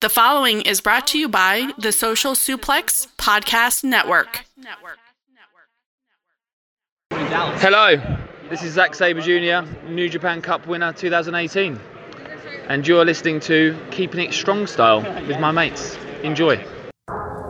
The following is brought to you by the Social Suplex Podcast Network. Hello, this is Zack Sabre Jr., New Japan Cup winner 2018, and you're listening to Keeping It Strong Style with my mates. Enjoy.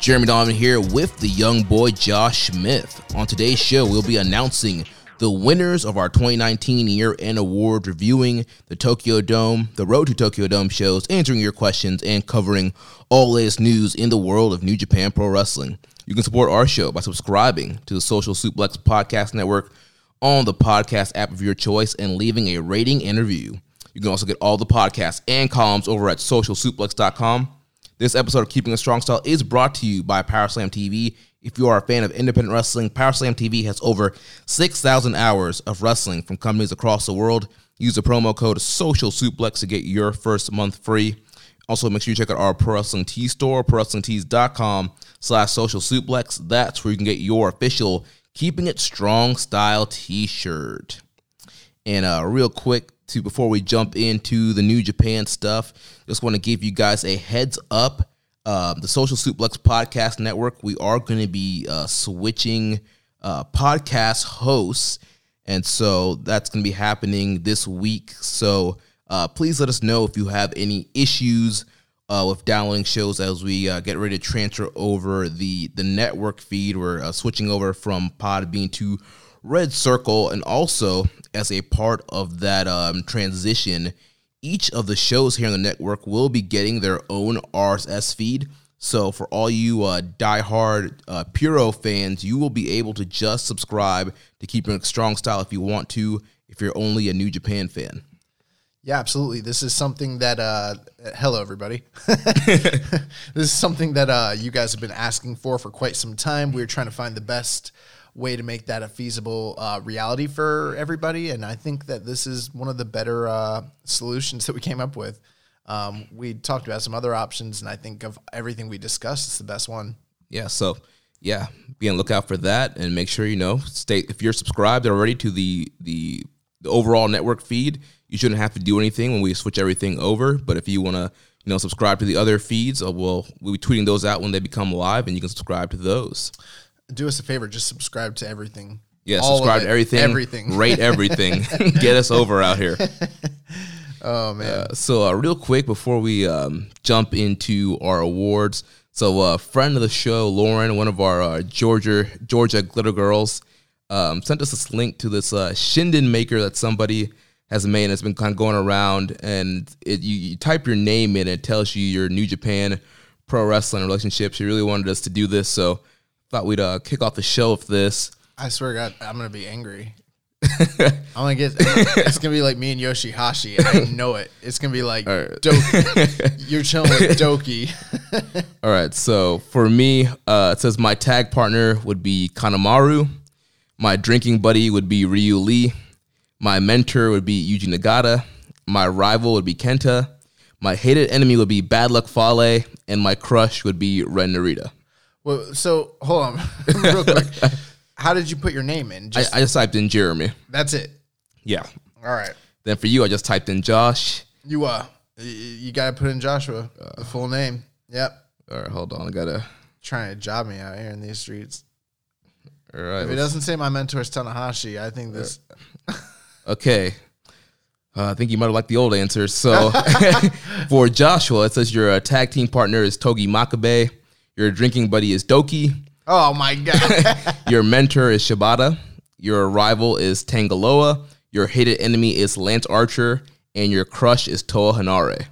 Jeremy Donovan here with the young boy Josh Smith. On today's show, we'll be announcing the winners of our 2019 year end award, reviewing the Tokyo Dome, the Road to Tokyo Dome shows, answering your questions, and covering all the latest news in the world of New Japan Pro Wrestling. You can support our show by subscribing to the Social Suplex Podcast Network on the podcast app of your choice and leaving a rating and review. You can also get all the podcasts and columns over at socialsuplex.com. This episode of Keeping a Strong Style is brought to you by Powerslam TV. If you are a fan of independent wrestling, Powerslam TV has over 6,000 hours of wrestling from companies across the world. Use the promo code Social Suplex to get your first month free. Also, make sure you check out our Pro Wrestling Tee store, ProWrestlingTees.com slash Social Suplex. That's where you can get your official Keeping It Strong Style t-shirt. And uh, real quick, to before we jump into the New Japan stuff, just want to give you guys a heads up. Uh, the Social Suplex Podcast Network, we are going to be uh, switching uh, podcast hosts, and so that's going to be happening this week. So uh, please let us know if you have any issues uh, with downloading shows as we get ready to transfer over the the network feed. We're switching over from Podbean to Red Circle, and also as a part of that um, transition, each of the shows here on the network will be getting their own RSS feed. So for all you uh, diehard uh, Puro fans, you will be able to just subscribe to Keeping It Strong Style if you want to. If you're only a New Japan fan. Yeah, absolutely. This is something that uh hello everybody. this is something that uh you guys have been asking for for quite some time. We are trying to find the best way to make that a feasible uh, reality for everybody and I think that this is one of the better uh, solutions that we came up with. Um, we talked about some other options and I think of everything we discussed it's the best one. Yeah, so yeah, be on lookout for that and make sure you know stay if you're subscribed already to the the, the overall network feed you shouldn't have to do anything when we switch everything over. But if you want to, you know, subscribe to the other feeds, uh, we'll we'll be tweeting those out when they become live, and you can subscribe to those. Do us a favor, just subscribe to everything. Yeah, All subscribe to everything, Everything. rate everything, get us over out here. Oh man. Uh, so, uh, real quick before we um, jump into our awards, so a uh, friend of the show, Lauren, one of our uh, Georgia Georgia Glitter Girls, um, sent us this link to this uh, Shindan maker that somebody has made. And it's been kind of going around, and it, you, you type your name in, and it tells you your New Japan pro wrestling relationship. She really wanted us to do this, so thought we'd uh, kick off the show with this. I swear to God, I'm gonna be angry. I'm gonna get. It's gonna be like me and Yoshihashi. I know it. It's gonna be like right. Doki. You're chilling with Doki. All right, so for me, uh, it says my tag partner would be Kanemaru, my drinking buddy would be Ryu Lee, my mentor would be Yuji Nagata, my rival would be Kenta, my hated enemy would be Bad Luck Fale, and my crush would be Ren Narita. Well, so hold on, real quick. How did you put your name in? I, Just I just typed in Jeremy. that's it. Yeah. All right. Then for you, I just typed in Josh. You uh, y- you gotta put in Joshua, the full name. Yep. All right, hold on. I gotta. Trying to job me out here in these streets. All right. If it doesn't say my mentor's Tanahashi, I think this. Okay. Uh, I think you might have liked the old answers. So for Joshua, it says your uh, tag team partner is Togi Makabe. Your drinking buddy is Doki. Oh my god! Your mentor is Shibata. Your rival is Tanga Loa. Your hated enemy is Lance Archer. And your crush is Toa Henare.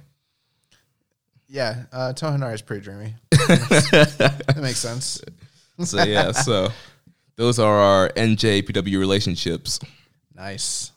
yeah, uh, Toa Henare is pretty dreamy. that makes sense. So yeah, so those are our NJPW relationships. Nice.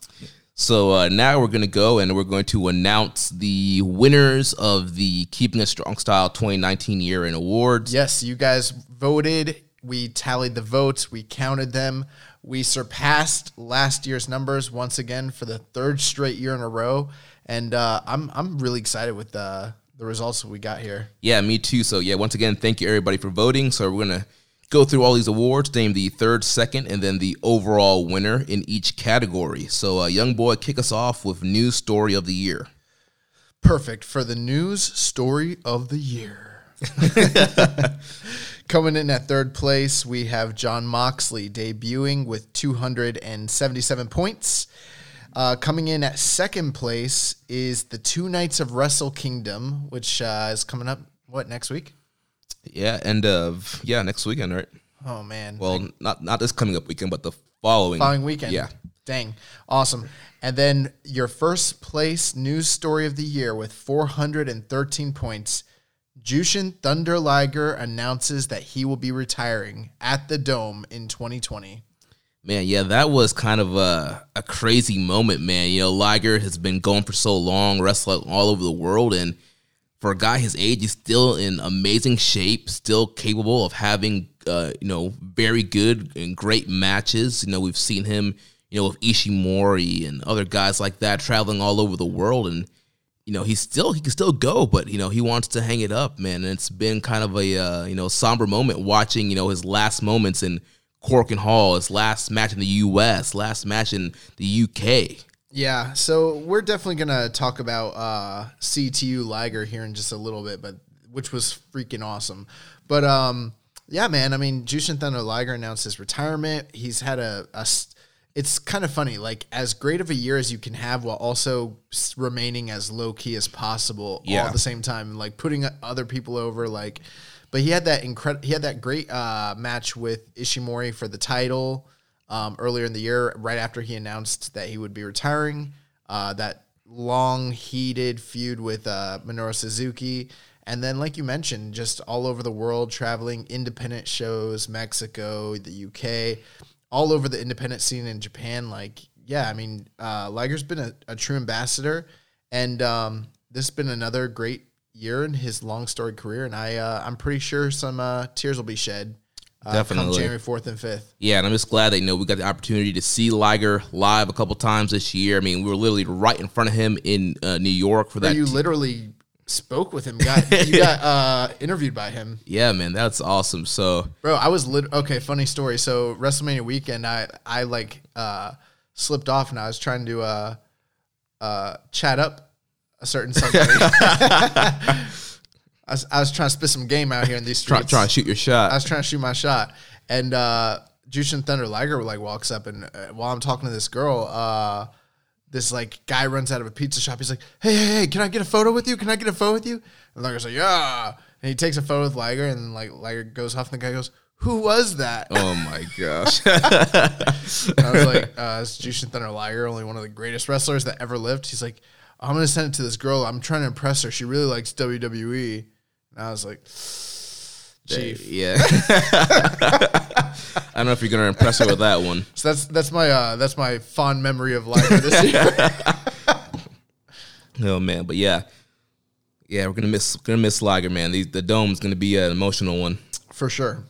So uh, now we're going to go and we're going to announce the winners of the Keeping It Strong Style 2019 Year in Awards. Yes, you guys voted. We tallied the votes. We counted them. We surpassed last year's numbers once again for the third straight year in a row, and uh, I'm I'm really excited with the the results that we got here. Yeah, me too. So yeah, once again, thank you everybody for voting. So we're gonna go through all these awards, name the third, second, and then the overall winner in each category. So uh, young boy, kick us off with news story of the year. Perfect for the news story of the year. Coming in at third place, we have John Moxley debuting with 277 points. Uh, coming in at second place is the Two Nights of Wrestle Kingdom, which uh, is coming up, what, next week? Yeah, end of yeah next weekend, right? Oh, man. Well, not not this coming up weekend, but the following following weekend. Yeah, Dang. Awesome. And then your first place news story of the year with 413 points. Jushin Thunder Liger announces that he will be retiring at the Dome in 2020. Man, yeah, that was kind of a, a crazy moment, man. You know, Liger has been going for so long, wrestling all over the world, and for a guy his age, he's still in amazing shape, still capable of having, uh, you know, very good and great matches. You know, we've seen him, you know, with Ishimori and other guys like that traveling all over the world, and you know, he's still he can still go, but you know, he wants to hang it up, man. And it's been kind of a uh, you know somber moment watching you know his last moments in Korakuen Hall, his last match in the U.S., last match in the U.K. Yeah, so we're definitely gonna talk about uh, CTU Liger here in just a little bit, but which was freaking awesome. But um, yeah, man, I mean, Jushin Thunder Liger announced his retirement. He's had a. it's kind of funny, like as great of a year as you can have while also remaining as low key as possible, all Yeah. at the same time, like putting other people over, like. But he had that incredible, he had that great uh, match with Ishimori for the title um, earlier in the year, right after he announced that he would be retiring. Uh, that long heated feud with uh, Minoru Suzuki, and then like you mentioned, just all over the world, traveling independent shows, Mexico, the UK, all over the independent scene in Japan. Like, yeah, I mean, uh, Liger's been a, a true ambassador, and um, this has been another great year in his long storied career, and I uh, I'm pretty sure some uh, tears will be shed. Uh, Definitely. January fourth and fifth. Yeah, and I'm just glad that you know we got the opportunity to see Liger live a couple times this year. I mean, we were literally right in front of him in uh, New York for Where that. you literally spoke with him. Got you got uh, interviewed by him, yeah, man, that's awesome. So bro. I was lit. Okay, funny story. So WrestleMania weekend, I I like uh, slipped off and I was trying to uh, uh, chat up a certain somebody. I was, I was trying to spit some game out here in these streets. trying to shoot your shot. I was trying to shoot my shot, and uh, Jushin Thunder Liger like walks up, and uh, while I'm talking to this girl, uh, this like guy runs out of a pizza shop. He's like, "Hey, hey, hey, can I get a photo with you? Can I get a photo with you?" And Liger's like, "Yeah," and he takes a photo with Liger, and like Liger goes off, and the guy goes, "Who was that?" oh my gosh. I was like, uh, "It's Jushin Thunder Liger, only one of the greatest wrestlers that ever lived." He's like, "I'm gonna send it to this girl. I'm trying to impress her. She really likes WWE." And I was like, "Chief." yeah. I don't know if you're gonna impress her with that one. So that's that's my uh, that's my fond memory of Liger this year. Oh man, but yeah, yeah, we're gonna miss gonna miss Liger, man. The, the dome's gonna be an emotional one. for sure.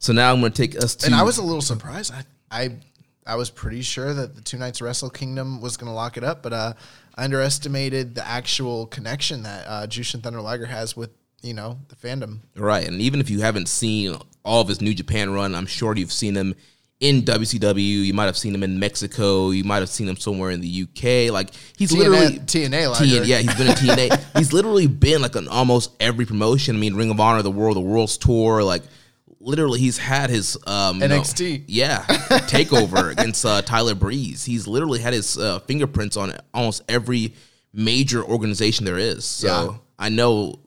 So now I'm gonna take us to. And I was a little surprised. I I I was pretty sure that the two nights Wrestle Kingdom was going to lock it up, but uh, I underestimated the actual connection that uh, Jushin Thunder Liger has with you know the fandom. Right, and even if you haven't seen all of his New Japan run, I'm sure you've seen him in WCW. You might have seen him in Mexico. You might have seen him somewhere in the UK. Like he's TNA literally TNA TN, yeah, he's been in TNA. he's literally been like on almost every promotion. I mean, Ring of Honor, the World, the World's Tour. Like literally, he's had his um, NXT. yeah, takeover against uh, Tyler Breeze. He's literally had his uh, fingerprints on almost every major organization there is. So Yeah. I know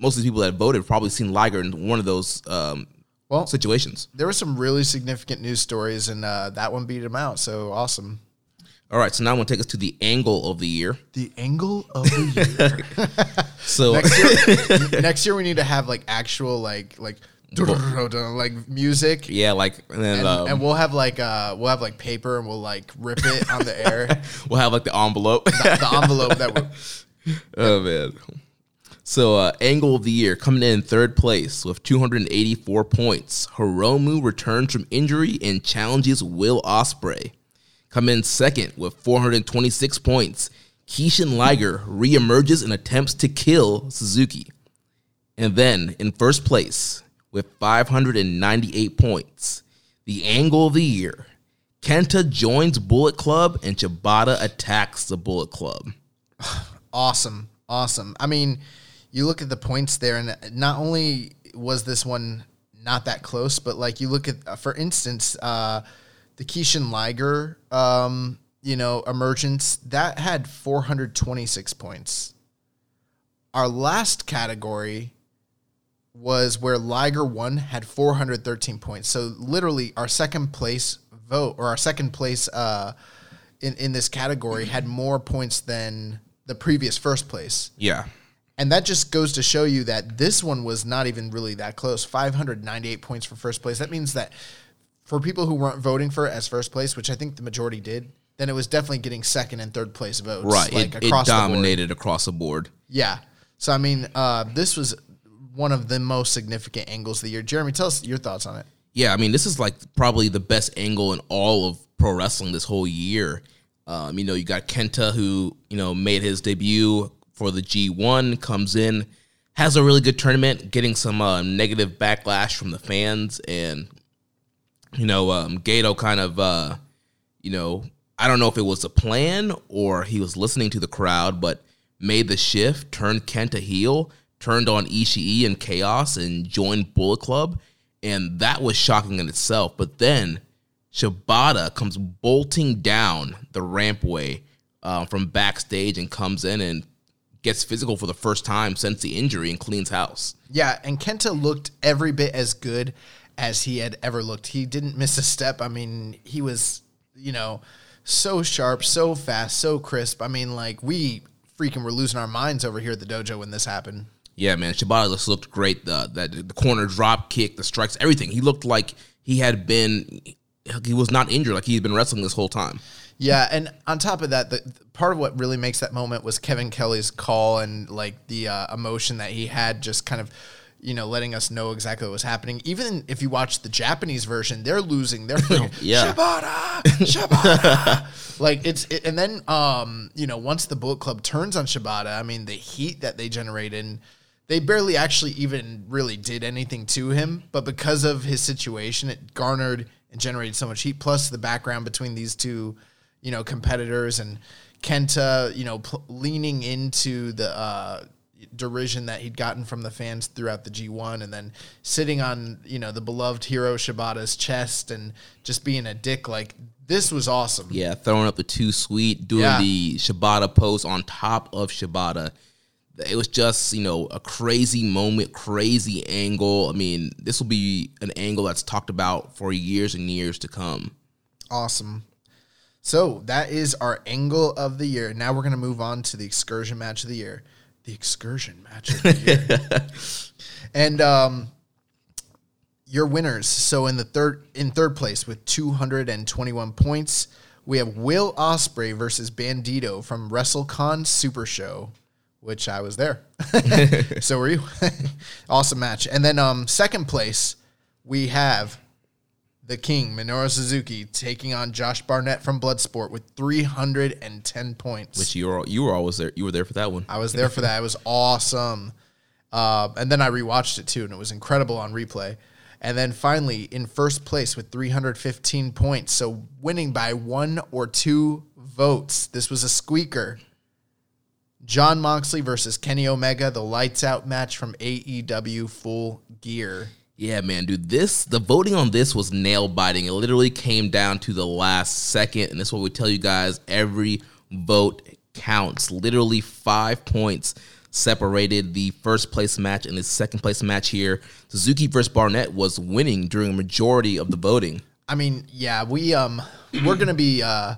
most of the people that voted have probably seen Liger in one of those um, Well, situations. there were some really significant news stories, and uh, that one beat him out. So awesome. All right, so now I'm to take us to the angle of the year. The angle of the year. So next year, next year we need to have like actual like like like music. yeah, like and then And, um, and we'll have like uh we'll have like paper and we'll like rip it on the air. we'll have like the envelope. the envelope that we oh man. So uh, angle of the year coming in third place with 284 points. Hiromu returns from injury and challenges Will Ospreay. Come in second with 426 points. Kishin Liger reemerges and attempts to kill Suzuki. And then in first place with 598 points, the angle of the year. Kenta joins Bullet Club and Shibata attacks the Bullet Club. awesome awesome i mean you look at the points there and not only was this one not that close but like you look at uh, for instance uh the Kishin Liger um you know emergence that had 426 points our last category was where Liger won had 413 points so literally our second place vote or our second place uh in, in this category had more points than the previous first place. Yeah. And that just goes to show you that this one was not even really that close. 598 points for first place. That means that for people who weren't voting for it as first place, which I think the majority did, then it was definitely getting second and third place votes. Right. Like it, it across the board. dominated across the board. Yeah. So I mean, uh, this was one of the most significant angles of the year. Jeremy, tell us your thoughts on it. Yeah, I mean, this is like probably the best angle in all of pro wrestling this whole year. Um, you know, you got Kenta who, you know, made his debut for the G1, comes in, has a really good tournament, getting some uh, negative backlash from the fans. And, you know, um, Gedo kind of, uh, you know, I don't know if it was a plan or he was listening to the crowd, but made the shift, turned Kenta heel, turned on Ishii and Chaos, and joined Bullet Club. And that was shocking in itself. But then Shibata comes bolting down the rampway uh, from backstage and comes in and gets physical for the first time since the injury and cleans house. Yeah, and Kenta looked every bit as good as he had ever looked. He didn't miss a step. I mean, he was, you know, so sharp, so fast, so crisp. I mean, like we freaking were losing our minds over here at the dojo when this happened. Yeah, man, Shibata just looked great. The that the corner drop kick, the strikes, everything. He looked like he had been he was not injured, like he had been wrestling this whole time. Yeah, and on top of that, the, the part of what really makes that moment was Kevin Kelly's call and like the uh, emotion that he had, just kind of, you know, letting us know exactly what was happening. Even if you watch the Japanese version, they're losing. They're freaking, Yeah. Shibata, Shibata. like it's, it, and then um, you know, once the Bullet Club turns on Shibata, I mean, the heat that they generated. And, they barely actually even really did anything to him, but because of his situation, it garnered and generated so much heat. Plus the background between these two, you know, competitors and Kenta, you know, pl- leaning into the uh, derision that he'd gotten from the fans throughout the G1, and then sitting on you know the beloved hero Shibata's chest and just being a dick. Like this was awesome. Yeah, throwing up the two sweet, doing Yeah. the Shibata pose on top of Shibata. It was just, you know, a crazy moment, crazy angle. I mean, this will be an angle that's talked about for years and years to come. Awesome. So that is our angle of the year. Now we're going to move on to the excursion match of the year. The excursion match of the year. and um, your winners. So in the third in third place with 221 points, we have Will Ospreay versus Bandito from WrestleCon Super Show, which I was there. so were you. awesome match. And then um, second place, we have the King, Minoru Suzuki, taking on Josh Barnett from Bloodsport with 310 points. Which you were you were always there. You were there for that one. I was there for that. It was awesome. Uh, and then I rewatched it too, and it was incredible on replay. And then finally, in first place with 315 points, so winning by one or two votes. This was a squeaker. John Moxley versus Kenny Omega, the lights out match from AEW Full Gear. Yeah, man, dude. This the voting on this was nail biting. It literally came down to the last second, and that's what we tell you guys. Every vote counts. Literally five points separated the first place match and the second place match here. Suzuki versus Barnett was winning during a majority of the voting. I mean, yeah, we um we're gonna be uh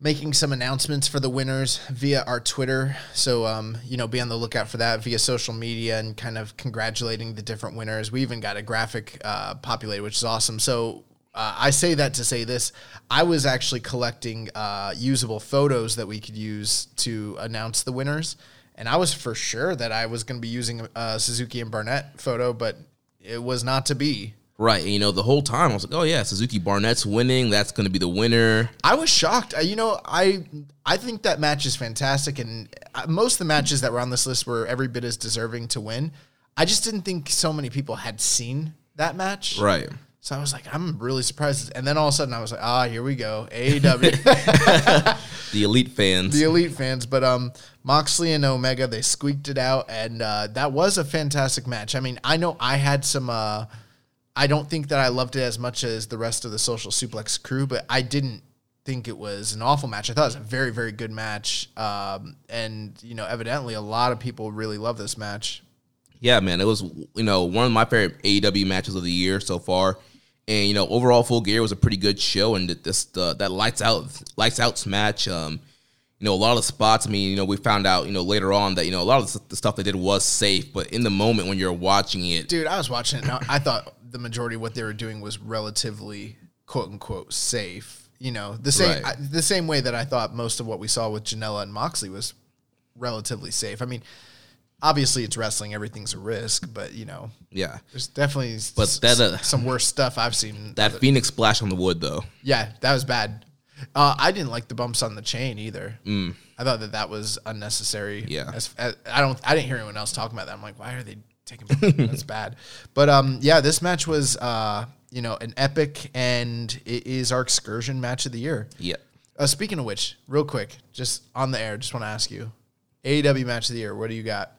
making some announcements for the winners via our Twitter. So um, you know, be on the lookout for that via social media and kind of congratulating the different winners. We even got a graphic uh, populated, which is awesome. So uh, I say that to say this. I was actually collecting uh, usable photos that we could use to announce the winners. And I was for sure that I was going to be using a Suzuki and Barnett photo, but it was not to be. Right. And, you know, the whole time I was like, oh, yeah, Suzuki Barnett's winning. That's going to be the winner. I was shocked. Uh, You know, I I think that match is fantastic, and uh, most of the matches that were on this list were every bit as deserving to win. I just didn't think so many people had seen that match. Right. So I was like, I'm really surprised. And then all of a sudden, I was like, ah, here we go, AEW, The elite fans. the elite fans. But um, Moxley and Omega, they squeaked it out, and uh, that was a fantastic match. I mean, I know I had some. Uh, I don't think that I loved it as much as the rest of the Social Suplex crew, but I didn't think it was an awful match. I thought it was a very, very good match. Um, and you know, evidently, a lot of people really love this match. Yeah, man, it was you know one of my favorite AEW matches of the year so far, and you know overall Full Gear was a pretty good show, and this the that lights out lights outs match, um, you know a lot of the spots. I mean, you know we found out you know later on that you know a lot of the, the stuff they did was safe, but in the moment when you're watching it, Dude, I was watching it. And I thought the majority of what they were doing was relatively quote unquote safe. You know, the same Right. I, the same way that I thought most of what we saw with Janela and Moxley was relatively safe. I mean, obviously it's wrestling; everything's a risk, but you know, yeah, there's definitely But s- that, uh, some worse stuff I've seen. that Phoenix splash on the wood though. yeah, that was bad. Uh, I didn't like the bumps on the chain either. I thought that that was unnecessary. Mm. Yeah. As, as- I don't. I didn't hear anyone else talking about that. I'm like, why are they taking? bumps? That's bad. But um, yeah, this match was uh, you know, an epic, and it is our excursion match of the year. Yeah, Uh, speaking of which, real quick, just on the air, just want to ask you, AEW match of the year. What do you got?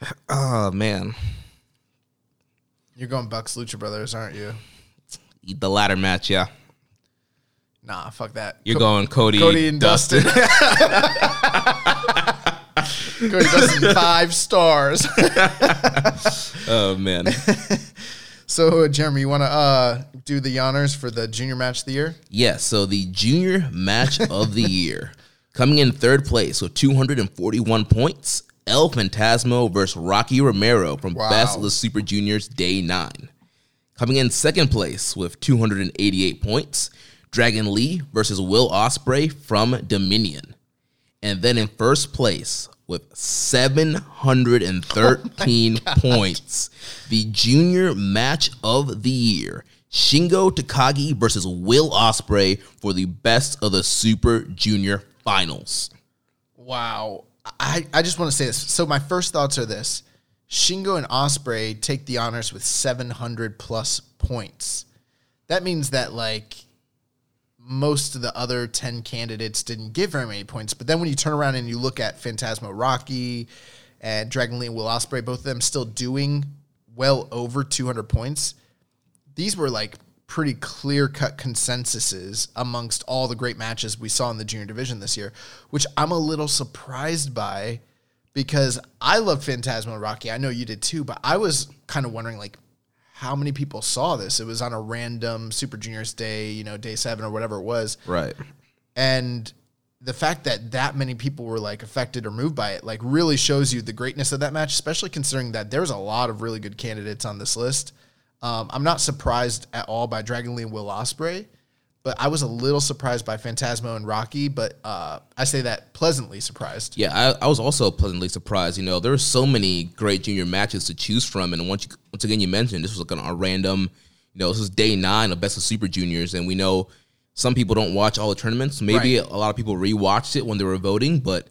oh man, You're going Bucks Lucha Brothers, aren't you? the latter match. Yeah, Nah, fuck that. you're Co- going Cody, Cody and Dustin. Cody Dustin five stars. Oh man. so, Jeremy, you want to uh, do the honors for the junior match of the year? Yes, so the junior match of the year. Coming in third place with 241 points, El Phantasmo versus Rocky Romero from Wow. Best of the Super Juniors Day 9. Coming in second place with 288 points, Dragon Lee versus Will Ospreay from Dominion. And then in first place with 713 points, the junior match of the year. Shingo Takagi versus Will Ospreay for the best of the Super Junior Finals. Wow. I, I just want to say this. So, my first thoughts are this Shingo and Ospreay take the honors with 700 plus points. That means that, like, most of the other 10 candidates didn't give very many points. But then when you turn around and you look at Phantasmo Rocky and Dragon Lee and Will Ospreay, both of them still doing well over 200 points. These were like pretty clear cut consensuses amongst all the great matches we saw in the junior division this year, which I'm a little surprised by because I love Phantasmo Rocky. I know you did too, but I was kind of wondering like how many people saw this. It was on a random Super Juniors day, you know, day seven or whatever it was Right. and the fact that that many people were like affected or moved by it like really shows you the greatness of that match especially considering that there's a lot of really good candidates on this list um, i'm not surprised at all by dragon lee and will ospreay but i was a little surprised by phantasmo and rocky but uh, i say that pleasantly surprised Yeah, I, I was also pleasantly surprised. You know, there were so many great junior matches to choose from, and once you, once again you mentioned this was like a random. You know, this is day nine of Best of Super Juniors, and we know some people don't watch all the tournaments. Maybe Right. a lot of people rewatched it when they were voting, but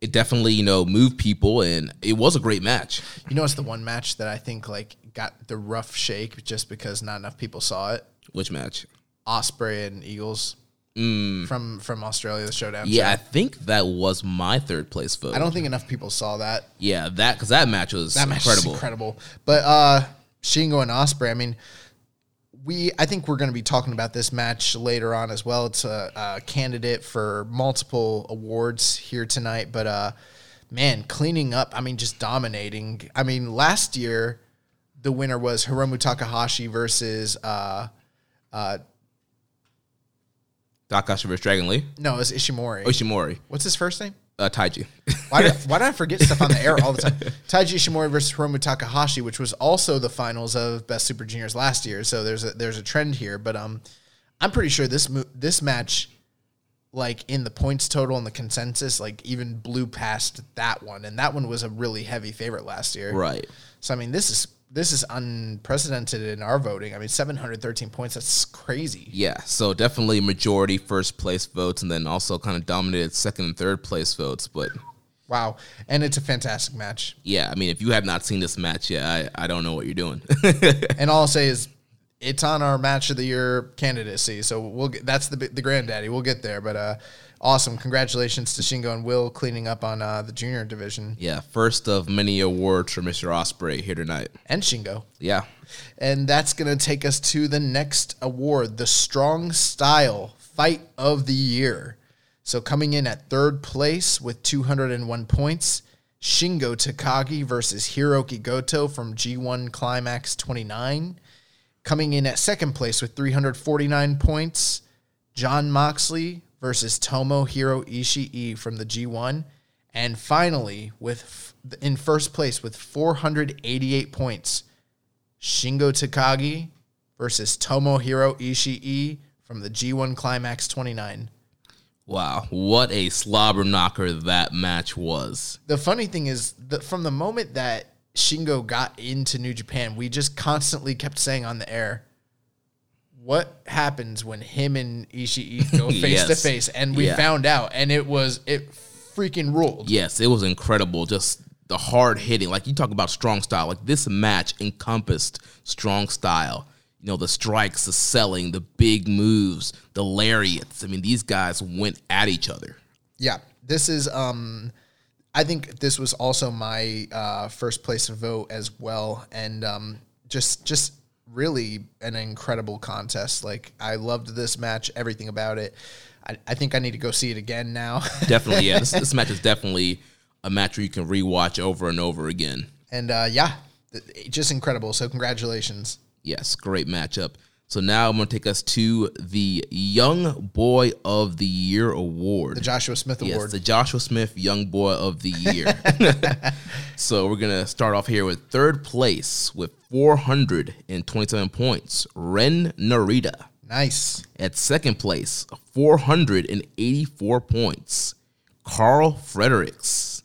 it definitely you know moved people, and it was a great match. You know, it's the one match that I think like got the rough shake just because not enough people saw it. Which match? Ospreay and Eagles from from Australia, the showdown. Mm. Yeah, I think that was my third place vote. I don't think enough people saw that. Yeah, that because that match was That match incredible. incredible. But uh Shingo and Ospreay, I mean, we I think we're going to be talking about this match later on as well. It's a, a candidate for multiple awards here tonight, but uh man, cleaning up, I mean just dominating. I mean, last year the winner was Hiromu Takahashi versus uh Takashi versus Dragon Lee. no, it was Ishimori. What's his first name? uh, Taiji. Why do, why do I forget stuff on the air all the time? Taiji Ishimori versus Hiromu Takahashi, which was also the finals of Best Super Juniors last year. So there's a there's a trend here, but um, I'm pretty sure this mo- this match, like in the points total and the consensus, like even blew past that one, and that one was a really heavy favorite last year. right. So I mean, this is this is unprecedented in our voting. I mean, 713 points. That's crazy. Yeah, so definitely majority first place votes, and then also kind of dominated second and third place votes. But Wow, and it's a fantastic match. yeah, I mean, if you have not seen this match yet, I, I don't know what you're doing. And all I'll say is, it's on our match of the year candidacy. So we'll get, that's the the granddaddy. We'll get there. But uh, awesome! Congratulations to Shingo and Will cleaning up on uh, the junior division yeah, first of many awards for Mr. Ospreay here tonight. and Shingo. Yeah, And that's going to take us to the next award, the Strong Style Fight of the Year. So coming in at third place with 201 points, Shingo Takagi versus Hiroki Goto from G1 Climax 29. Coming in at second place with 349 points, John Moxley versus Tomohiro Ishii from the G1. And finally, with in first place with 488 points, Shingo Takagi versus Tomohiro Ishii from the G1 Climax 29. wow, what a slobber knocker that match was. The funny thing is that from the moment that Shingo got into New Japan, we just constantly kept saying on the air, what happens when him and Ishii go face to face? And we Yeah. found out, and it was, it freaking ruled. Yes, it was incredible. Just the hard hitting. Like you talk about strong style. Like this match encompassed strong style. You know, the strikes, the selling, the big moves, the lariats. I mean, these guys went at each other. Yeah, this is. Um, I think this was also my uh, first place to vote as well, and um, just just really an incredible contest. Like I loved this match, everything about it. I, I think I need to go see it again now. Definitely, yeah. This, this match is definitely a match where you can rewatch over and over again. and uh, yeah, just incredible. So congratulations. Yes, great matchup. So now I'm going to take us to the Young Boy of the Year award. The Joshua Smith Yes, Award. the Joshua Smith Young Boy of the Year. so we're gonna start off here with third place with 427 points, Ren Narita. nice. At second place, 484 points, Carl Fredericks.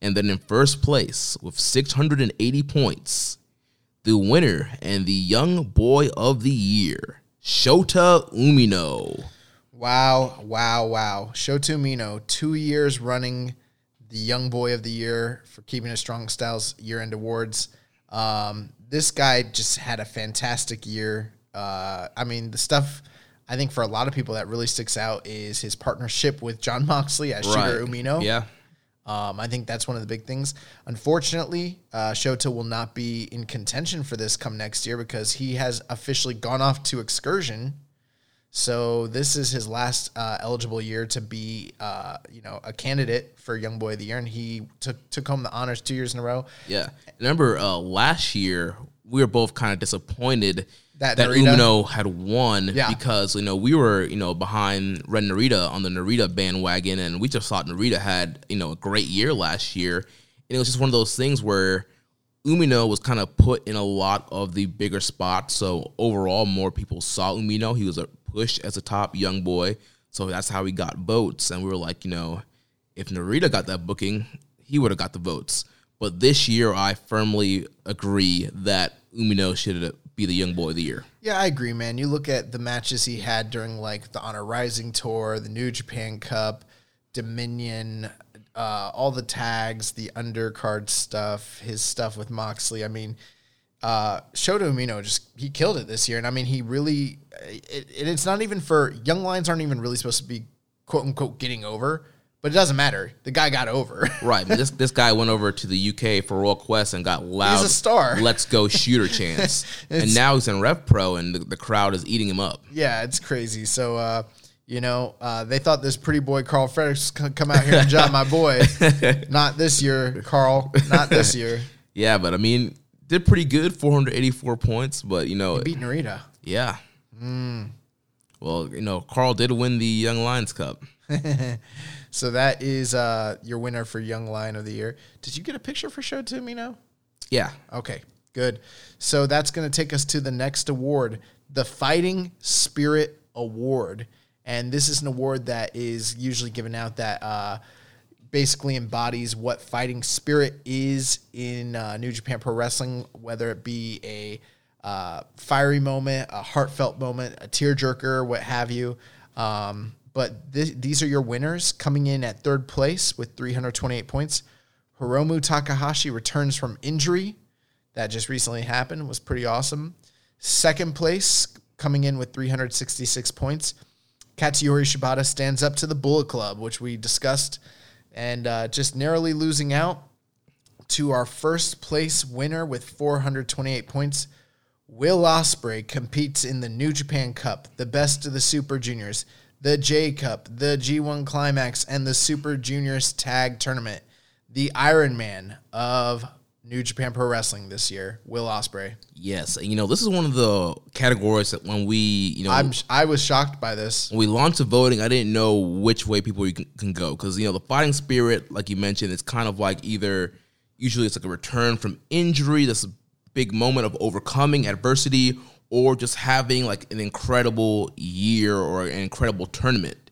And then in first place with 680 points, the winner and the Young Boy of the Year, Shota Umino. Wow, wow, wow. Shota Umino, two years running the Young Boy of the Year for Keeping It Strong Styles year end awards. Um, this guy just had a fantastic year. Uh, I mean, the stuff I think for a lot of people that really sticks out is his partnership with John Moxley as Shigeru Umino. Yeah. Um, I think that's one of the big things. Unfortunately, uh, Shota will not be in contention for this come next year because he has officially gone off to excursion. So this is his last uh, eligible year to be, uh, you know, a candidate for Young Boy of the Year, and he took took home the honors two years in a row. Yeah. Remember uh, last year we were both kind of disappointed That that, Narita- Umino had won Yeah. because you know we were you know behind Ren Narita on the Narita bandwagon and we just thought Narita had you know a great year last year. And it was just one of those things where Umino was kind of put in a lot of the bigger spots. So overall more people saw Umino. He was a push as a top young boy. So that's how he got votes. And we were like you know if Narita got that booking, he would have got the votes. But this year, I firmly agree that Umino should be the young boy of the year. Yeah, I agree, man. You look at the matches he had during like the Honor Rising tour, the New Japan Cup, Dominion, uh, all the tags, the undercard stuff, his stuff with Moxley. I mean, uh, Shota Umino just he killed it this year, and I mean he really. It, it, it's not even for young lions aren't even really supposed to be quote unquote getting over, but it doesn't matter. The guy got over. Right. But this this guy went over to the UK for Royal Quest and got loud. He's a star. Let's go shooter chance. and now he's in Rev Pro, and the, the crowd is eating him up. yeah, it's crazy. So. uh you know, uh, they thought this pretty boy Carl Fredericks could come out here and job my boy. Not this year, Carl. Not this year. Yeah, but I mean, did pretty good, 484 points. But you know, Beat Narita. yeah. Hmm. Well, you know, Carl did win the Young Lions Cup. So that is uh, your winner for Young Lion of the Year. Did you get a picture for Show to me now? Yeah. Okay, good. So that's going to take us to the next award, the Fighting Spirit Award. And this is an award that is usually given out that uh, basically embodies what fighting spirit is in uh, New Japan Pro Wrestling, whether it be a uh, fiery moment, a heartfelt moment, a tearjerker, what have you. Um, but th- these are your winners coming in at third place with 328 points. Hiromu Takahashi returns from injury. That just recently happened. Was pretty awesome. Second place coming in with 366 points. Katsuyori Shibata stands up to the Bullet Club, which we discussed, and uh, just narrowly losing out to our first place winner with 428 points. Will Ospreay competes in the New Japan Cup, the best of the Super Juniors, the J Cup, the G1 Climax, and the Super Juniors Tag Tournament. The Iron Man of New Japan Pro Wrestling this year, Will Ospreay. Yes. You know, this is one of the categories that when we, you know, I'm I was shocked by this. when we launched the voting, I didn't know which way people can, can go because you know the fighting spirit, like you mentioned, it's kind of like either usually it's like a return from injury, that's a big moment of overcoming adversity, or just having like an incredible year or an incredible tournament.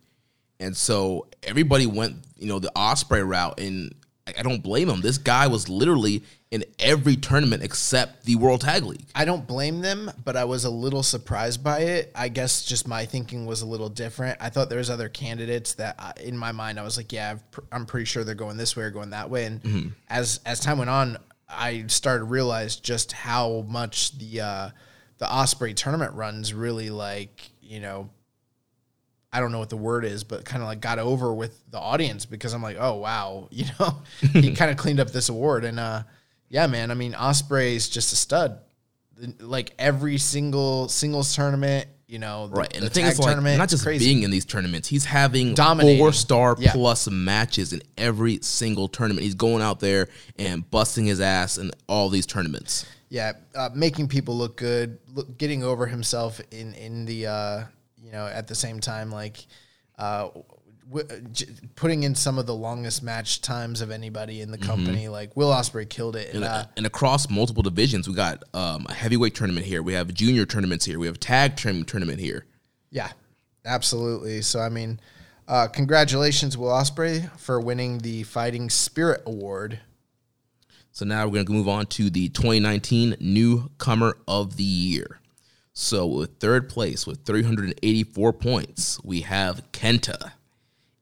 And so everybody went, you know, the Ospreay route, and I I don't blame him. This guy was literally in every tournament except the World Tag League. I don't blame them, but I was a little surprised by it. I guess just my thinking was a little different. I thought there was other candidates that, I, in my mind, I was like, yeah, I've pr- I'm pretty sure they're going this way or going that way. And as as time went on, I started to realize just how much the uh, the Ospreay tournament runs really like you know. I don't know what the word is, but kind of like got over with the audience because I'm like, oh wow, you know, he kind of cleaned up this award, and uh, yeah, man. I mean, Ospreay's just a stud. Like every single singles tournament, you know, the, Right, and the the, thing is, like, tournament, not just crazy. being in these tournaments, he's having Dominating. four star Yeah. plus matches in every single tournament. He's going out there and busting his ass in all these tournaments. Yeah, uh, making people look good, look, getting over himself in in the uh, you know at the same time like uh, w- j- putting in some of the longest match times of anybody in the company. Like Will Ospreay killed it, and And, uh, and across multiple divisions, we got um, a heavyweight tournament here. We have junior tournaments here. We have tag tourn- tournament here. yeah, absolutely. So I mean, uh, congratulations, Will Ospreay, for winning the Fighting Spirit Award. So now we're going to move on to the 2019 Newcomer of the Year. So with third place with 384 points, we have Kenta.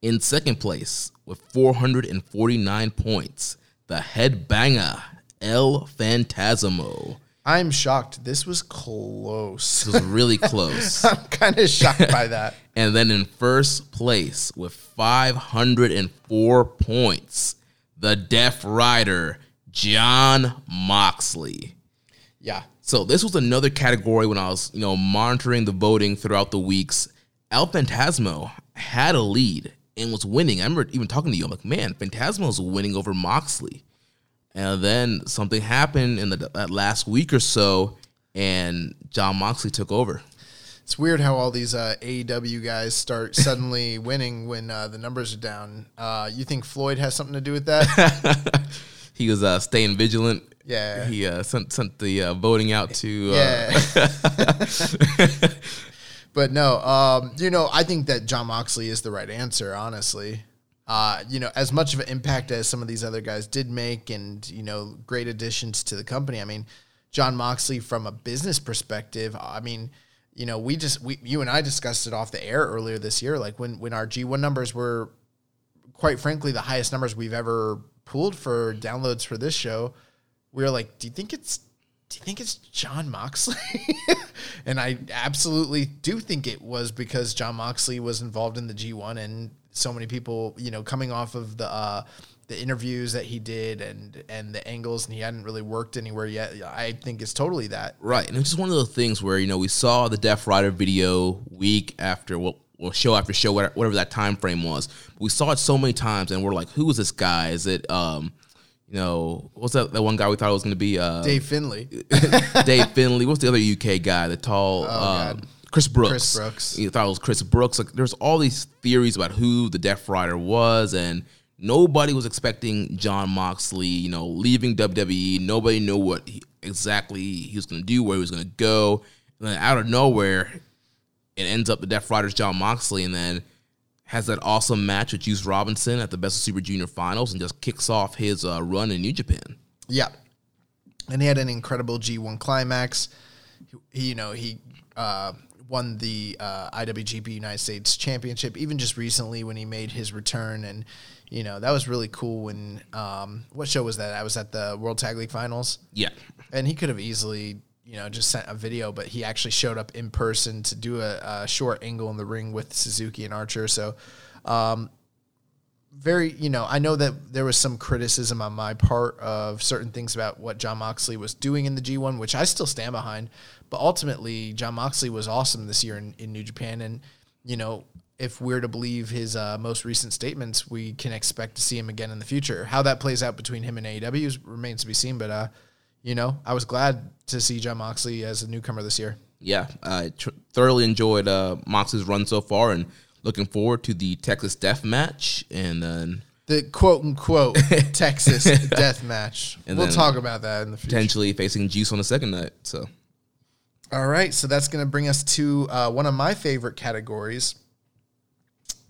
In second place with 449 points, the headbanger El Phantasmo. I'm shocked. This was close. This was really close. I'm kind of shocked by that. And then in first place with 504 points, the Death Rider, John Moxley. Yeah. So this was another category when I was, you know, monitoring the voting throughout the weeks. El Phantasmo had a lead and was winning. I remember even talking to you. I'm like, man, Phantasmo's winning over Moxley. And then something happened in the, that last week or so, and John Moxley took over. It's weird how all these uh, AEW guys start suddenly winning when uh, the numbers are down. Uh, you think Floyd has something to do with that? he was uh, staying vigilant. Yeah. He uh, sent sent the uh, voting out to. Uh, Yeah. but no, um, you know, I think that John Moxley is the right answer, honestly. Uh, you know, as much of an impact as some of these other guys did make and, you know, great additions to the company. I mean, John Moxley from a business perspective, I mean, you know, we just we you and I discussed it off the air earlier this year. Like when when our G one numbers were quite frankly, the highest numbers we've ever pulled for downloads for this show. We were like, do you think it's do you think it's John Moxley? and I absolutely do think it was because John Moxley was involved in the G1 and so many people, you know, coming off of the uh, the interviews that he did and and the angles and he hadn't really worked anywhere yet. I think it's totally that. Right. And it's just one of those things where, you know, we saw the Death Rider video week after well, well show after show, whatever that time frame was. We saw it so many times and we're like, who is this guy? Is it um you know, what's that that one guy we thought it was gonna be uh Dave Finlay. Dave Finlay. What's the other UK guy? The tall um, Chris Brooks. Chris Brooks. You thought it was Chris Brooks. Like there's all these theories about who the Death Rider was and Nobody was expecting John Moxley, you know, leaving WWE. Nobody knew what he, exactly he was going to do, where he was going to go. And then out of nowhere, it ends up the Death Rider's John Moxley, and then has that awesome match with Juice Robinson at the Best of Super Junior Finals, and just kicks off his uh, run in New Japan. Yeah, and he had an incredible G1 climax. He, you know, he uh, won the uh, IWGP United States Championship even just recently when he made his return, and you know that was really cool. When um, what show was that? I was at the World Tag League Finals. Yeah, and he could have easily you know just sent a video, but he actually showed up in person to do a, a short angle in the ring with Suzuki and Archer. So. Um, very, you know, I know that there was some criticism on my part of certain things about what John Moxley was doing in the G1, which I still stand behind. But ultimately, John Moxley was awesome this year in, in New Japan. And, you know, if we're to believe his uh, most recent statements, we can expect to see him again in the future. How that plays out between him and AEW remains to be seen. But, uh, you know, I was glad to see John Moxley as a newcomer this year. Yeah, I tr- thoroughly enjoyed uh, Moxley's run so far and looking forward to the Texas Death Match. And then the quote unquote Texas Death Match. And we'll talk about that in the future. Potentially facing Juice on the second night. So. All right, so that's going to bring us to uh, one of my favorite categories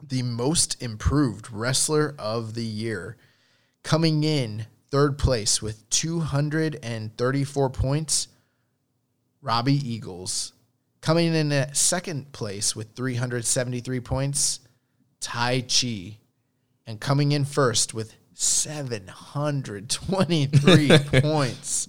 the most improved wrestler of the year. Coming in third place with 234 points, Robbie Eagles. Coming in at second place with 373 points, Taichi. And coming in first with 723 points.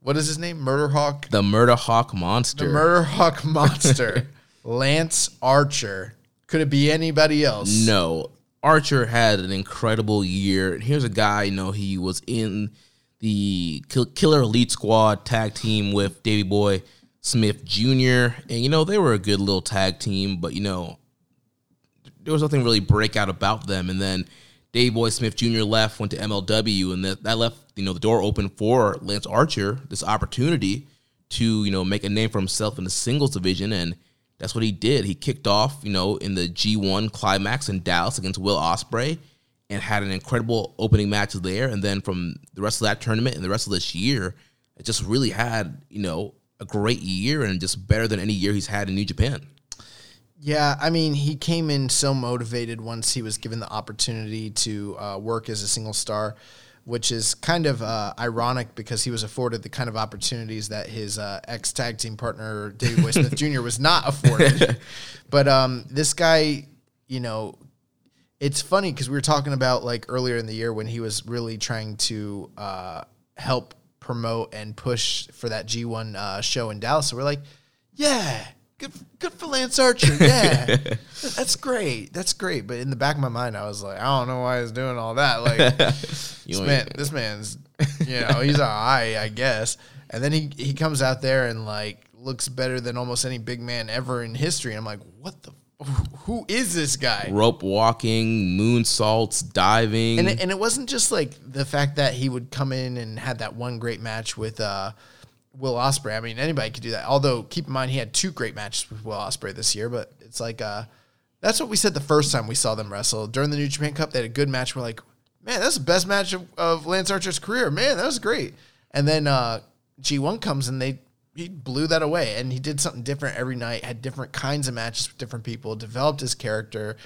What is his name? Murder Hawk? The Murder Hawk Monster. The Murder Hawk Monster. Lance Archer. Could it be anybody else? No. Archer had an incredible year. Here's a guy, you know, he was in the Killer Elite Squad tag team with Davey Boy Smith Jr. And, you know, they were a good little tag team, but, you know, there was nothing really breakout about them. And then Davey Boy Smith Jr. left, went to MLW, and that, that left, you know, the door open for Lance Archer, this opportunity to, you know, make a name for himself in the singles division. And that's what he did. He kicked off, you know, in the G1 climax in Dallas against Will Ospreay and had an incredible opening match there. And then from the rest of that tournament and the rest of this year, it just really had, you know, a great year and just better than any year he's had in New Japan. Yeah, I mean, he came in so motivated once he was given the opportunity to uh, work as a single star which is kind of uh, ironic because he was afforded the kind of opportunities that his uh, ex tag team partner Davey Boy Smith Jr. was not afforded. but um, this guy, you know, it's funny because we were talking about like earlier in the year when he was really trying to uh, help promote and push for that G1 uh, show in Dallas. So we're like, yeah, good good for Lance Archer. Yeah, that's great. That's great. But in the back of my mind, I was like, I don't know why he's doing all that. Like, this man, this man's, you know, he's all right, I guess. And then he he comes out there and like looks better than almost any big man ever in history. I'm like, what the. Who is this guy? Rope walking, moonsaults, diving, and it, and it wasn't just like the fact that he would come in and had that one great match with uh, Will Ospreay. I mean, anybody could do that. Although, keep in mind, he had two great matches with Will Ospreay this year. But it's like uh, that's what we said the first time we saw them wrestle during the New Japan Cup. They had a good match. We're like, man, that's the best match of, of Lance Archer's career. Man, that was great. And then uh, G1 comes and they he blew that away. And he did something different every night. Had different kinds of matches with different people. Developed his character.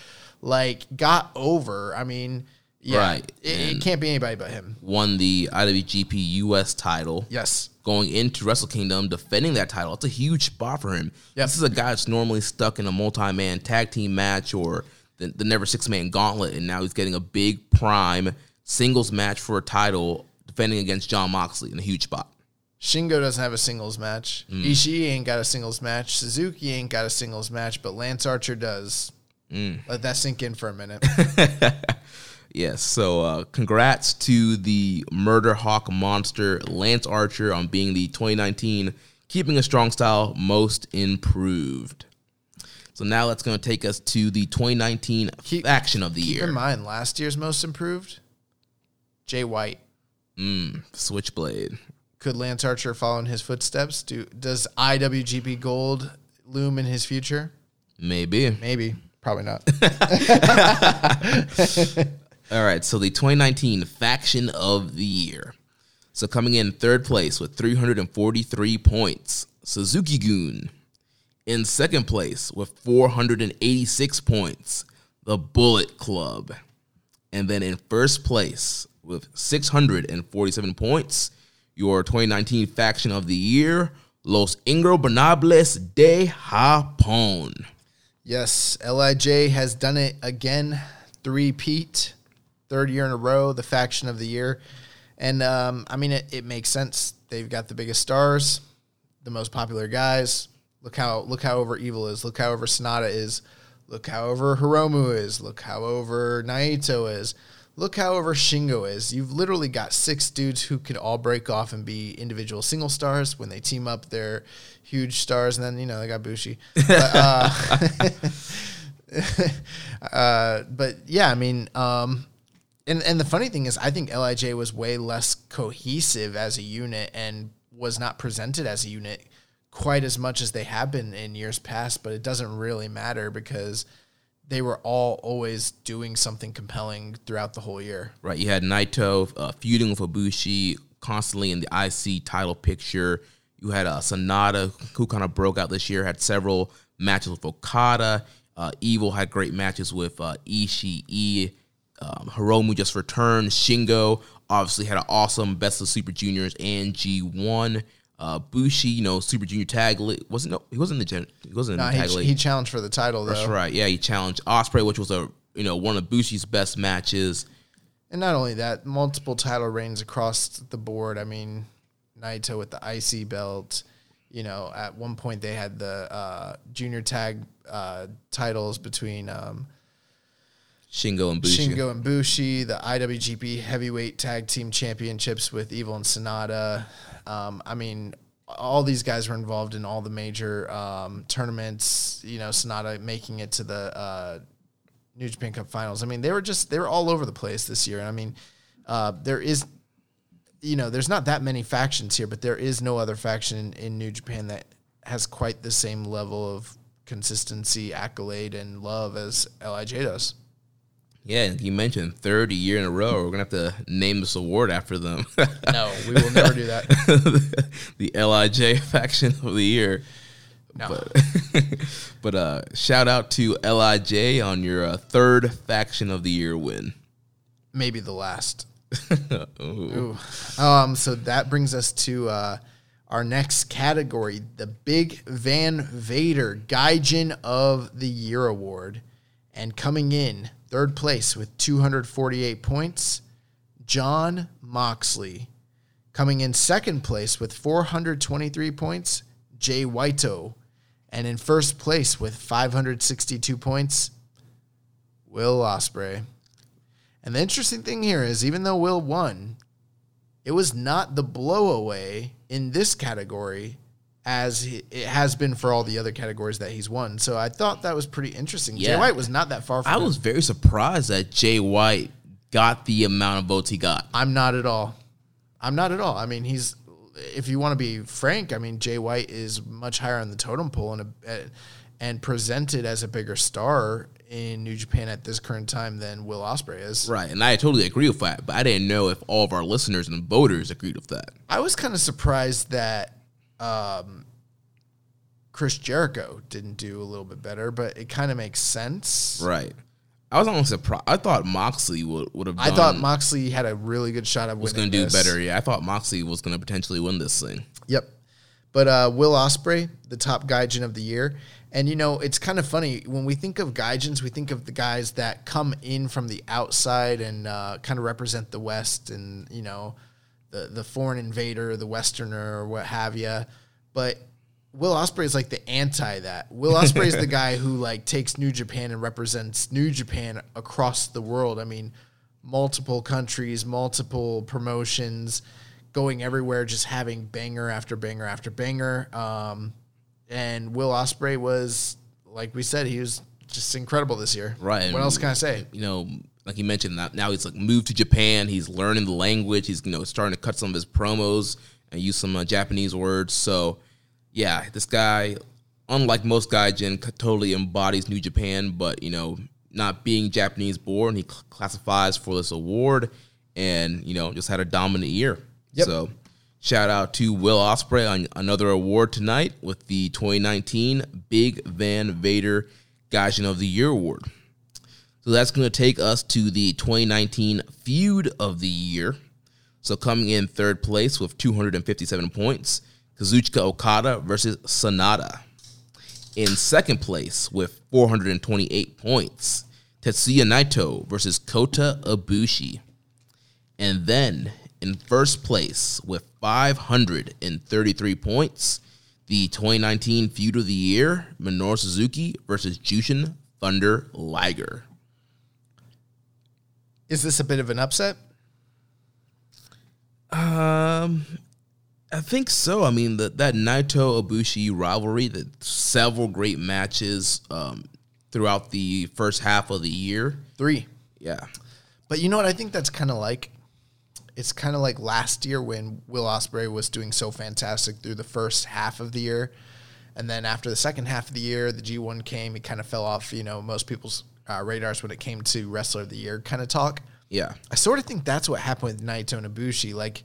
Like got over. I mean. Yeah, right. It, it, can't be anybody but him. Won the IWGP US title. Yes going into Wrestle Kingdom, defending that title. It's a huge spot for him. Yep. This is a guy that's normally stuck in a multi man tag team match or the, the never six man gauntlet, and now he's getting a big prime singles match for a title, defending against John Moxley in a huge spot. Shingo doesn't have a singles match. Mm. Ishii ain't got a singles match. Suzuki ain't got a singles match, but Lance Archer does. Mm. Let that sink in for a minute. Yes, so uh, congrats to the Murder Hawk monster Lance Archer on being the 2019 Keepin' It Strong Style Most Improved. So now that's going to take us to the 2019 Keep- Faction of the Keep Year. in mind, last year's most improved, Jay White. Mm, Switchblade. Could Lance Archer follow in his footsteps? Do does IWGP Gold loom in his future? Maybe. Maybe, probably not. All right, so the 2019 Faction of the Year. So coming in third place with 343 points, Suzuki-gun. In second place with 486 points, the Bullet Club. And then in first place with 647 points, your 2019 Faction of the Year, Los Ingobernables de Japón. yes, Lij has done it again. Three third year in a row, the faction of the year, and um, I mean it, it makes sense. They've got the biggest stars, the most popular guys. Look how look how over Evil is. Look how over Sanada is. Look how over Hiromu is. Look how over Naito is. Look how over Shingo is. You've literally got six dudes who could all break off and be individual single stars. When they team up, they're huge stars. And then you know they got Bushi. But, uh, uh, but yeah, I mean, um, and and the funny thing is, I think Lij was way less cohesive as a unit and was not presented as a unit quite as much as they have been in years past. But it doesn't really matter because they were all always doing something compelling throughout the whole year. Right, you had Naito uh, feuding with Ibushi, constantly in the IC title picture. You had uh, Sanada, who kind of broke out this year, had several matches with Okada. Uh, Evil had great matches with uh, Ishii. Um, Hiromu just returned. Shingo obviously had an awesome Best of Super Juniors and G1. Uh, Bushi, you know, Super Junior Tag League wasn't no, he wasn't in the gen, he wasn't in the Tag he, League. he challenged for the title though, That's right. Yeah, he challenged Ospreay, which was a you know one of Bushi's best matches. and not only that, multiple title reigns across the board. I mean, Naito with the IC belt. You know, at one point they had the uh, junior tag uh, titles between um, Shingo and Bushi. Shingo and Bushi, the IWGP Heavyweight Tag Team Championships with Evil and Sanada. Um, I mean, all these guys were involved in all the major um, tournaments. You know, Sanada making it to the uh, New Japan Cup Finals. I mean, they were just they were all over the place this year. And I mean, uh, there is, you know, there's not that many factions here, but there is no other faction in, in New Japan that has quite the same level of consistency, accolade, and love as Lij does. Yeah, you mentioned third year in a row. We're gonna have to name this award after them. No, we will never do that. the Lij faction of the year. No. But, but uh, shout out to Lij on your uh, third faction of the year win. maybe the last. Ooh. Ooh. Um, so that brings us to uh, our next category, the Big Van Vader Gaijin of the Year Award. And coming in third place with 248 points, John Moxley. Coming in second place with 423 points, Jay Whito. And in first place with 562 points, Will Ospreay. And the interesting thing here is, even though Will won, it was not the blowaway in this category as it has been for all the other categories that he's won. So I thought that was pretty interesting. Jay White was not that far from I him. was very surprised that Jay White got the amount of votes he got. I'm not at all. I'm not at all. I mean, he's. If you want to be frank, I mean, Jay White is much higher on the totem pole and a, and presented as a bigger star in New Japan at this current time than Will Ospreay is. Right, and I totally agree with that, but I didn't know if all of our listeners and voters agreed with that. I was kind of surprised that um, Chris Jericho didn't do a little bit better, but it kind of makes sense. Right. I was almost surprised. I thought Moxley would, would have done, I thought Moxley had a really good shot of was winning Was going to do this. better. Yeah, I thought Moxley was going to potentially win this thing. Yep. But uh, Will Ospreay, the top Gaijin of the year. And you know, it's kind of funny when we think of Gaijins, we think of the guys that come in from the outside and uh, kind of represent the West and you know, the the foreign invader, the Westerner, or what have you. But Will Ospreay is like the anti that. Will Ospreay is the guy who like takes New Japan and represents New Japan across the world. I mean, multiple countries, multiple promotions, going everywhere, just having banger after banger after banger. Um, and Will Ospreay was, like we said, he was just incredible this year. Right. What else can I say? You know, like he mentioned, now- now he's like moved to Japan. He's learning the language. He's you know starting to cut some of his promos and use some uh, Japanese words. So, yeah, this guy, unlike most gaijin, totally embodies New Japan. But you know, not being Japanese born, he cl- classifies for this award, and you know, just had a dominant year. Yep. So. Shout out to Will Ospreay on another award tonight with the 2019 Big Van Vader Gaijin of the Year award. So that's going to take us to the 2019 Feud of the Year. So coming in third place with 257 points, Kazuchika Okada versus Sanada. In second place with 428 points, Tetsuya Naito versus Kota Ibushi. And then in first place with 533 points, the 2019 Feud of the Year, Minoru Suzuki versus Jushin Thunder Liger. Is this a bit of an upset? Um, I think so. I mean, the, that Naito Ibushi rivalry, the several great matches um, throughout the first half of the year. Three. Yeah, But you know what? I think that's kind of like it's kind of like last year when Will Ospreay was doing so fantastic through the first half of the year, and then after the second half of the year, the G1 came. It kind of fell off, you know, most people's uh, radars when it came to Wrestler of the Year kind of talk. yeah, I sort of think that's what happened with Naito and Ibushi. Like,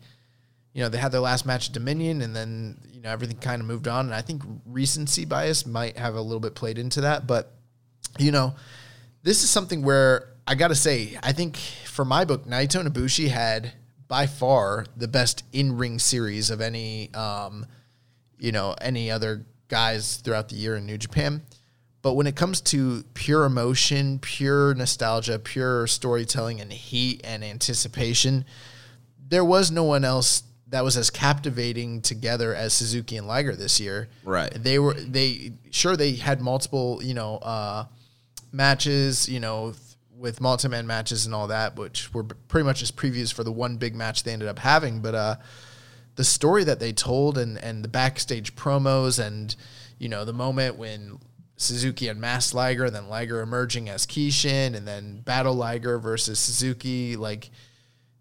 you know, they had their last match at Dominion, and then you know everything kind of moved on. And I think recency bias might have a little bit played into that. But you know, this is something where I got to say, I think for my book, Naito and Ibushi had by far the best in ring series of any, um, you know, any other guys throughout the year in New Japan. But when it comes to pure emotion, pure nostalgia, pure storytelling and heat and anticipation, there was no one else that was as captivating together as Suzuki and Liger this year. Right. They were they sure they had multiple, you know, uh matches, you know, with multi-man matches and all that, which were pretty much just previews for the one big match they ended up having, but uh the story that they told and and the backstage promos and you know the moment when Suzuki and Mass Liger, then Liger emerging as Kishin, and then Battle Liger versus Suzuki. Like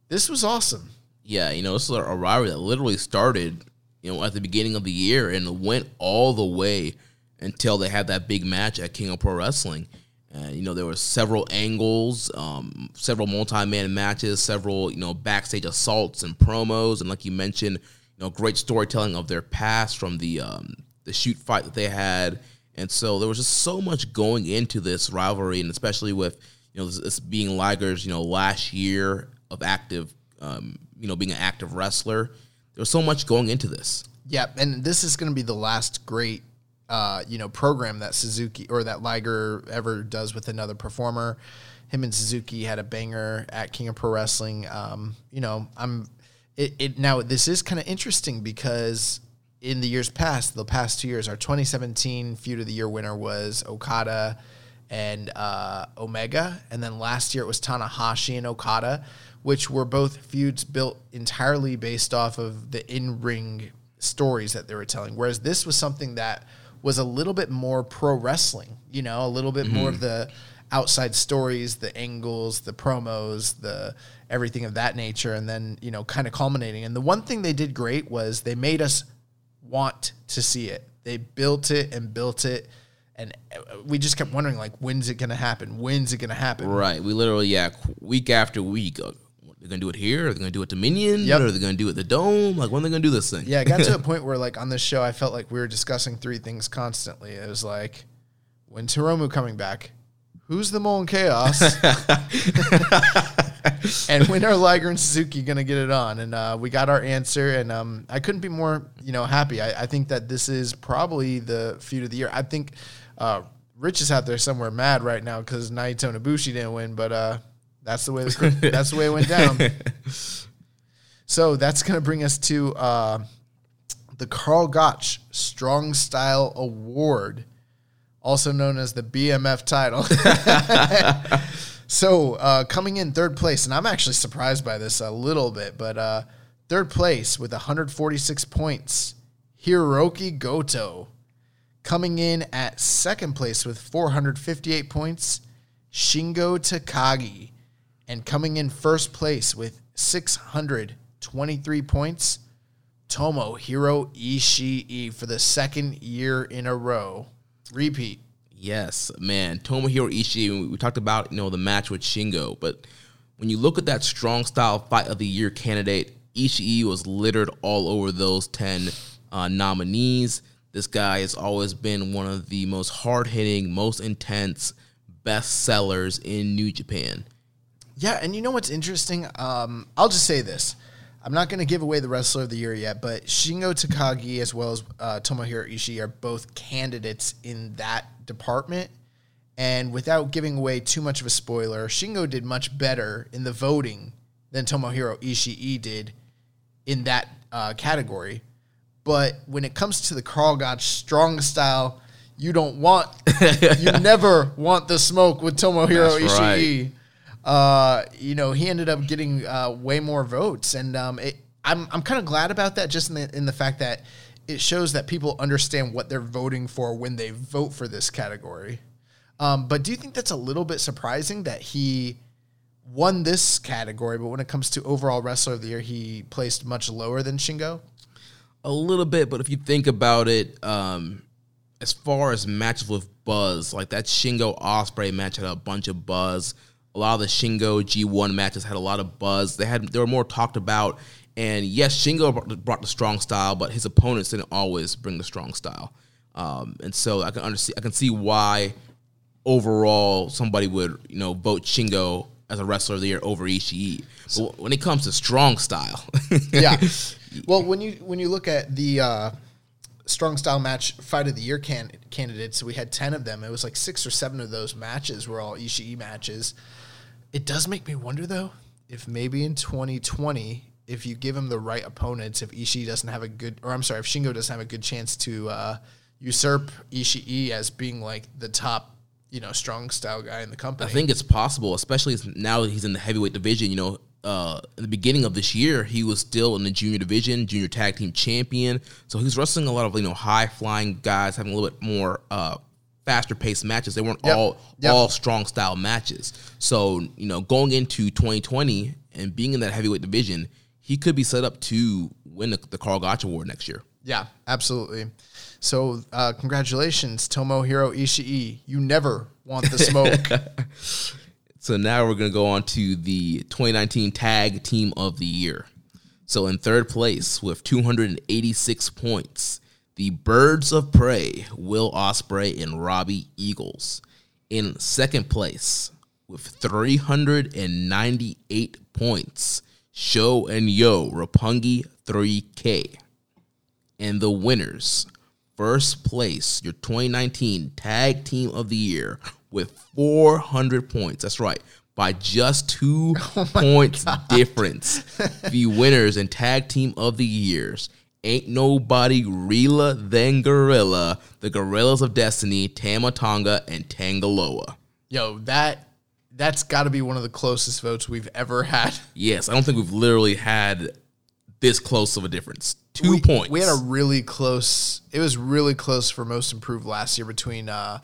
this was awesome. yeah. You know, this is a rivalry that literally started, you know, at the beginning of the year and went all the way until they had that big match at King of Pro Wrestling. And you know, there were several angles, um, several multi-man matches, several you know backstage assaults and promos, and like you mentioned, you know, great storytelling of their past from the um, the shoot fight that they had. And so there was just so much going into this rivalry, and especially with you know this, this being Liger's you know last year of active, um, you know, being an active wrestler. There was so much going into this. Yeah, and this is going to be the last great, uh, you know, program that Suzuki or that Liger ever does with another performer. Him and Suzuki had a banger at King of Pro Wrestling. Um, you know, I'm it, it now. This is kind of interesting because in the years past, the past two years, our 2017 feud of the year winner was Okada and uh, Omega, and then last year it was Tanahashi and Okada, which were both feuds built entirely based off of the in-ring stories that they were telling. Whereas this was something that was a little bit more pro wrestling, you know, a little bit more of the outside stories, the angles, the promos, the everything of that nature, and then you know, kind of culminating. And the one thing they did great was they made us want to see it. They built it and built it, and uh, we just kept wondering like, when's it gonna happen? When's it gonna happen? Right. We literally, yeah, week after week. Uh, they're gonna do it here. Are they gonna do it to Dominion? Yep. Or are they gonna do it the Dome? Like when are they gonna do this thing? Yeah, it got to a point where like on this show, I felt like we were discussing three things constantly. It was like, when's Hiromu coming back? Who's the mole in chaos? and when are Liger and Suzuki going to get it on? And uh, we got our answer, and um, I couldn't be more, you know, happy. I, I, think that this is probably the feud of the year. I think uh, Rich is out there somewhere mad right now because Naito and Ibushi didn't win, but uh, that's the way the, that's the way it went down. so that's going to bring us to uh, the Karl Gotch Strong Style Award, also known as the BMF title. so uh, coming in third place, and I'm actually surprised by this a little bit, but uh, third place with 146 points, Hiroki Goto. Coming in at second place with 458 points, Shingo Takagi. And coming in first place with 623 points, Tomohiro Ishii for the second year in a row. Repeat. Yes, man. Tomohiro Ishii, we talked about, you know, the match with Shingo, but when you look at that strong style fight of the year candidate, Ishii was littered all over those 10 uh, nominees. This guy has always been one of the most hard hitting, most intense best sellers in New Japan. Yeah, and you know what's interesting? Um, I'll just say this. I'm not going to give away the wrestler of the year yet, but Shingo Takagi as well as uh, Tomohiro Ishii are both candidates in that department. And without giving away too much of a spoiler, Shingo did much better in the voting than Tomohiro Ishii did in that uh, category. But when it comes to the Karl Gotch strong style, you don't want, you never want the smoke with Tomohiro That's Ishii. Right. Uh, you know, he ended up getting uh, way more votes, and um, it, I'm I'm kind of glad about that, just in the in the fact that it shows that people understand what they're voting for when they vote for this category. Um, but do you think that's a little bit surprising that he won this category, but when it comes to overall wrestler of the year, he placed much lower than Shingo? A little bit, but if you think about it, um, as far as matches with buzz, like that Shingo Osprey match had a bunch of buzz. A lot of the Shingo G1 matches had a lot of buzz. They had they were more talked about. And yes, Shingo brought the strong style, but his opponents didn't always bring the strong style. Um, and so I can understand, I can see why overall somebody would you know vote Shingo as a wrestler of the year over Ishii. But when it comes to strong style, yeah, well, when you when you look at the uh, strong style match fight of the year can- candidates, we had ten of them. It was like six or seven of those matches were all Ishii matches. It does make me wonder though if maybe in 2020, if you give him the right opponents, if Ishii doesn't have a good, or I'm sorry, if Shingo doesn't have a good chance to uh, usurp Ishii as being like the top you know, strong style guy in the company. I think it's possible, especially now that he's in the heavyweight division. You know, uh, in the beginning of this year, he was still in the junior division, junior tag team champion. So he's wrestling a lot of you know high flying guys, having a little bit more uh, faster paced matches. They weren't yep. all yep. all strong style matches. So you know, going into 2020 and being in that heavyweight division, he could be set up to win the, the Karl Gotch Award next year. Yeah, absolutely. So uh, congratulations, Tomohiro Ishii. You never want the smoke. So now we're going to go on to the 2019 Tag Team of the Year. So in third place with 286 points, the Birds of Prey, Will Ospreay and Robbie Eagles. In second place with 398 points, Sho and Yo Roppongi 3K. And the winners, first place, your 2019 Tag Team of the Year with 400 points. That's right. By just two oh points God. difference. the winners and tag team of the years. Ain't nobody realer than Gorilla, the Guerrillas of Destiny, Tama Tonga, and Tanga Loa. Yo, that that's got to be one of the closest votes we've ever had. Yes, I don't think we've literally had this close of a difference. Two we, points. We had a really close. It was really close for most improved last year between uh,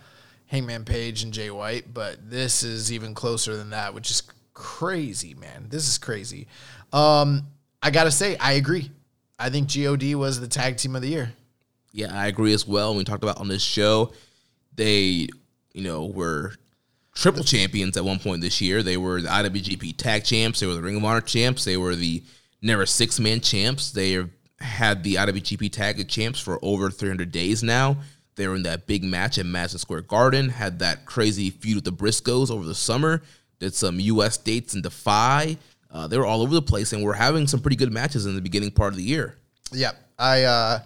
Hangman Page and Jay White, but this is even closer than that, which is crazy, man. This is crazy. Um, I gotta say, I agree. I think God was the tag team of the year. Yeah, I agree as well. We talked about on this show, they, you know, were triple champions at one point this year. They were the IWGP Tag Champs. They were the Ring of Honor Champs. They were the never six man champs. They had the IWGP Tag Champs for over 300 days now. They were in that big match at Madison Square Garden, had that crazy feud with the Briscoes over the summer, did some U.S. dates in Defy. Uh, they were all over the place and were having some pretty good matches in the beginning part of the year. Yep. I uh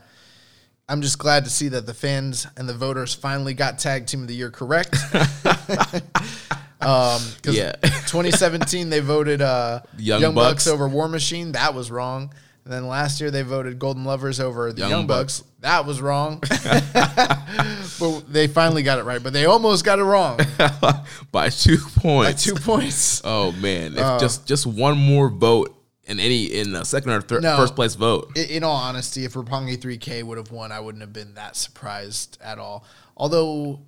I'm just glad to see that the fans and the voters finally got tag team of the year correct. um Yeah. 2017 they voted uh Young Young, Bucks. Bucks. over War Machine. That was wrong. And then last year they voted Golden Lovers over the Young Young, Bucks. That was wrong. but they finally got it right, but they almost got it wrong By two by points. two points. Oh man, if uh, just just one more vote in any in the second or third No. first place vote. I- In all honesty, if Roppongi 3K would have won, I wouldn't have been that surprised at all. Although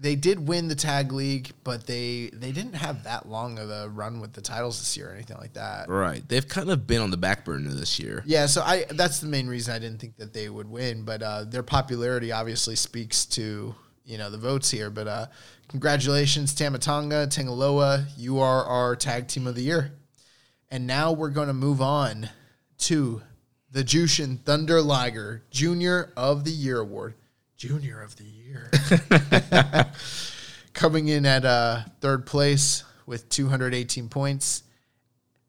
they did win the tag league, but they they didn't have that long of a run with the titles this year or anything like that. Right, they've kind of been on the back burner this year. Yeah, so I that's the main reason I didn't think that they would win, but uh, their popularity obviously speaks to you know the votes here. But uh, congratulations, Tamatanga Tanga Loa, you are our tag team of the year. And now we're going to move on to the Jushin Thunder Liger Junior of the Year award. Junior of the Year. Coming in at uh, third place with 218 points,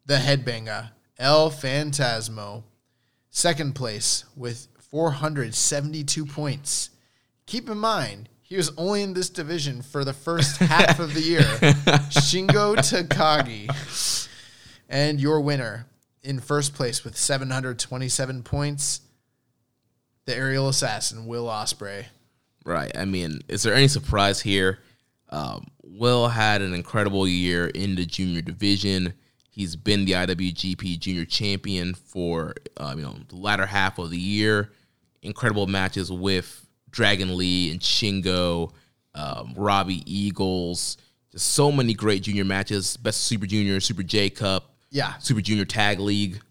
the Headbanger, El Phantasmo. Second place with 472 points. Keep in mind, he was only in this division for the first half of the year. Shingo Takagi. And your winner in first place with 727 points, the aerial assassin, Will Ospreay. Right. I mean, is there any surprise here? Um, Will had an incredible year in the junior division. He's been the IWGP Junior Champion for uh, you know the latter half of the year. Incredible matches with Dragon Lee and Shingo, um, Robbie Eagles. Just so many great junior matches. Best Super Junior, Super J Cup, Yeah. Super Junior Tag League.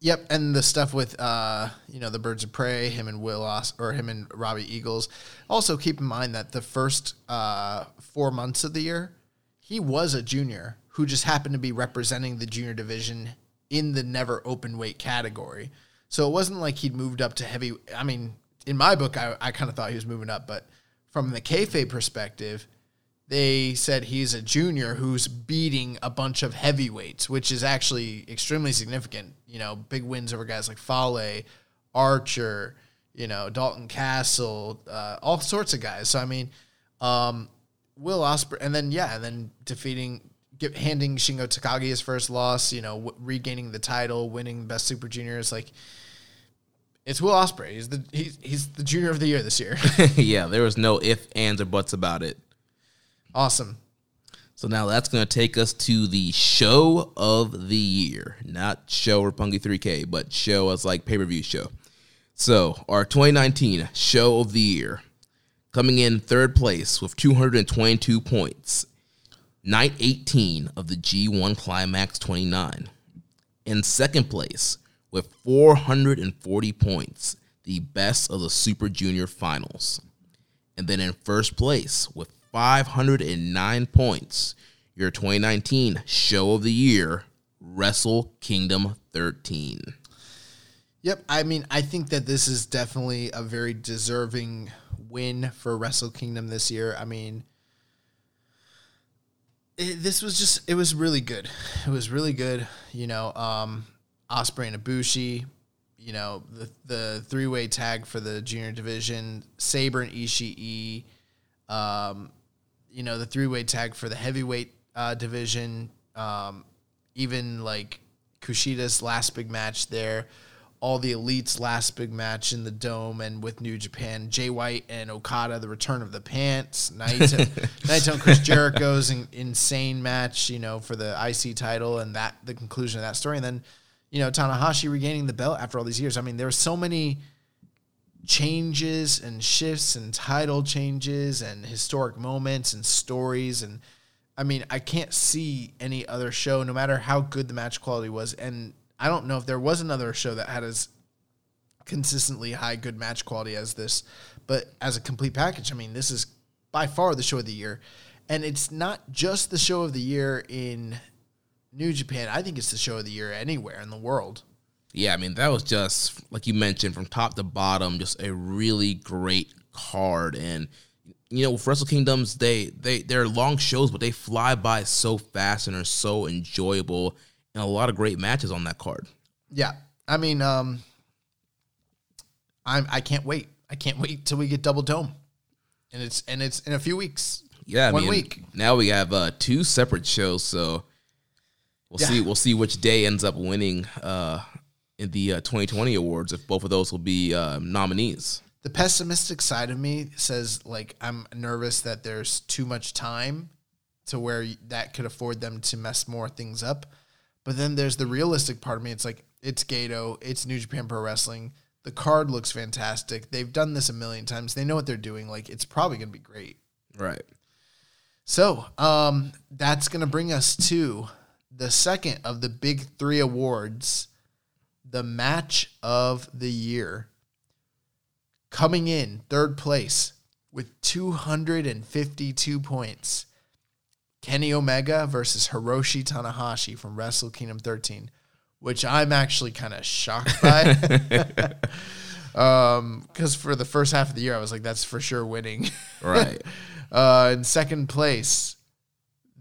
Yep, and the stuff with uh, you know the Birds of Prey, him and Will Os- or him and Robbie Eagles. Also, keep in mind that the first uh, four months of the year, he was a junior who just happened to be representing the junior division in the never open weight category. So it wasn't like he'd moved up to heavy. I mean, in my book, I, I kind of thought he was moving up, but from the kayfabe perspective, they said he's a junior who's beating a bunch of heavyweights, which is actually extremely significant. You know, big wins over guys like Fale, Archer, you know, Dalton Castle, uh, all sorts of guys. So I mean, um, Will Ospreay, and then yeah, and then defeating, get, handing Shingo Takagi his first loss. You know, w- regaining the title, winning best Super Juniors. Like, it's Will Ospreay. He's the he's he's the junior of the year this year. yeah, there was no if, ands, or buts about it. Awesome. So now that's going to take us to the show of the year. Not show Roppongi 3K, but show as like pay per view show. So our 2019 show of the year, coming in third place with 222 points, night 18 of the G1 Climax 29. In second place with 440 points, the best of the Super Junior Finals. And then in first place with 509 points, your 2019 show of the year, Wrestle Kingdom 13. Yep. I mean, I think that this is definitely a very deserving win for Wrestle Kingdom this year. I mean, it, this was just, it was really good. It was really good. You know, um, Ospreay and Ibushi, you know, the, the three way tag for the junior division, Sabre and Ishii, um, you know, the three way tag for the heavyweight uh, division, um, even like Kushida's last big match there, all the elites' last big match in the dome and with New Japan, Jay White and Okada, the return of the pants, Naito, Naito and Chris Jericho's in, insane match, you know, for the IC title and that the conclusion of that story, and then you know Tanahashi regaining the belt after all these years. I mean, there were so many changes and shifts and title changes and historic moments and stories and I mean, I can't see any other show, no matter how good the match quality was. And I don't know if there was another show that had as consistently high good match quality as this. But as a complete package, I mean, this is by far the show of the year. And it's not just the show of the year in New Japan. I think it's the show of the year anywhere in the world. Yeah, I mean, that was just, like you mentioned, from top to bottom, just a really great card. And, you know, with Wrestle Kingdoms, they, they, they're long shows, but they fly by so fast and are so enjoyable. and a lot of great matches on that card. Yeah, I mean, um, I'm I can't wait. I can't wait till we get Double Dome, and it's and it's in a few weeks. Yeah, I one mean, week. Now we have uh, two separate shows, so we'll Yeah. see. We'll see which day ends up winning uh, in the uh, 2020 awards. If both of those will be uh, nominees. The pessimistic side of me says like I'm nervous that there's too much time to where that could afford them to mess more things up. But then there's the realistic part of me. It's like it's Gedo, it's New Japan Pro Wrestling. The card looks fantastic. They've done this a million times. They know what they're doing. Like it's probably gonna be great. Right. So, um, that's going to bring us to the second of the big three awards, the match of the year. Coming in third place with 252 points, Kenny Omega versus Hiroshi Tanahashi from Wrestle Kingdom 13, which I'm actually kind of shocked by. um, because for the first half of the year, I was like, that's for sure winning. Right. Uh, in second place,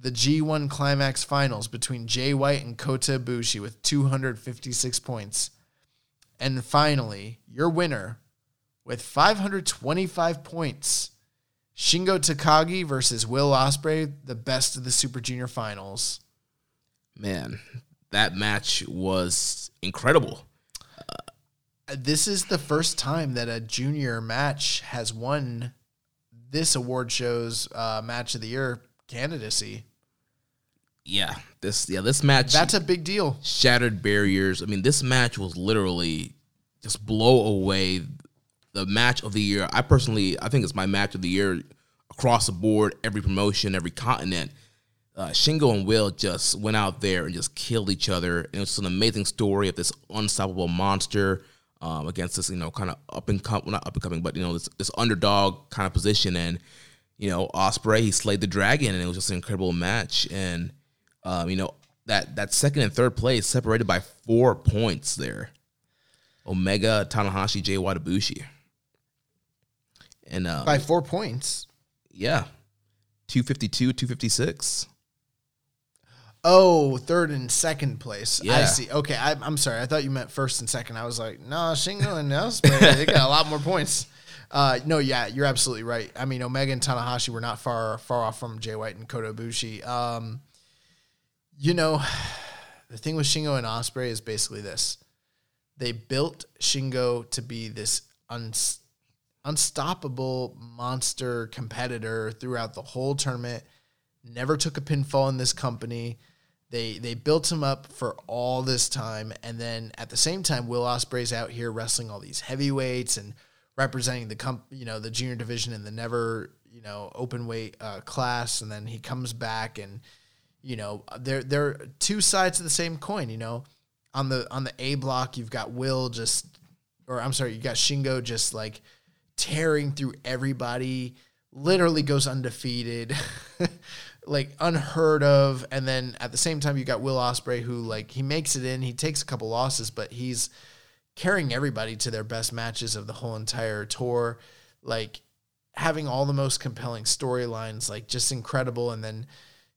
the G1 Climax Finals between Jay White and Kota Ibushi with 256 points. And finally, your winner with 525 points, Shingo Takagi versus Will Ospreay, the best of the Super Junior Finals. Man, that match was incredible. Uh, This is the first time that a junior match has won this award show's uh, match of the year candidacy. Yeah. This yeah, this match That's a big deal. shattered barriers. I mean, this match was literally just blow away the match of the year. I personally, I think it's my match of the year across the board, every promotion, every continent. Uh, Shingo and Will just went out there and just killed each other. And it was an amazing story of this unstoppable monster um, against this, you know, kind of up and come, well, not up and coming, but you know, this, this underdog kind of position. And you know, Ospreay he slayed the dragon, and it was just an incredible match. And um, you know, that that second and third place separated by four points there. Omega, Tanahashi, Jay White, Ibushi. And uh, By four points. yeah, 252, 256. Oh, third and second place. I see. Okay, I, I'm sorry. I thought you meant first and second. I was like, no, Shingo and Ospreay, they got a lot more points. Uh, no, yeah, you're absolutely right. I mean, Omega and Tanahashi were not far far off from Jay White and Kota Ibushi. Um, you know, the thing with Shingo and Ospreay is basically this: they built Shingo to be this uns- unstoppable monster competitor throughout the whole tournament. Never took a pinfall in this company. They they built him up for all this time, and then at the same time, Will Ospreay's out here wrestling all these heavyweights and representing the comp, you know, the junior division in the never, you know, open weight uh, class, and then he comes back and you know they're they're two sides of the same coin you know. On the on the a block you've got will just or i'm sorry you got shingo just like tearing through everybody literally goes undefeated like unheard of. And then at the same time you got will ospreay who like he makes it in he takes a couple losses but he's carrying everybody to their best matches of the whole entire tour. Like having all the most compelling storylines like just incredible. And then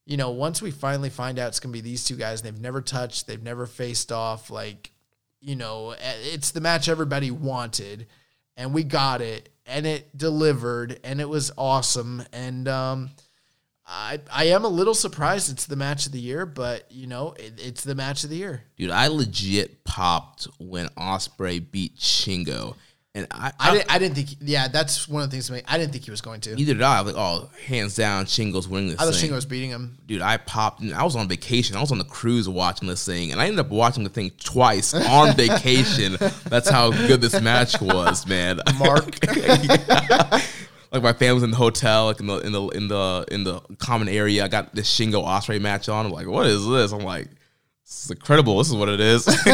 you know, once we finally find out it's going to be these two guys, they've never touched, they've never faced off, like, you know, it's the match everybody wanted, and we got it, and it delivered, and it was awesome. And um, I, I am a little surprised it's the match of the year, but, you know, it, it's the match of the year. Dude, I legit popped when Ospreay beat Shingo. And I, I, didn't, I didn't think, yeah, that's one of the things to me. I didn't think he was going to. neither did I. I was like, oh, hands down, Shingo's winning this I thought thing. Shingo was beating him. Dude, I popped. And I was on vacation. I was on the cruise watching this thing, and I ended up watching the thing twice on vacation. That's how good this match was, man. Mark. like my family's in the hotel, like in the in the in the in the common area. I got this Shingo Ospreay match on. I'm like, what is this? I'm like, this is incredible. This is what it is.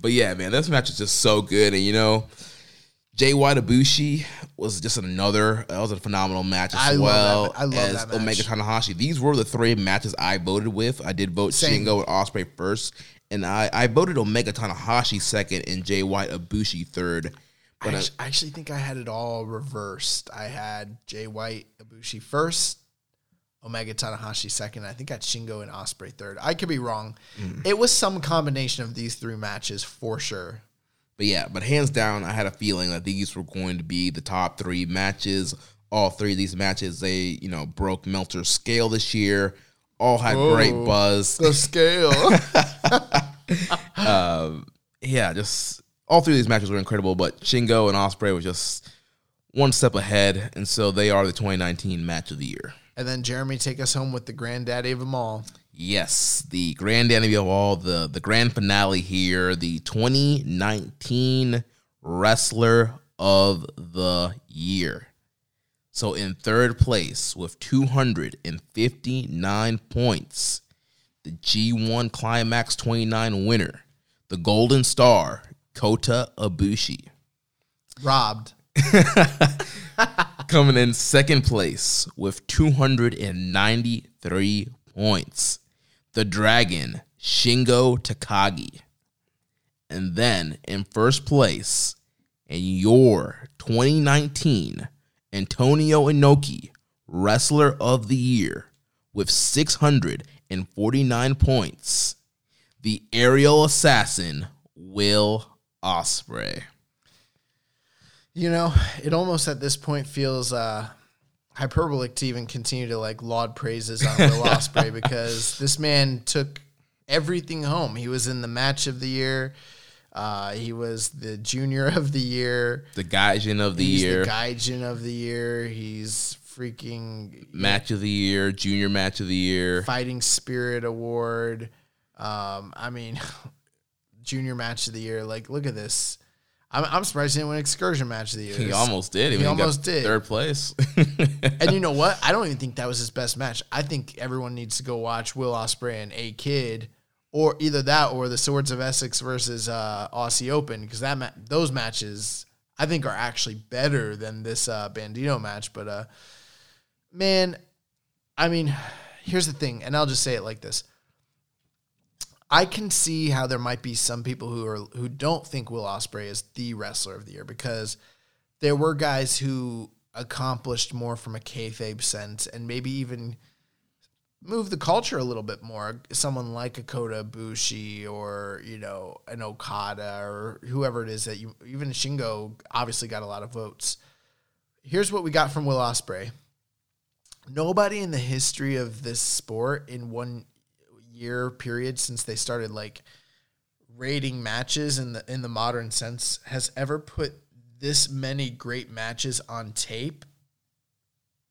but yeah, man, this match is just so good, and you know. Jay White Ibushi was just another. That was a phenomenal match as I love well that I love as that match. Omega Tanahashi. These were the three matches I voted with. I did vote Same. Shingo and Ospreay first, and I, I voted Omega Tanahashi second and Jay White Ibushi third. I But actu- I actually think I had it all reversed. I had Jay White, Ibushi first, Omega Tanahashi second. I think got Shingo and Ospreay third. I could be wrong. Mm. It was some combination of these three matches for sure. But yeah, but hands down, I had a feeling that these were going to be the top three matches. All three of these matches, they you know broke Meltzer's scale this year. All had great buzz. The scale. Um, yeah, just all three of these matches were incredible. But Shingo and Ospreay were just one step ahead, and so they are the 2019 match of the year. And then Jeremy take us home with the granddaddy of them all. Yes, the granddaddy of all, the the grand finale here, the 2019 wrestler of the year. So in third place with 259 points, the G1 Climax 29 winner, the Golden Star, Kota Ibushi. Robbed. coming in second place with 293 points. The Dragon, Shingo Takagi. And then in first place, in your 2019 Antonio Inoki, Wrestler of the Year, with 649 points, the aerial assassin, Will Ospreay. You know, it almost at this point feels uh, hyperbolic to even continue to like laud praises on Will Ospreay because this man took everything home. He was in the match of the year. Uh, he was the junior of the year. The Gaijin of the He's year. the Gaijin of the year. He's freaking match of the year, junior match of the year. Fighting Spirit Award. Um, I mean, junior match of the year. Like, look at this. I'm, I'm surprised he didn't win excursion match of the year. He almost did. He got almost did. Third place. And you know what? I don't even think that was his best match. I think everyone needs to go watch Will Ospreay and A Kid, or either that or the Swords of Essex versus uh, Aussie Open, because that ma- those matches I think are actually better than this uh, Bandito match. But uh, man, I mean, here's the thing, and I'll just say it like this. I can see how there might be some people who are who don't think Will Ospreay is the wrestler of the year because there were guys who accomplished more from a kayfabe sense and maybe even move the culture a little bit more. Someone like a Kota Ibushi or you know an Okada or whoever it is that you even Shingo obviously got a lot of votes. Here's what we got from Will Ospreay. Nobody in the history of this sport in one year period since they started like rating matches in the in the modern sense has ever put this many great matches on tape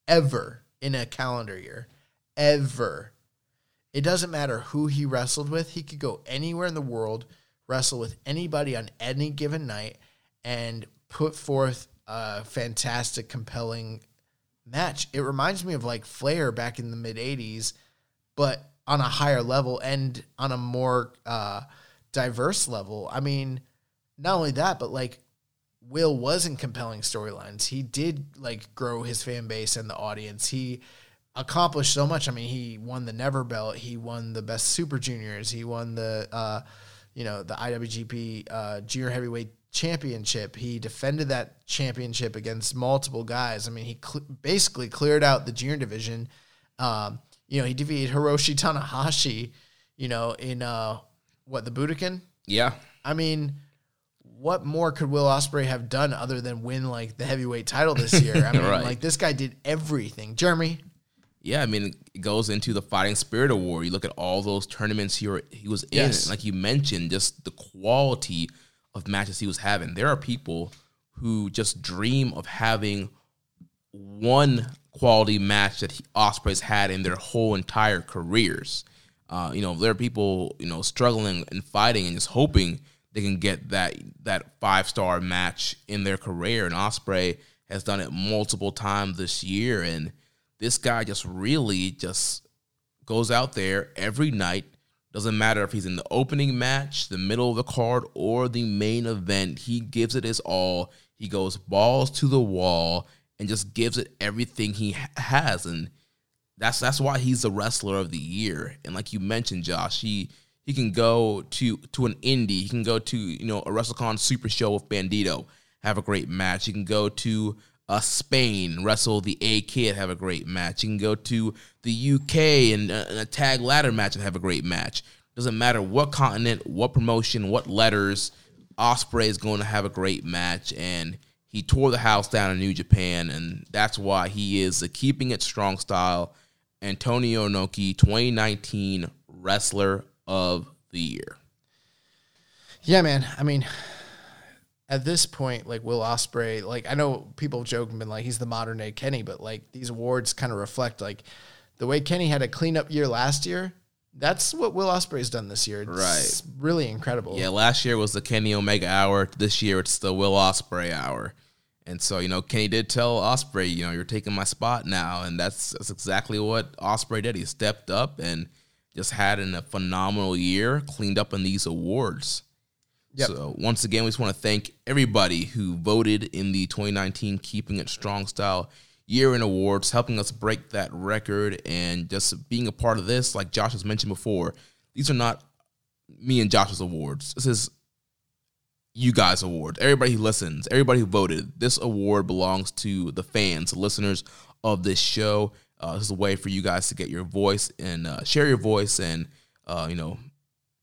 ever in a calendar year ever. It doesn't matter who he wrestled with he could go anywhere in the world wrestle with anybody on any given night and put forth a fantastic compelling match. It reminds me of like flair back in the mid 80s but on a higher level and on a more uh, diverse level. I mean, not only that, but like Will was in compelling storylines. He did like grow his fan base and the audience. He accomplished so much. I mean, he won the Never Belt. He won the Best Super Juniors. He won the uh, you know the IWGP uh, Junior Heavyweight Championship. He defended that championship against multiple guys. I mean, he cl- basically cleared out the junior division. Um, you know, he defeated Hiroshi Tanahashi. You know, in uh, what the Budokan. yeah. I mean, what more could Will Ospreay have done other than win like the heavyweight title this year? I mean, Right. like this guy did everything. Jeremy, Yeah, I mean, it goes into the Fighting Spirit Award. You look at all those tournaments he, were, he was in. Yes. Like you mentioned, just the quality of matches he was having. There are people who just dream of having one quality match that Ospreay's had in their whole entire careers. Uh, you know, there are people you know struggling and fighting and just hoping they can get that that five star match in their career. And Ospreay has done it multiple times this year, and this guy just really just goes out there every night. Doesn't matter if he's in the opening match, the middle of the card, or the main event. He gives it his all. He goes balls to the wall and just gives it everything he has. And that's that's why he's the wrestler of the year. And like you mentioned, Josh, he he can go to to an indie. He can go to you know a WrestleCon Super Show with Bandito, have a great match. He can go to uh, Spain, wrestle the A Kid, have a great match. You can go to the UK and uh, in a tag ladder match and have a great match. Doesn't matter what continent, what promotion, what letters, Ospreay is going to have a great match. And he tore the house down in New Japan, and that's why he is the keeping it strong style Antonio Inoki 2019 Wrestler of the Year. Yeah, man. I mean, at this point, like Will Ospreay, like I know people joke and been like he's the modern day Kenny, but like these awards kind of reflect like the way Kenny had a cleanup year last year. That's what Will Ospreay's done this year. It's Right. really incredible. Yeah, last year was the Kenny Omega hour. This year it's the Will Ospreay hour. And so, you know, Kenny did tell Ospreay, you know, you're taking my spot now, and that's that's exactly what Ospreay did. He stepped up and just had an, a phenomenal year, cleaned up in these awards. Yep. So once again, we just want to thank everybody who voted in the 2019 Keeping It Strong Style Year in Awards, helping us break that record and just being a part of this. Like Josh has mentioned before, these are not me and Josh's awards. This is you guys awards. Everybody who listens, everybody who voted. This award belongs to the fans, listeners of this show. Uh, this is a way for you guys to get your voice and uh, share your voice and uh, you know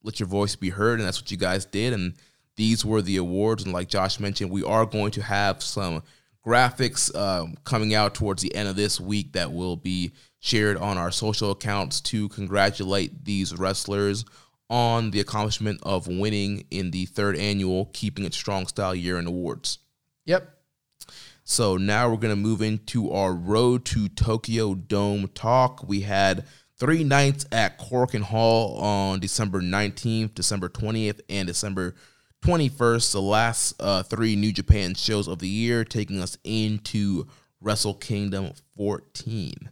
let your voice be heard, and that's what you guys did. And these were the awards. And like Josh mentioned, we are going to have some graphics um, coming out towards the end of this week that will be shared on our social accounts to congratulate these wrestlers on the accomplishment of winning in the third annual Keeping It Strong Style Year in Awards. Yep. So now we're going to move into our Road to Tokyo Dome talk. We had three nights at Korakuen Hall on December 19th, December 20th, and December 21st. The last uh, three New Japan shows of the year, taking us into Wrestle Kingdom 14.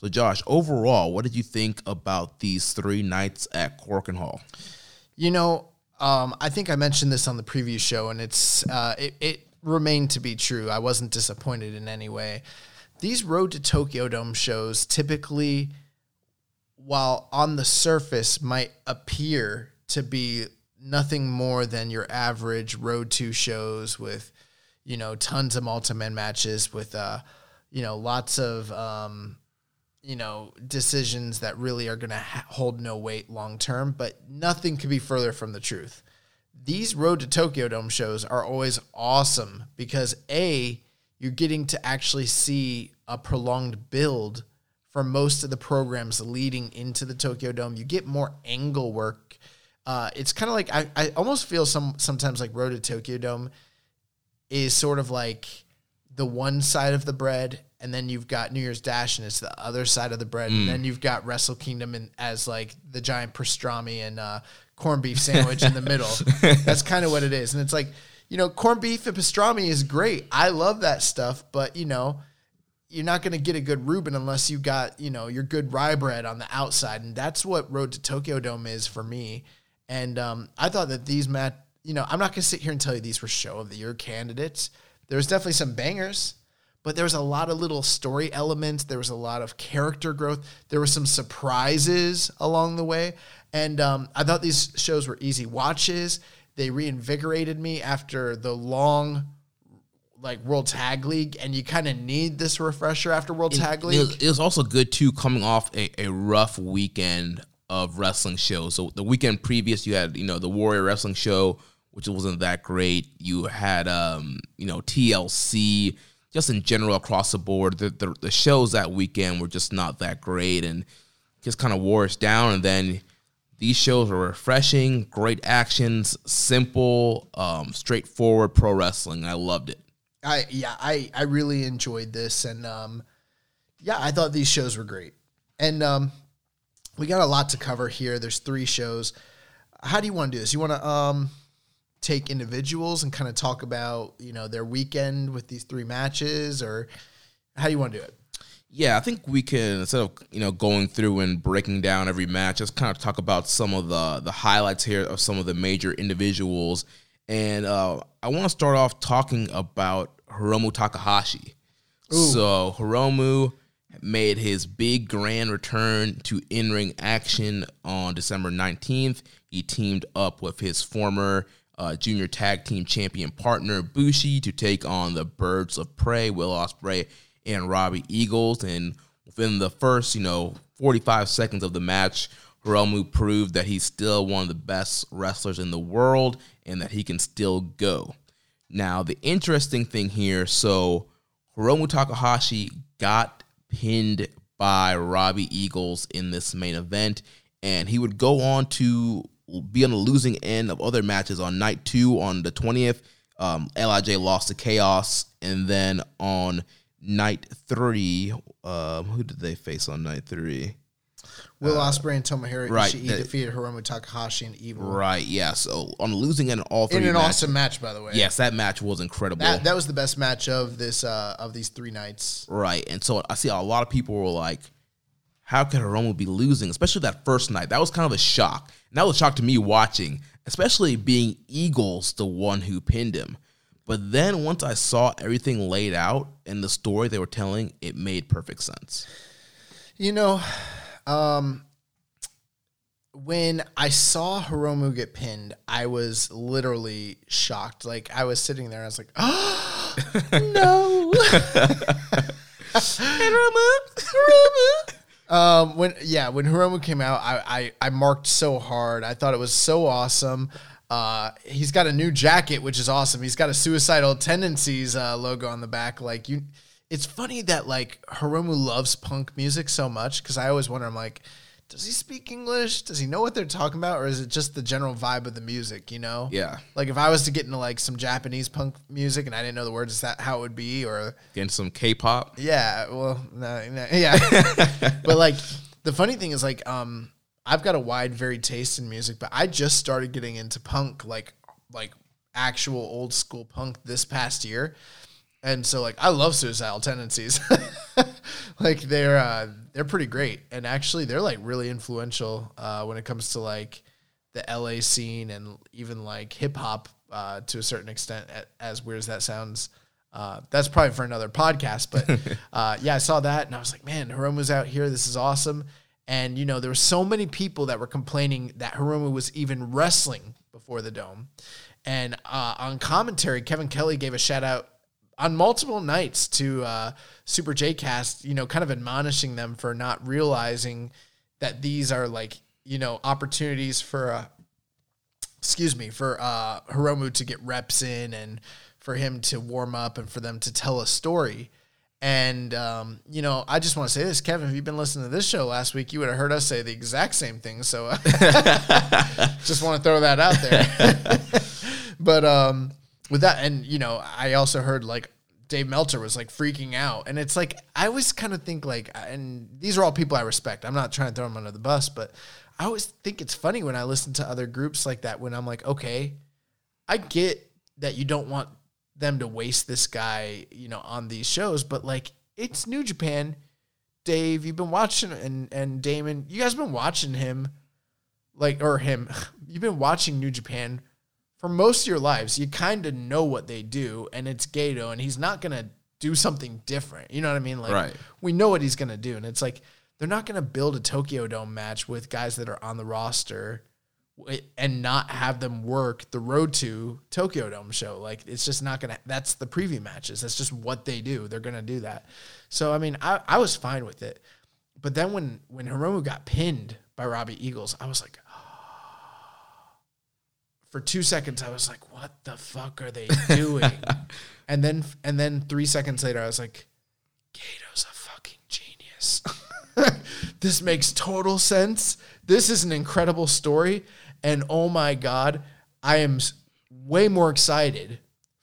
So, Josh, overall, what did you think about these three nights at Korakuen Hall? You know, um, I think I mentioned this on the preview show, and it's uh, it, it remained to be true. I wasn't disappointed in any way. These Road to Tokyo Dome shows typically, while on the surface might appear to be nothing more than your average Road to shows with, you know, tons of multi-man matches with, uh, you know, lots of um, you know, decisions that really are going to ha- hold no weight long term, but nothing could be further from the truth. These Road to Tokyo Dome shows are always awesome because A, you're getting to actually see a prolonged build for most of the programs leading into the Tokyo Dome. You get more angle work. Uh, it's kind of like I, I almost feel some sometimes like Road to Tokyo Dome is sort of like the one side of the bread, and then you've got New Year's Dash, and it's the other side of the bread, and then you've got Wrestle Kingdom and as like the giant pastrami and uh, corned beef sandwich in the middle. That's kind of what it is, and it's like you know, corned beef and pastrami is great. I love that stuff, but you know, you're not going to get a good Reuben unless you got, you know, your good rye bread on the outside. And that's what Road to Tokyo Dome is for me. And um, I thought that these mat, you know, I'm not going to sit here and tell you these were show of the year candidates. There was definitely some bangers, but there was a lot of little story elements. There was a lot of character growth. There were some surprises along the way. And um, I thought these shows were easy watches. They reinvigorated me after the long like World Tag League, and you kind of need this refresher after World Tag It League. was, it was also good too, coming off a, a rough weekend of wrestling shows. So the weekend previous, you had you know the Warrior Wrestling Show, which wasn't that great. You had um you know TLC, just in general across the board. The the, the shows that weekend were just not that great, and just kind of wore us down. And then these shows were refreshing, great actions, simple, um, straightforward pro wrestling. I loved it. I yeah, I I really enjoyed this, and um, yeah, I thought these shows were great, and um, we got a lot to cover here. There's three shows. How do you want to do this? You want to um take individuals and kind of talk about you know their weekend with these three matches, or how do you want to do it? Yeah, I think we can instead of you know going through and breaking down every match, just kind of talk about some of the the highlights here of some of the major individuals. And uh, I want to start off talking about Hiromu Takahashi. So Hiromu made his big grand return to in ring action on December nineteenth. He teamed up with his former uh, junior tag team champion partner Bushi to take on the Birds of Prey, Will Ospreay and Robbie Eagles. And within the first, you know, 45 seconds of the match, Hiromu proved that he's still one of the best wrestlers in the world and that he can still go. Now, the interesting thing here so Hiromu Takahashi got pinned by Robbie Eagles in this main event, and he would go on to be on the losing end of other matches on night two on the 20th. Um, LIJ lost to Chaos, and then on night three, um, who did they face on night three? Will Ospreay and Tomohiro right, Ishii that- defeated Hiromu Takahashi and Evil Right, yeah. So on losing end all three in an matches- awesome match, by the way. Yes, that match was incredible. that that was the best match of this uh, of these three nights. Right. And so I see a lot of people were like, how could Hiromu be losing? Especially that first night. That was kind of a shock. And that was a shock to me watching, especially being Eagles the one who pinned him. But then once I saw everything laid out and the story they were telling, it made perfect sense. You know, um, when I saw Hiromu get pinned, I was literally shocked. Like I was sitting there, I was like, "Oh no!" Um, when yeah, when Hiromu came out, I, I I marked so hard. I thought it was so awesome. Uh, he's got a new jacket, which is awesome. He's got a suicidal tendencies uh, logo on the back. Like you, it's funny that like Hiromu loves punk music so much because I always wonder. I'm like, does he speak English? Does he know what they're talking about, or is it just the general vibe of the music? You know? Yeah. Like if I was to get into like some Japanese punk music and I didn't know the words, is that how it would be? Or Getting some K pop. yeah, well, no, no, yeah. but like the funny thing is like um I've got a wide varied taste in music, but I just started getting into punk like like actual old school punk this past year. And so like I love suicidal tendencies. like they're uh they're pretty great and actually they're like really influential uh when it comes to like the LA scene and even like hip hop uh to a certain extent as weird as that sounds. Uh, that's probably for another podcast, but uh, yeah, I saw that and I was like, man, Hiromu's out here. This is awesome. And you know, there were so many people that were complaining that Hiromu was even wrestling before the dome. And uh, on commentary, Kevin Kelly gave a shout out on multiple nights to uh, Super J Cast, you know, kind of admonishing them for not realizing that these are like, you know, opportunities for uh, excuse me, for uh, Hiromu to get reps in and for him to warm up and for them to tell a story. And, um, you know, I just want to say this, Kevin, if you've been listening to this show last week, you would have heard us say the exact same thing. So uh, just want to throw that out there. but um, with that, and, you know, I also heard like Dave Meltzer was like freaking out. And it's like, I always kind of think like, and these are all people I respect. I'm not trying to throw them under the bus, but I always think it's funny when I listen to other groups like that when I'm like, okay, I get that you don't want them to waste this guy, you know, on these shows, but like it's New Japan. Dave, you've been watching and and Damon, you guys been watching him like or him. You've been watching New Japan for most of your lives. You kind of know what they do and it's Gedo and he's not to do something different. You know what I mean? Like Right. we know what he's to do and it's like they're not to build a Tokyo Dome match with guys that are on the roster and not have them work the road to Tokyo Dome show. Like it's just not gonna. That's the preview matches. That's just what they do. They're gonna do that. So I mean, I, I was fine with it. But then when when Hiromu got pinned by Robbie Eagles, I was like, for two seconds, I was like, what the fuck are they doing? and then and then three seconds later, I was like, Gedo's a fucking genius. this makes total sense. This is an incredible story. And oh my God, I am way more excited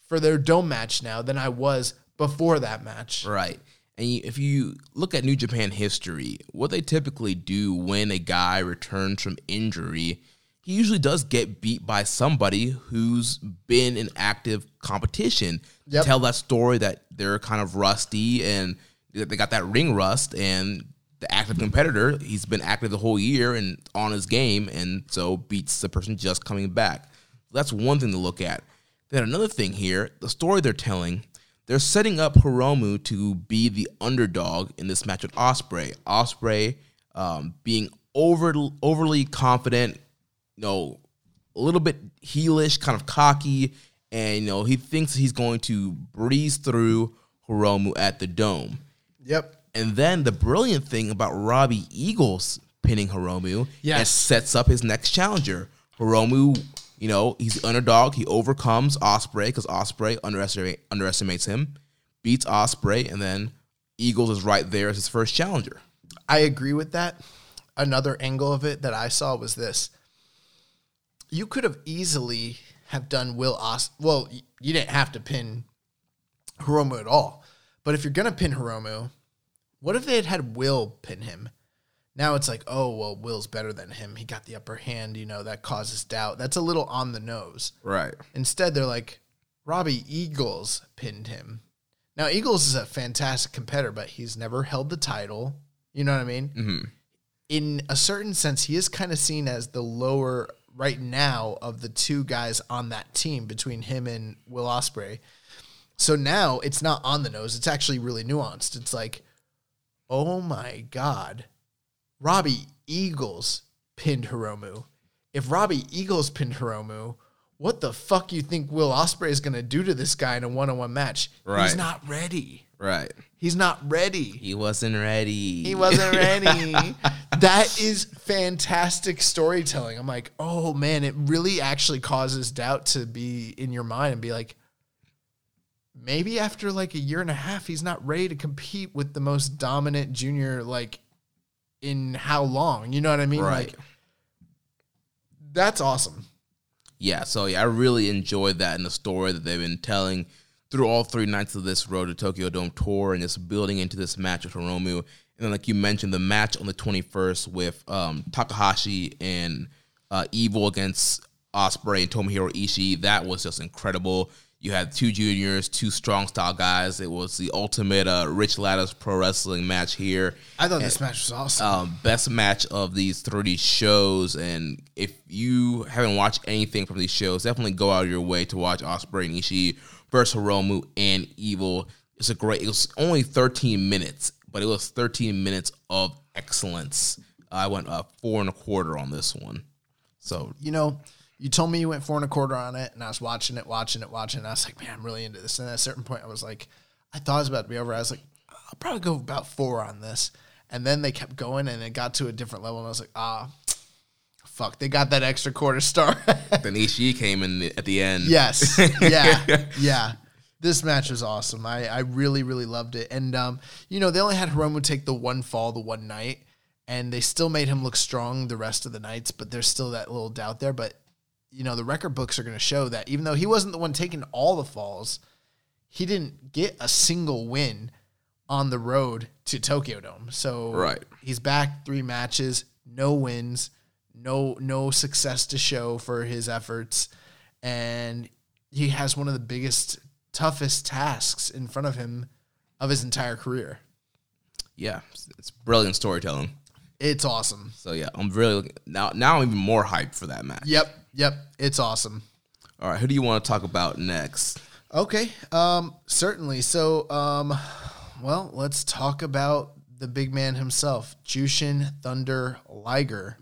for their dome match now than I was before that match. Right. And if you look at New Japan history, what they typically do when a guy returns from injury, he usually does get beat by somebody who's been in active competition. Yep. Tell that story that they're kind of rusty and they got that ring rust and the active competitor, he's been active the whole year and on his game and so beats the person just coming back. That's one thing to look at. Then another thing here, the story they're telling, they're setting up Hiromu to be the underdog in this match with Ospreay. Ospreay um, being over overly confident, you know, a little bit heelish, kind of cocky, and you know he thinks he's going to breeze through Hiromu at the Dome. Yep. And then the brilliant thing about Robbie Eagles pinning Hiromu Yes. sets up his next challenger. Hiromu, you know, he's the underdog. He overcomes Ospreay because Ospreay underestimate, underestimates him, beats Ospreay, and then Eagles is right there as his first challenger. I agree with that. Another angle of it that I saw was this. You could have easily have done Will Os. Well, you didn't have to pin Hiromu at all. But if you're gonna pin Hiromu, what if they had had Will pin him? Now it's like, oh well, Will's better than him. He got the upper hand. You know that causes doubt. That's a little on the nose. Right. Instead, they're like, Robbie Eagles pinned him. Now, Eagles is a fantastic competitor, but he's never held the title. You know what I mean? hmm In a certain sense, he is kind of seen as the lower right now of the two guys on that team between him and Will Ospreay. So now it's not on the nose. It's actually really nuanced. It's like, oh my God, Robbie Eagles pinned Hiromu. If Robbie Eagles pinned Hiromu, what the fuck you think Will Ospreay is going to do to this guy in a one-on-one match? He's not ready. Right. He's not ready. He wasn't ready. He wasn't ready. that is fantastic storytelling. I'm like, oh man, it really actually causes doubt to be in your mind and be like, maybe after like a year and a half, he's not ready to compete with the most dominant junior, like in how long? You know what I mean? Right. Like, that's awesome. Yeah, so yeah, I really enjoyed that in the story that they've been telling through all three nights of this Road to Tokyo Dome tour and just building into this match with Hiromu. And then, like you mentioned, the match on the 21st with um, Takahashi and uh, Evil against Ospreay and Tomohiro Ishii, that was just incredible. You had two juniors, two strong style guys. It was the ultimate uh, Rich Ladders pro wrestling match here I thought this match was awesome. um, best match of these 30 shows. And if you haven't watched anything from these shows, definitely go out of your way to watch Ospreay and Ishii versus Hiromu and Evil. It's a great. It was only 13 minutes, but it was 13 minutes of excellence. I went uh, four and a quarter on this one. So you know, you told me you went four and a quarter on it, and I was watching it, watching it, watching it. And I was like, man, I'm really into this. And at a certain point, I was like, I thought it was about to be over. I was like, I'll probably go about four on this. And then they kept going, and it got to a different level. And I was like, ah, fuck, they got that extra quarter star. then Ishii came in the, at the end. yes, yeah, yeah. This match was awesome. I, I really, really loved it. And, um, you know, they only had Hiromu take the one fall the one night, and they still made him look strong the rest of the nights, but there's still that little doubt there. But, you know, the record books are going to show that even though he wasn't the one taking all the falls, he didn't get a single win on the road to Tokyo Dome. So Right. he's back three matches, no wins, no no success to show for his efforts, and he has one of the biggest, toughest tasks in front of him of his entire career. yeah, it's, brilliant storytelling. It's awesome. So yeah, I'm really looking, now. Now I'm even more hyped for that match. Yep, yep, it's awesome. All right, who do you want to talk about next? Okay, um, certainly. So, um, well, let's talk about the big man himself, Jushin Thunder Liger.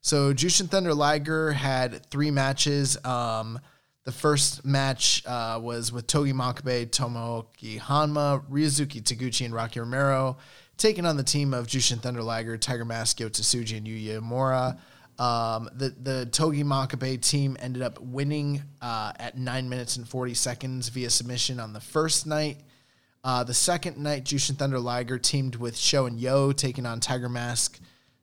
So, Jushin Thunder Liger had three matches. Um, the first match uh, was with Togi Makabe, Tomoaki Honma, Ryusuke Taguchi, and Rocky Romero, taking on the team of Jushin Thunder Liger, Tiger Mask, Yota Tsuji, and Yuya Uemura. Um, the the Togi Makabe team ended up winning uh, at nine minutes and forty seconds via submission on the first night. Uh, the second night, Jushin Thunder Liger teamed with Sho and Yo, taking on Tiger Mask,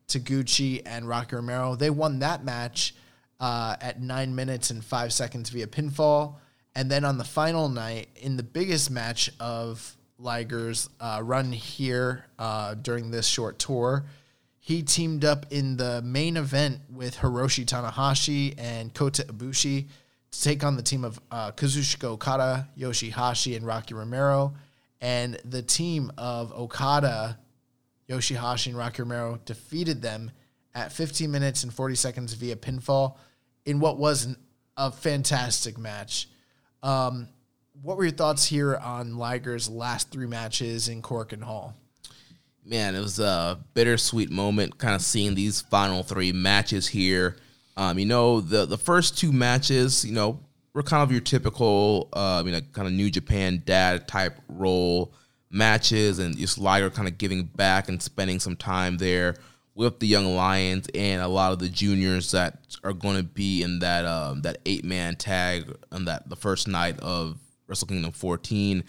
Taguchi, and Rocky Romero. They won that match uh, at nine minutes and five seconds via pinfall. And then on the final night, in the biggest match of Liger's uh, run here uh, during this short tour, he teamed up in the main event with Hiroshi Tanahashi and Kota Ibushi to take on the team of uh, Kazuchika Okada, Yoshihashi, and Rocky Romero. And the team of Okada, Yoshihashi, and Rocky Romero defeated them at 15 minutes and 40 seconds via pinfall in what was an, a fantastic match. Um, what were your thoughts here on Liger's last three matches in Korakuen Hall? Man, it was a bittersweet moment kind of seeing these final three matches here. Um, you know, the the first two matches, you know, were kind of your typical, uh, you know, kind of New Japan dad type role matches, and just Liger kind of giving back and spending some time there with the young lions and a lot of the juniors that are going to be in that um, that eight man tag on that the first night of Wrestle Kingdom 14.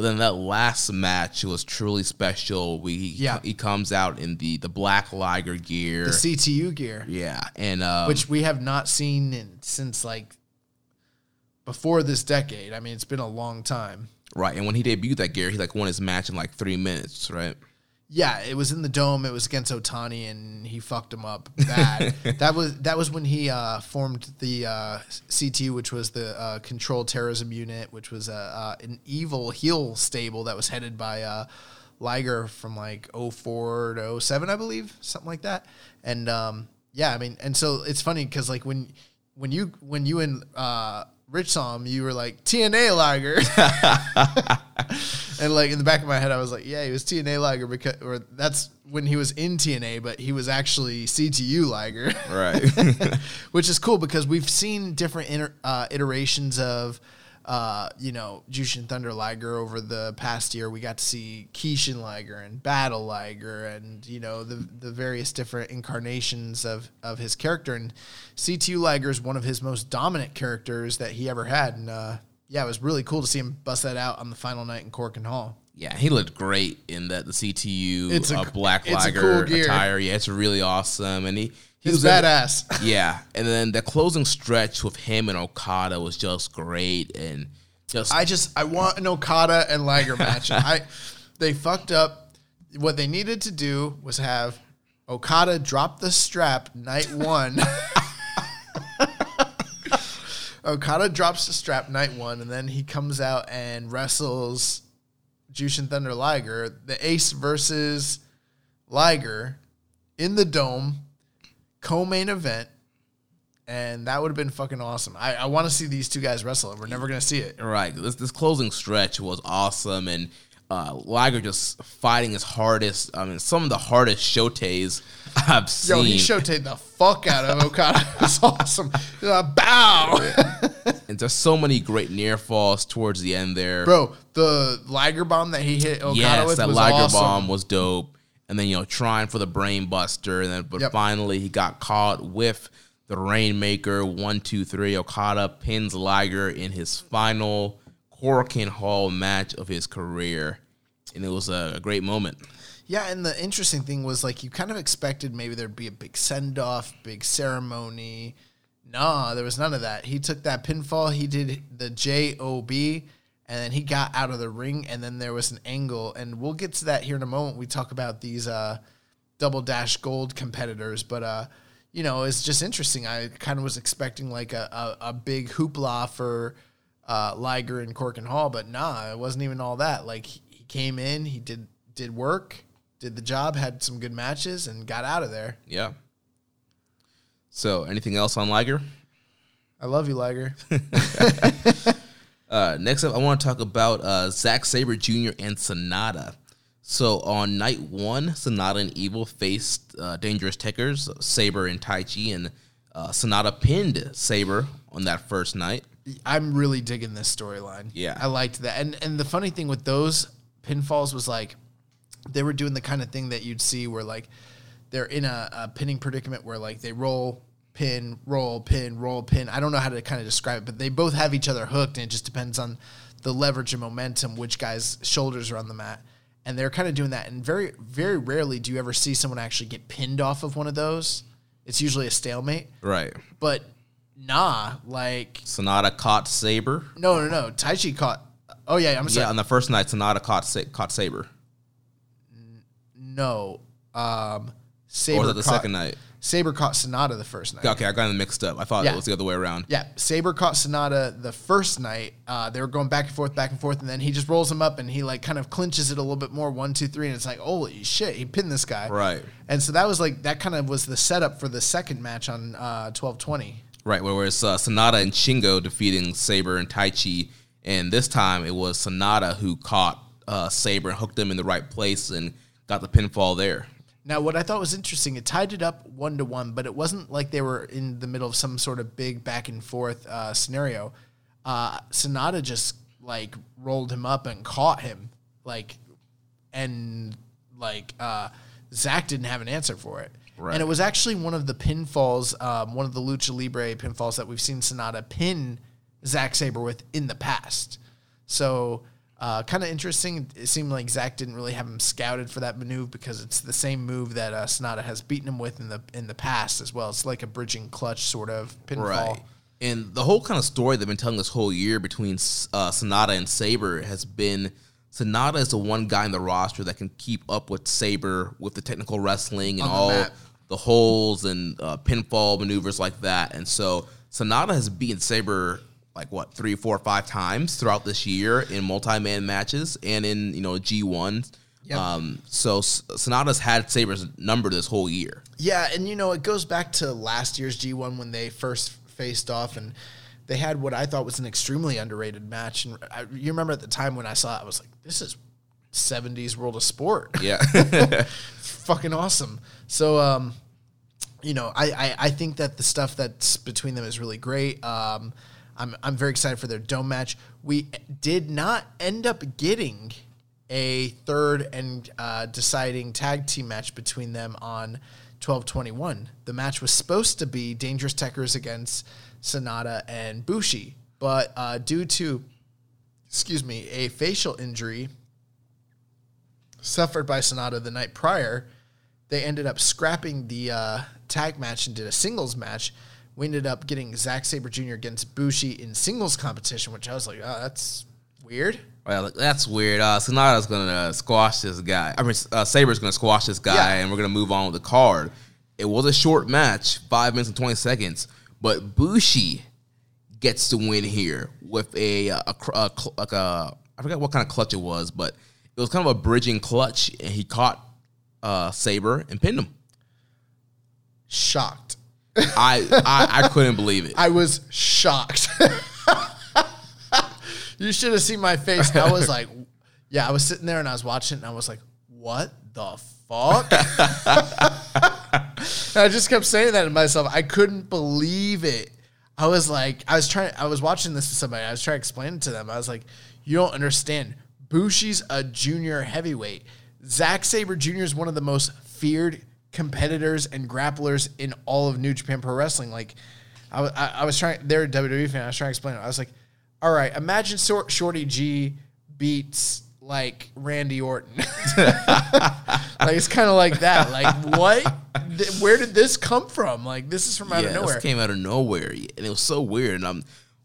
But then that last match was truly special. We Yeah. he comes out in the the black Liger gear. The CTU gear, yeah, and um, which we have not seen in, since like before this decade. I mean, it's been a long time. right, and when he debuted that gear, he like won his match in like three minutes, right? Yeah, it was in the dome. It was against Otani, and he fucked him up bad. that was that was when he uh, formed the uh, CTU, which was the uh, Controlled Terrorism Unit, which was uh, uh, an evil heel stable that was headed by uh, Liger from like 04 to 07, I believe, something like that. And um, yeah, I mean, and so it's funny because like when when you when you and uh, Rich saw him, you were like TNA Liger. And like in the back of my head, I was like, "Yeah, he was TNA Liger because, or that's when he was in TNA, but he was actually CTU Liger, Right. which is cool because we've seen different inter, uh, iterations of, uh, you know, Jushin Thunder Liger over the past year. We got to see Kishin Liger and Battle Liger, and you know the the various different incarnations of of his character. And CTU Liger is one of his most dominant characters that he ever had, and uh, yeah, it was really cool to see him bust that out on the final night in Korakuen Hall. yeah, he looked great in that the CTU It's a uh, black it's Liger cool attire. Yeah, it's really awesome, and he he He's was badass. Yeah, and then the closing stretch with him and Okada was just great, and just I just I want an Okada and Liger match. I they fucked up. What they needed to do was have Okada drop the strap night one. Okada drops the strap night one, and then he comes out and wrestles Jushin Thunder Liger, the Ace versus Liger in the dome, co-main event, and that would have been fucking awesome. I, I want to see these two guys wrestle, and we're never gonna see it. right. This this closing stretch was awesome, and uh, Liger just fighting his hardest. I mean, some of the hardest shotes I've seen. Yo, he showed the fuck out of Okada. It was awesome. Uh, bow, and there's so many great near falls towards the end there. bro. The Liger bomb that he hit Okada yes, with that was Liger awesome. bomb was dope. And then you know trying for the brain buster, and then but Yep. finally he got caught with the Rainmaker. One, two, three. Okada pins Liger in his final Korakuen Hall match of his career, and it was a, a great moment. Yeah, and the interesting thing was like you kind of expected maybe there'd be a big send off, big ceremony. Nah, there was none of that. He took that pinfall, he did the J O B, and then he got out of the ring, and then there was an angle, and we'll get to that here in a moment. We talk about these uh, double dash gold competitors, but uh, you know, it's just interesting. I kind of was expecting like a, a, a big hoopla for uh, Liger and Korakuen Hall, but nah, it wasn't even all that. Like he he came in, he did did work, did the job, had some good matches, and got out of there. Yeah. So, anything else on Liger? I love you, Liger. Uh, next up, I want to talk about uh, Zack Sabre Jr. and Sanada. So on night one, Sanada and Evil faced uh, Dangerous Tekkers, Sabre and Taichi, and uh, Sanada pinned Sabre on that first night. I'm really digging this storyline. Yeah. I liked that. And and the funny thing with those pinfalls was like they were doing the kind of thing that you'd see where like they're in a, a pinning predicament where like they roll, pin, roll, pin, roll, pin. I don't know how to kind of describe it, but they both have each other hooked, and it just depends on the leverage and momentum, which guy's shoulders are on the mat. And they're kind of doing that. And very, very rarely do you ever see someone actually get pinned off of one of those. It's usually a stalemate. Right. But nah, like Sanada caught Sabre. no, no, no. Taichi caught. Oh yeah, I'm sorry. Yeah, on the first night, Sanada caught Sa- caught Sabre. no, um, Or Sabre was it the caught, second night? Sabre caught Sanada the first night. Okay, I got them mixed up. I thought Yeah. it was the other way around. Yeah, Sabre caught Sanada the first night. Uh, they were going back and forth, back and forth, and then he just rolls him up and he like kind of clinches it a little bit more. One, two, three, and it's like, holy shit, he pinned this guy. Right. And so that was like that kind of was the setup for the second match on uh, twelve twenty. Right, where it's uh, Sanada and Shingo defeating Sabre and Taichi, and this time it was Sanada who caught uh, Sabre and hooked him in the right place and got the pinfall there. Now, what I thought was interesting, it tied it up one to one, but it wasn't like they were in the middle of some sort of big back and forth uh, scenario. Uh, Sanada just like rolled him up and caught him, like, and like uh, Zach didn't have an answer for it. Right. And it was actually one of the pinfalls, um, one of the Lucha Libre pinfalls that we've seen Sanada pin Zack Sabre with in the past. So, uh, kind of interesting. It seemed like Zach didn't really have him scouted for that maneuver because it's the same move that uh, Sanada has beaten him with in the in the past as well. It's like a bridging clutch sort of pinfall. Right. And the whole kind of story they've been telling this whole year between uh, Sanada and Sabre has been Sanada is the one guy in the roster that can keep up with Sabre with the technical wrestling and the all mat. the holes and uh, pinfall maneuvers like that. And so Sanada has beaten Sabre like what three, four, five times throughout this year in multi-man matches and in you know G one. Yep. Um, so S- Sanada's had Sabre's number this whole year. Yeah, and you know, it goes back to last year's G1 when they first faced off and they had what I thought was an extremely underrated match. And I, you remember at the time when I saw it, I was like, this is 70s world of sport. Yeah. Fucking awesome. So, um, you know, I, I, I think that the stuff that's between them is really great. Um, I'm, I'm very excited for their dome match. We did not end up getting a third and uh, deciding tag team match between them on 1221. The match was supposed to be Dangerous Tekkers against Sanada and Bushi, but uh, due to, excuse me, a facial injury suffered by Sanada the night prior, they ended up scrapping the uh, tag match and did a singles match. We ended up getting Zack Sabre Jr. against Bushi in singles competition, which I was like, oh, that's weird. Well, that's weird. Uh, Sanada's gonna uh, squash this guy. I mean, uh, Sabre's gonna squash this guy, Yeah. and we're gonna move on with the card. It was a short match, five minutes and twenty seconds, but Bushi gets to win here with a, a, cr- a like a I forgot what kind of clutch it was, but it was kind of a bridging clutch, and he caught uh, Sabre and pinned him. Shocked. I, I I couldn't believe it. I was shocked. you should have seen my face. I was like, yeah, I was sitting there and I was watching it and I was like, what the fuck? And I just kept saying that to myself. I couldn't believe it. I was like, I was trying, I was watching this with somebody. I was trying to explain it to them. I was like, you don't understand. Bushi's a junior heavyweight. Zack Sabre Jr. is one of the most feared competitors and grapplers in all of New Japan Pro Wrestling. Like, I, I, I was trying, they're a WWE fan. I was trying to explain it. I was like, all right, imagine Shorty G beats like Randy Orton. like it's kind of like that. Like what? Th- Where did this come from? Like this is from out of nowhere. This came out of nowhere, and it was so weird. And I'm,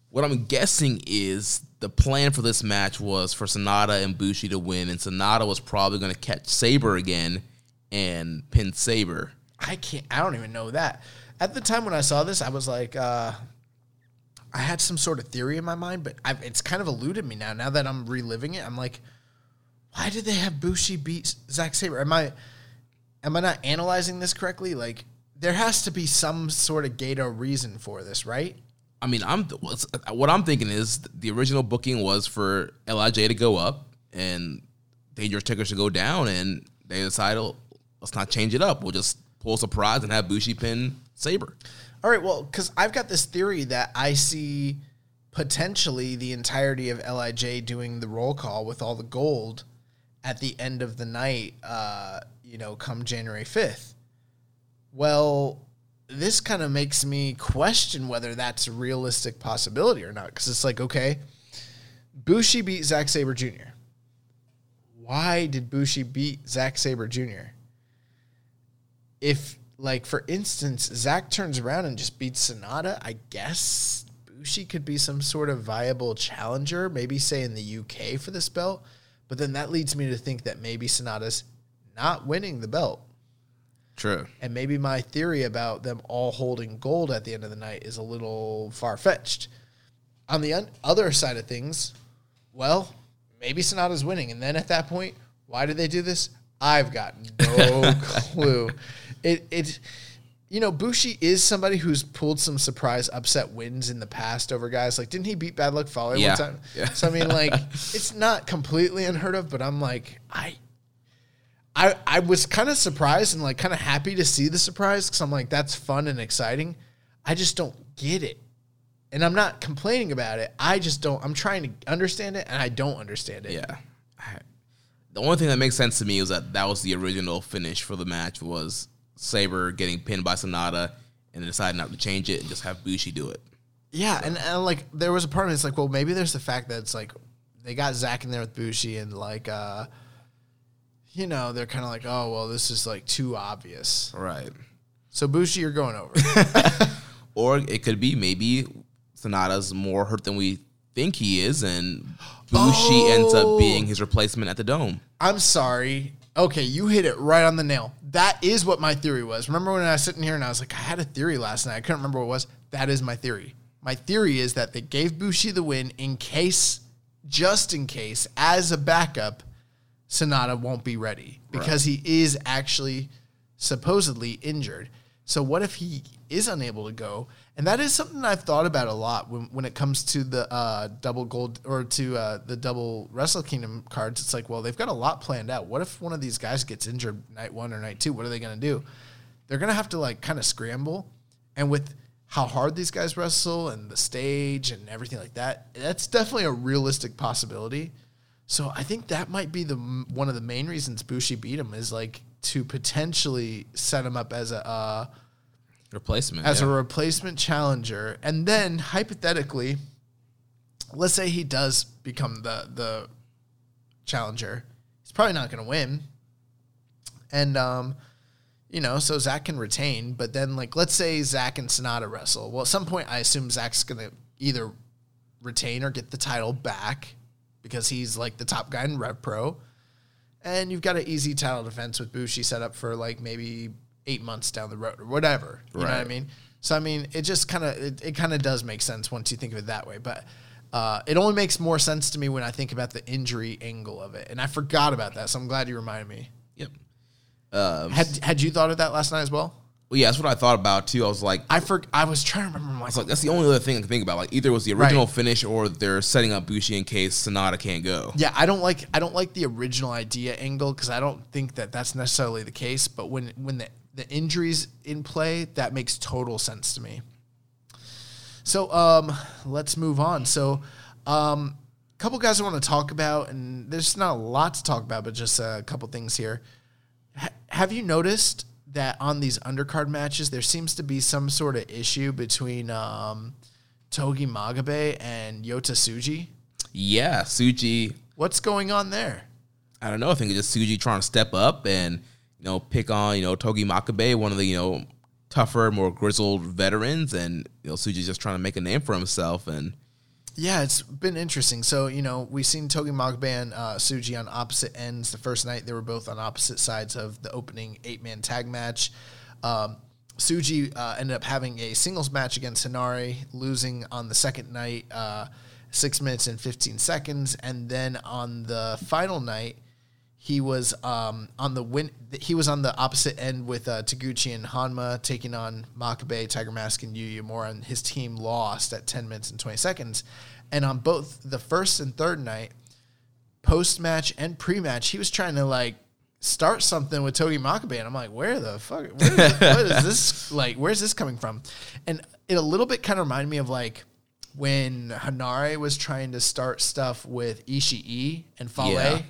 what I'm guessing is the plan for this match was for Sanada and Bushi to win, and Sanada was probably going to catch Sabre again and pin Sabre. I can't. I don't even know that. At the time when I saw this, I was like, uh, I had some sort of theory in my mind, but I've, it's kind of eluded me now. Now that I'm reliving it, I'm like, why did they have Bushi beat Zack Sabre? Am I, am I not analyzing this correctly? Like, there has to be some sort of gate or reason for this, right? I mean, I'm what I'm thinking is the original booking was for LIJ to go up and Dangerous Tekkers to go down, and they decided "Oh, let's not change it up. We'll just pull a surprise and have Bushi pin Sabre. All right, well, because I've got this theory that I see potentially the entirety of LIJ doing the roll call with all the gold at the end of the night. Uh, you know, come January fifth. Well, this kind of makes me question whether that's a realistic possibility or not. Because it's like, okay, Bushi beat Zack Sabre Jr. Why did Bushi beat Zack Sabre Jr.? If like for instance Zach turns around and just beats Sanada, I guess Bushi could be some sort of viable challenger, maybe say in the UK for this belt. But then that leads me to think that maybe Sanada's not winning the belt. True. And maybe my theory about them all holding gold at the end of the night is a little far fetched. On the un- other side of things, well, maybe Sanada's winning. And then at that point, why did they do this? I've got no clue. It, it, you know, Bushi is somebody who's pulled some surprise upset wins in the past over guys. Like, didn't he beat Bad Luck Fale Yeah. one time? Yeah. So, I mean, like, it's not completely unheard of, but I'm like, I, I I was kind of surprised and like kind of happy to see the surprise because I'm like that's fun and exciting. I just don't get it, and I'm not complaining about it. I just don't. I'm trying to understand it, and I don't understand it. Yeah. The only thing that makes sense to me is that that was the original finish for the match was Sabre getting pinned by Sanada and then decided not to change it and just have Bushi do it. Yeah, and, and like there was a part of it's like, well, maybe there's the fact that it's like they got Zach in there with Bushi and like uh you know, they're kind of like, oh well, this is like too obvious. Right. So Bushi, you're going over. Or it could be maybe Sanada's more hurt than we think he is, and Bushi ends up oh. being his replacement at the Dome. I'm sorry. Okay, you hit it right on the nail. That is what my theory was. Remember when I was sitting here and I was like, I had a theory last night. I couldn't remember what it was. That is my theory. My theory is that they gave Bushi the win in case, just in case, as a backup, Sanada won't be ready because he is actually supposedly injured. So what if he is unable to go? And that is something I've thought about a lot when, when it comes to the uh, double gold or to uh, the double Wrestle Kingdom cards. It's like, well, they've got a lot planned out. What if one of these guys gets injured night one or night two? What are they going to do? They're going to have to like kind of scramble. And with how hard these guys wrestle and the stage and everything like that, that's definitely a realistic possibility. So I think that might be the one of the main reasons Bushi beat him is like to potentially set him up as a uh, Replacement. as yeah. a replacement challenger, and then hypothetically, let's say he does become the the challenger. He's probably not going to win, and um, you know, so Zach can retain. But then, like, let's say Zach and Sanada wrestle. Well, at some point, I assume Zach's going to either retain or get the title back because he's like the top guy in Rev Pro. And you've got an easy title defense with Bushi set up for like maybe eight months down the road or whatever. You know what I mean? So I mean, it just kind of it, it kind of does make sense once you think of it that way. But uh, it only makes more sense to me when I think about the injury angle of it, and I forgot about that. So I'm glad you reminded me. Yep. Um, Had had you thought of that last night as well? well, yeah, that's what I thought about too. I was like, I for I was trying to remember. I'm like, like that's the only other thing I can think about. Like either it was the original Right. finish or they're setting up Bushi in case Sanada can't go. Yeah, I don't like I don't like the original idea angle because I don't think that that's necessarily the case. But when when the the injuries in play, that makes total sense to me. So um, let's move on. So um, a couple guys I want to talk about, and there's not a lot to talk about, but just a couple things here. Ha- have you noticed that on these undercard matches, there seems to be some sort of issue between um, Togi Makabe and Yota Tsuji? Yeah, Tsuji. What's going on there? I don't know. I think it's just Tsuji trying to step up and you know pick on you know Togi Makabe, one of the you know tougher, more grizzled veterans, and you know Tsuji's just trying to make a name for himself. And Yeah, it's been interesting. So, you know, we've seen Togi Makabe and uh, Tsuji on opposite ends. The first night, they were both on opposite sides of the opening eight man tag match. Um, Tsuji uh, ended up having a singles match against Henare, losing on the second night, uh, six minutes and 15 seconds. And then on the final night, he was um, on the win. He was on the opposite end with uh, Taguchi and Honma taking on Makabe, Tiger Mask, and Yu Uemura, and his team lost at 10 minutes and 20 seconds. And on both the first and third night, post match and pre match, he was trying to like start something with Togi Makabe, and I'm like, where the fuck? Where is, what is this like? Where's this coming from? And it a little bit kind of reminded me of like when Henare was trying to start stuff with Ishii and Fale. Yeah.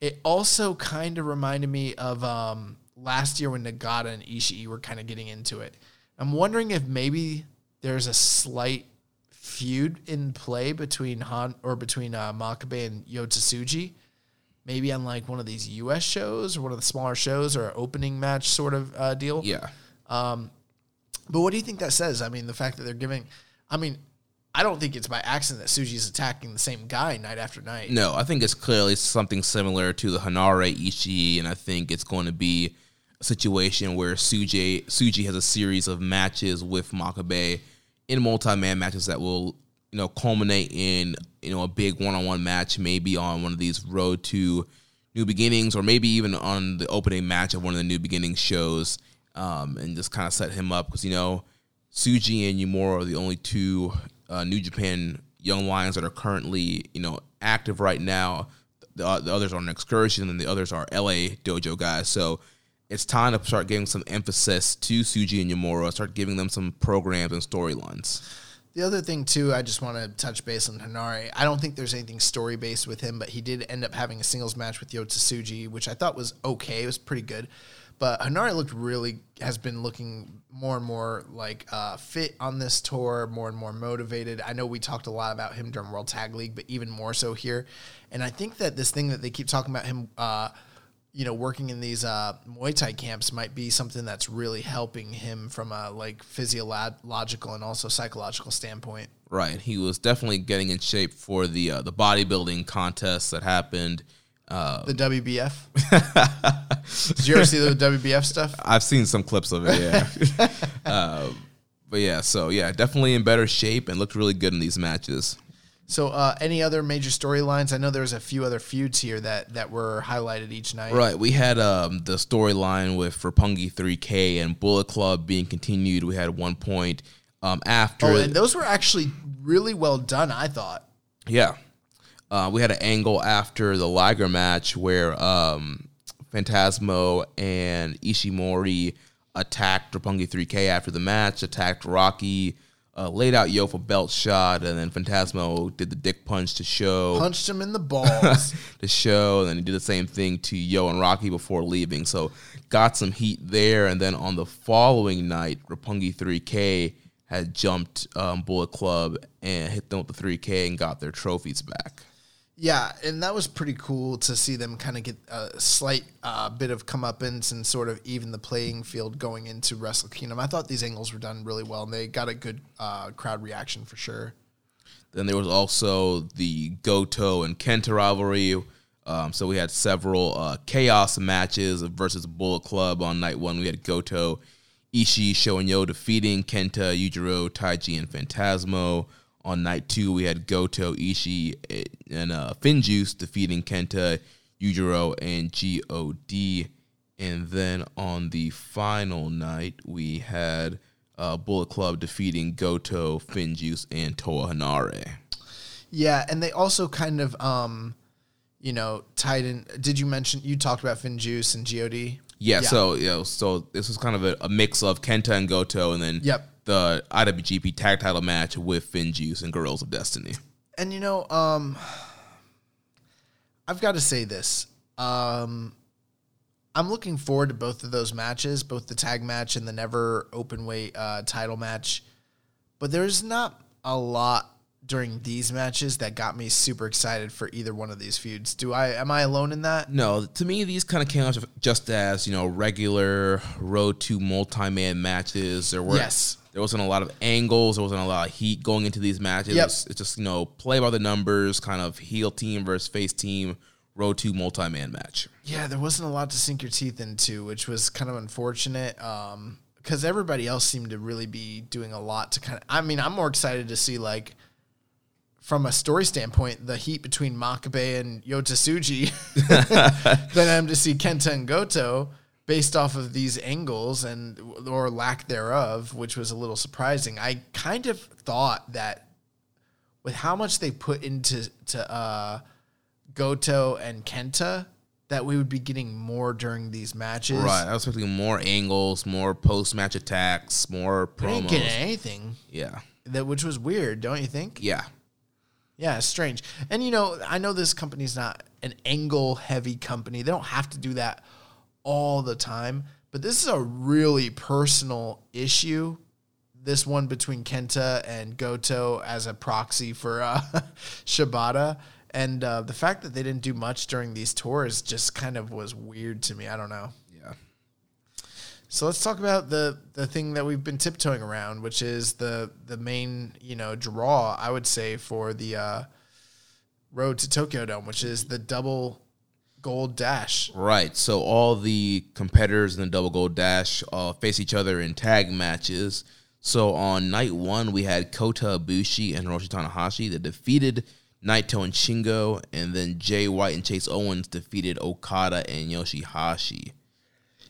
It also kind of reminded me of um, last year when Nagata and Ishii were kind of getting into it. I'm wondering if maybe there's a slight feud in play between Han or between uh, Makabe and Yotsuji. Maybe on like one of these U.S. shows or one of the smaller shows or an opening match sort of uh, deal. yeah, But what do you think that says? I mean, the fact that they're giving, I mean, I don't think it's by accident that Tsuji's attacking the same guy night after night. no, I think it's clearly something similar to the Henare Ishii, and I think it's going to be a situation where Tsuji Tsuji has a series of matches with Makabe in multi-man matches that will you know culminate in you know a big one-on-one match maybe on one of these road to new beginnings or maybe even on the opening match of one of the new beginnings shows um, and just kind of set him up because you know Tsuji and Uemura are the only two uh, New Japan young lions that are currently you know active right now the, uh, the others are on excursion, and the others are LA dojo guys. So it's time to start giving some emphasis to Tsuji and Uemura, start giving them some programs and storylines. The other thing too, I just want to touch base on Henare. I don't think there's anything story based with him, but he did end up having a singles match with Yota Tsuji, which I thought was okay. It was pretty good. But Henare looked really has been looking more and more like uh, fit on this tour, more and more motivated. I know we talked a lot about him during World Tag League, but even more so here. And I think that this thing that they keep talking about him, uh, you know, working in these uh, Muay Thai camps might be something that's really helping him from a like physiological and also psychological standpoint. Right, he was definitely getting in shape for the uh, the bodybuilding contest that happened. Uh, The WBF. Did you ever see the WBF stuff? I've seen some clips of it, yeah. uh, but yeah, so yeah, definitely in better shape and looked really good in these matches. So, uh, any other major storylines? I know there was a few other feuds here that that were highlighted each night. Right, we had um, the storyline with Roppongi 3K and Bullet Club being continued. We had one point um, after. Oh, and those were actually really well done. I thought. Yeah. Uh, we had an angle after the Liger match where um, Phantasmo and Ishimori attacked Roppongi 3K after the match, attacked Rocky, uh, laid out Yo for belt shot, and then Phantasmo did the dick punch to show Punched him in the balls. to show, and then he did the same thing to Yo and Rocky before leaving. So got some heat there, and then on the following night, Roppongi 3K had jumped um, Bullet Club and hit them with the 3K and got their trophies back. Yeah, and that was pretty cool to see them kind of get a slight uh, bit of comeuppance and sort of even the playing field going into Wrestle Kingdom. I thought these angles were done really well, and they got a good uh, crowd reaction for sure. Then there was also the Goto and Kenta rivalry. Um, so we had several uh, chaos matches versus Bullet Club on night one. We had Goto, Ishii, Show Yo defeating Kenta, Yujiro, Taichi, and Phantasmo. On night two, we had Goto, Ishii, and uh, Finjuice defeating Kenta, Yujiro, and God. And then on the final night, we had uh, Bullet Club defeating Goto, Finjuice, and Toa Henare. Yeah, and they also kind of, um, you know, tied in. Did you mention you talked about Finn Juice and God? Yeah, so you know, so this was kind of a, a mix of Kenta and Goto, and then Yep. The IWGP Tag Title match with Finn Juice and Guerrillas of Destiny. And you know, um, I've got to say this. Um, I'm looking forward to both of those matches, both the tag match and the never open weight uh, title match. But there's not a lot during these matches that got me super excited for either one of these feuds. Do I? Am I alone in that? No, to me, these kind of came out just as you know regular road to multi-man matches. There were Yes. There wasn't a lot of angles. There wasn't a lot of heat going into these matches. Yep. It's, it's just you know play by the numbers, kind of heel team versus face team, row to multi-man match. Yeah, there wasn't a lot to sink your teeth into, which was kind of unfortunate. Um, because everybody else seemed to really be doing a lot to kind of. I mean, I'm more excited to see like, from a story standpoint, the heat between Makabe and Yota Tsuji than I am to see Kenta and Goto based off of these angles and or lack thereof, which was a little surprising. I kind of thought that with how much they put into to uh, Goto and Kenta, that we would be getting more during these matches. Right, I was expecting more angles, more post-match attacks, more We didn't get promos. anything Yeah, that which was weird, don't you think? yeah. Yeah, it's strange. And you know, I know this company's not an angle heavy company. They don't have to do that all the time, but this is a really personal issue. This one between Kenta and Goto as a proxy for uh, Shibata. And uh, the fact that they didn't do much during these tours just kind of was weird to me. I don't know. Yeah. So let's talk about the the thing that we've been tiptoeing around, which is the the main you know draw I would say for the uh, road to Tokyo Dome, which is the double gold dash. Right. So all the competitors in the double gold dash uh, face each other in tag matches. So on night one, we had Kota Ibushi and Hiroshi Tanahashi that defeated Naito and Shingo, and then Jay White and Chase Owens defeated Okada and Yoshihashi.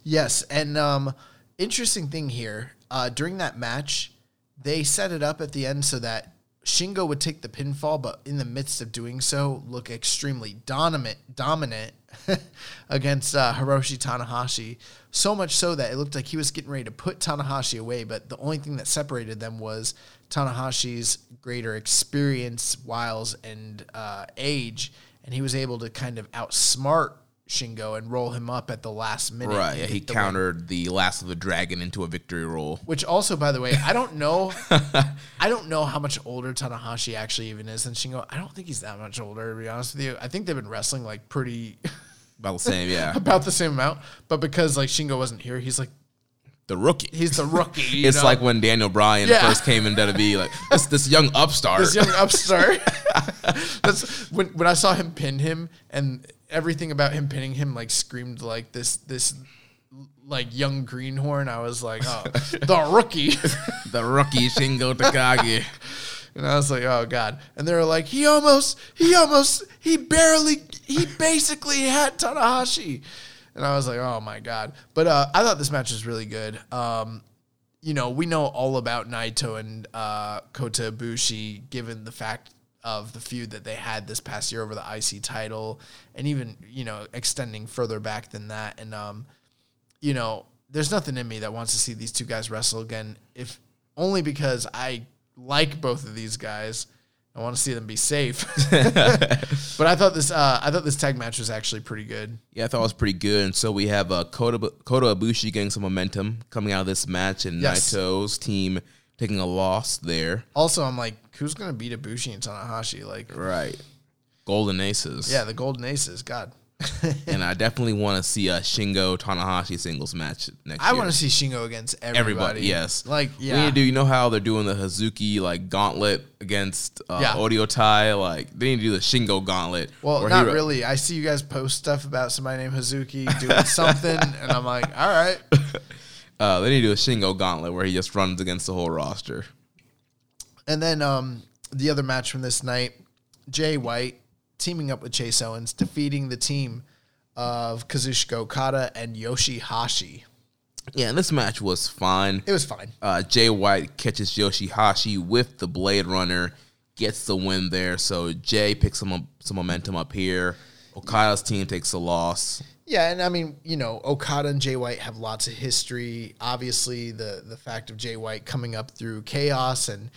Yes, and um, interesting thing here uh, during that match, they set it up at the end so that Shingo would take the pinfall, but in the midst of doing so, look extremely dominant, dominant against uh, Hiroshi Tanahashi. So much so that it looked like he was getting ready to put Tanahashi away, but the only thing that separated them was Tanahashi's greater experience, wiles, and uh, age, and he was able to kind of outsmart Shingo and roll him up at the last minute. Right. Yeah, he the win. countered the Last of the Dragon into a victory roll. Which also, by the way, I don't know. I don't know how much older Tanahashi actually even is than Shingo. I don't think he's that much older, to be honest with you. I think they've been wrestling like pretty About the same, yeah. about the same amount. But because like Shingo wasn't here, he's like The rookie. he's the rookie. It's know? like when Daniel Bryan Yeah. first came in WWE, like this this young upstart. this young upstart. That's when when I saw him pin him and everything about him pinning him like screamed like this this like young greenhorn. I was like, oh, the rookie. the rookie Shingo Takagi. And I was like, oh God. And they were like, he almost, he almost, he barely, he basically had Tanahashi. And I was like, oh my God. But uh, I thought this match was really good. Um, you know, we know all about Naito and uh, Kota Ibushi, given the fact of the feud that they had this past year over the IC title, and even you know extending further back than that. And um, you know, there's nothing in me that wants to see these two guys wrestle again, if only because I like both of these guys. I want to see them be safe. but I thought this uh, I thought this tag match was actually pretty good. Yeah, I thought it was pretty good. And so we have uh, Kota, Kota Ibushi getting some momentum coming out of this match, and Yes. Naito's team taking a loss there. Also, I'm like, who's gonna beat Ibushi and Tanahashi? Like, Right. Golden Aces. yeah, the Golden Aces. God, and I definitely want to see a Shingo Tanahashi singles match next I year. I want to see Shingo against everybody. everybody. Yes, like We yeah, need to do. You know how they're doing the Hazuki like gauntlet against uh, Yeah. Audio Tai? Like they need to do the Shingo gauntlet. Well, not really. I see you guys post stuff about somebody named Hazuki doing something, and I'm like, all right. Uh, they need to do a Shingo gauntlet where he just runs against the whole roster. And then um, the other match from this night, Jay White teaming up with Chase Owens, defeating the team of Kazuchika Okada and Yoshihashi. Yeah, and this match was fine. It was fine. Uh, Jay White catches Yoshihashi with the Blade Runner, gets the win there. So Jay picks some some momentum up here. Okada's team takes a loss. Yeah, and I mean, you know, Okada and Jay White have lots of history. Obviously, the the fact of Jay White coming up through chaos and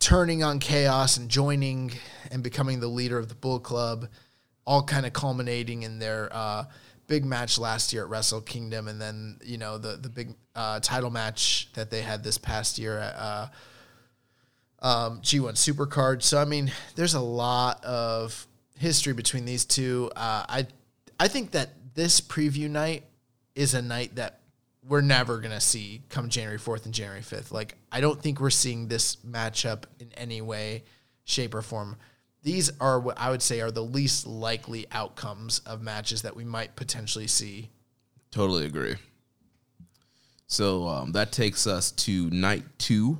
turning on chaos and joining and becoming the leader of the Bull Club, all kind of culminating in their uh, big match last year at Wrestle Kingdom, and then you know the the big uh, title match that they had this past year at. Uh, um, G1 Supercard. So I mean, there's a lot of history between these two. Uh, I I think that this preview night is a night that we're never gonna see come January 4th and January 5th. Like I don't think we're seeing this matchup in any way, shape, or form. These are what I would say are the least likely outcomes of matches that we might potentially see. Totally agree. So um, that takes us to night two.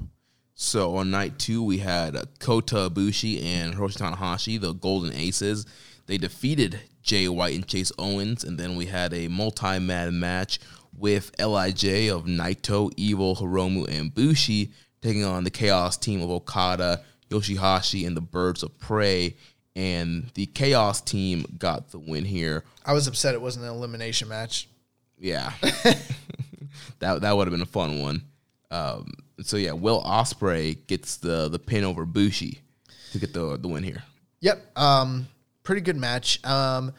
So on night two, we had Kota Ibushi and Hiroshi Tanahashi, the Golden Aces. They defeated Jay White and Chase Owens, and then we had a multi-man match with LIJ of Naito, Evil, Hiromu, and Bushi taking on the Chaos team of Okada, Yoshihashi, and the Birds of Prey. And the Chaos team got the win here I was upset it wasn't an elimination match. yeah, that that would have been a fun one. Um, so yeah, Will Ospreay gets the the pin over Bushi to get the the win here. Yep. Um, pretty good match. Um,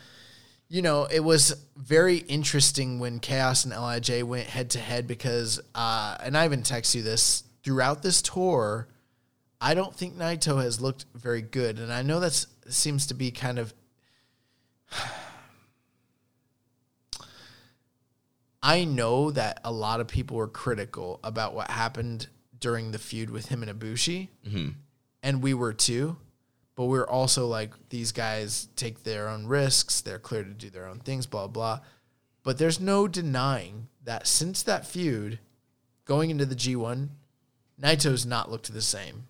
you know, it was very interesting when Chaos and LIJ went head to head because, uh, and I even text you this throughout this tour. I don't think Naito has looked very good, and I know that seems to be kind of. I know that a lot of people were critical about what happened during the feud with him and Ibushi, and we were too but we're also like these guys take their own risks they're clear to do their own things blah blah but there's no denying that since that feud going into the g1 naito's not looked the same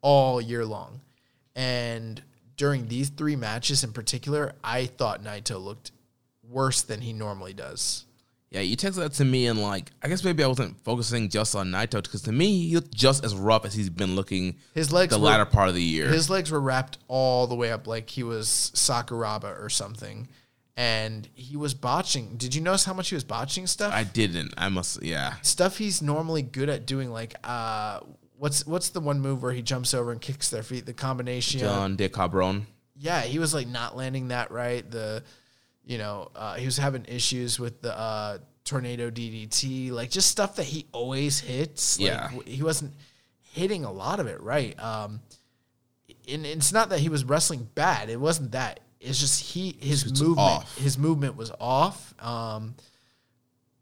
all year long. And during these three matches in particular i thought naito looked worse than he normally does Yeah, you texted that to me, and like, I guess maybe I wasn't focusing just on Naito because to me, he looked just as rough as he's been looking His legs the were- latter part of the year. His legs were wrapped all the way up like he was Sakuraba or something. And he was botching. Did you notice how much he was botching stuff? I didn't. I must. Yeah. stuff he's normally good at doing like uh what's what's the one move where he jumps over and kicks their feet the combination John De Cabron. yeah he was like not landing that right the you know uh, he was having issues with the uh tornado ddt like just stuff that he always hits like, Yeah. he wasn't hitting a lot of it right um and it's not that he was wrestling bad it wasn't that it's just he his It's movement off. his movement was off um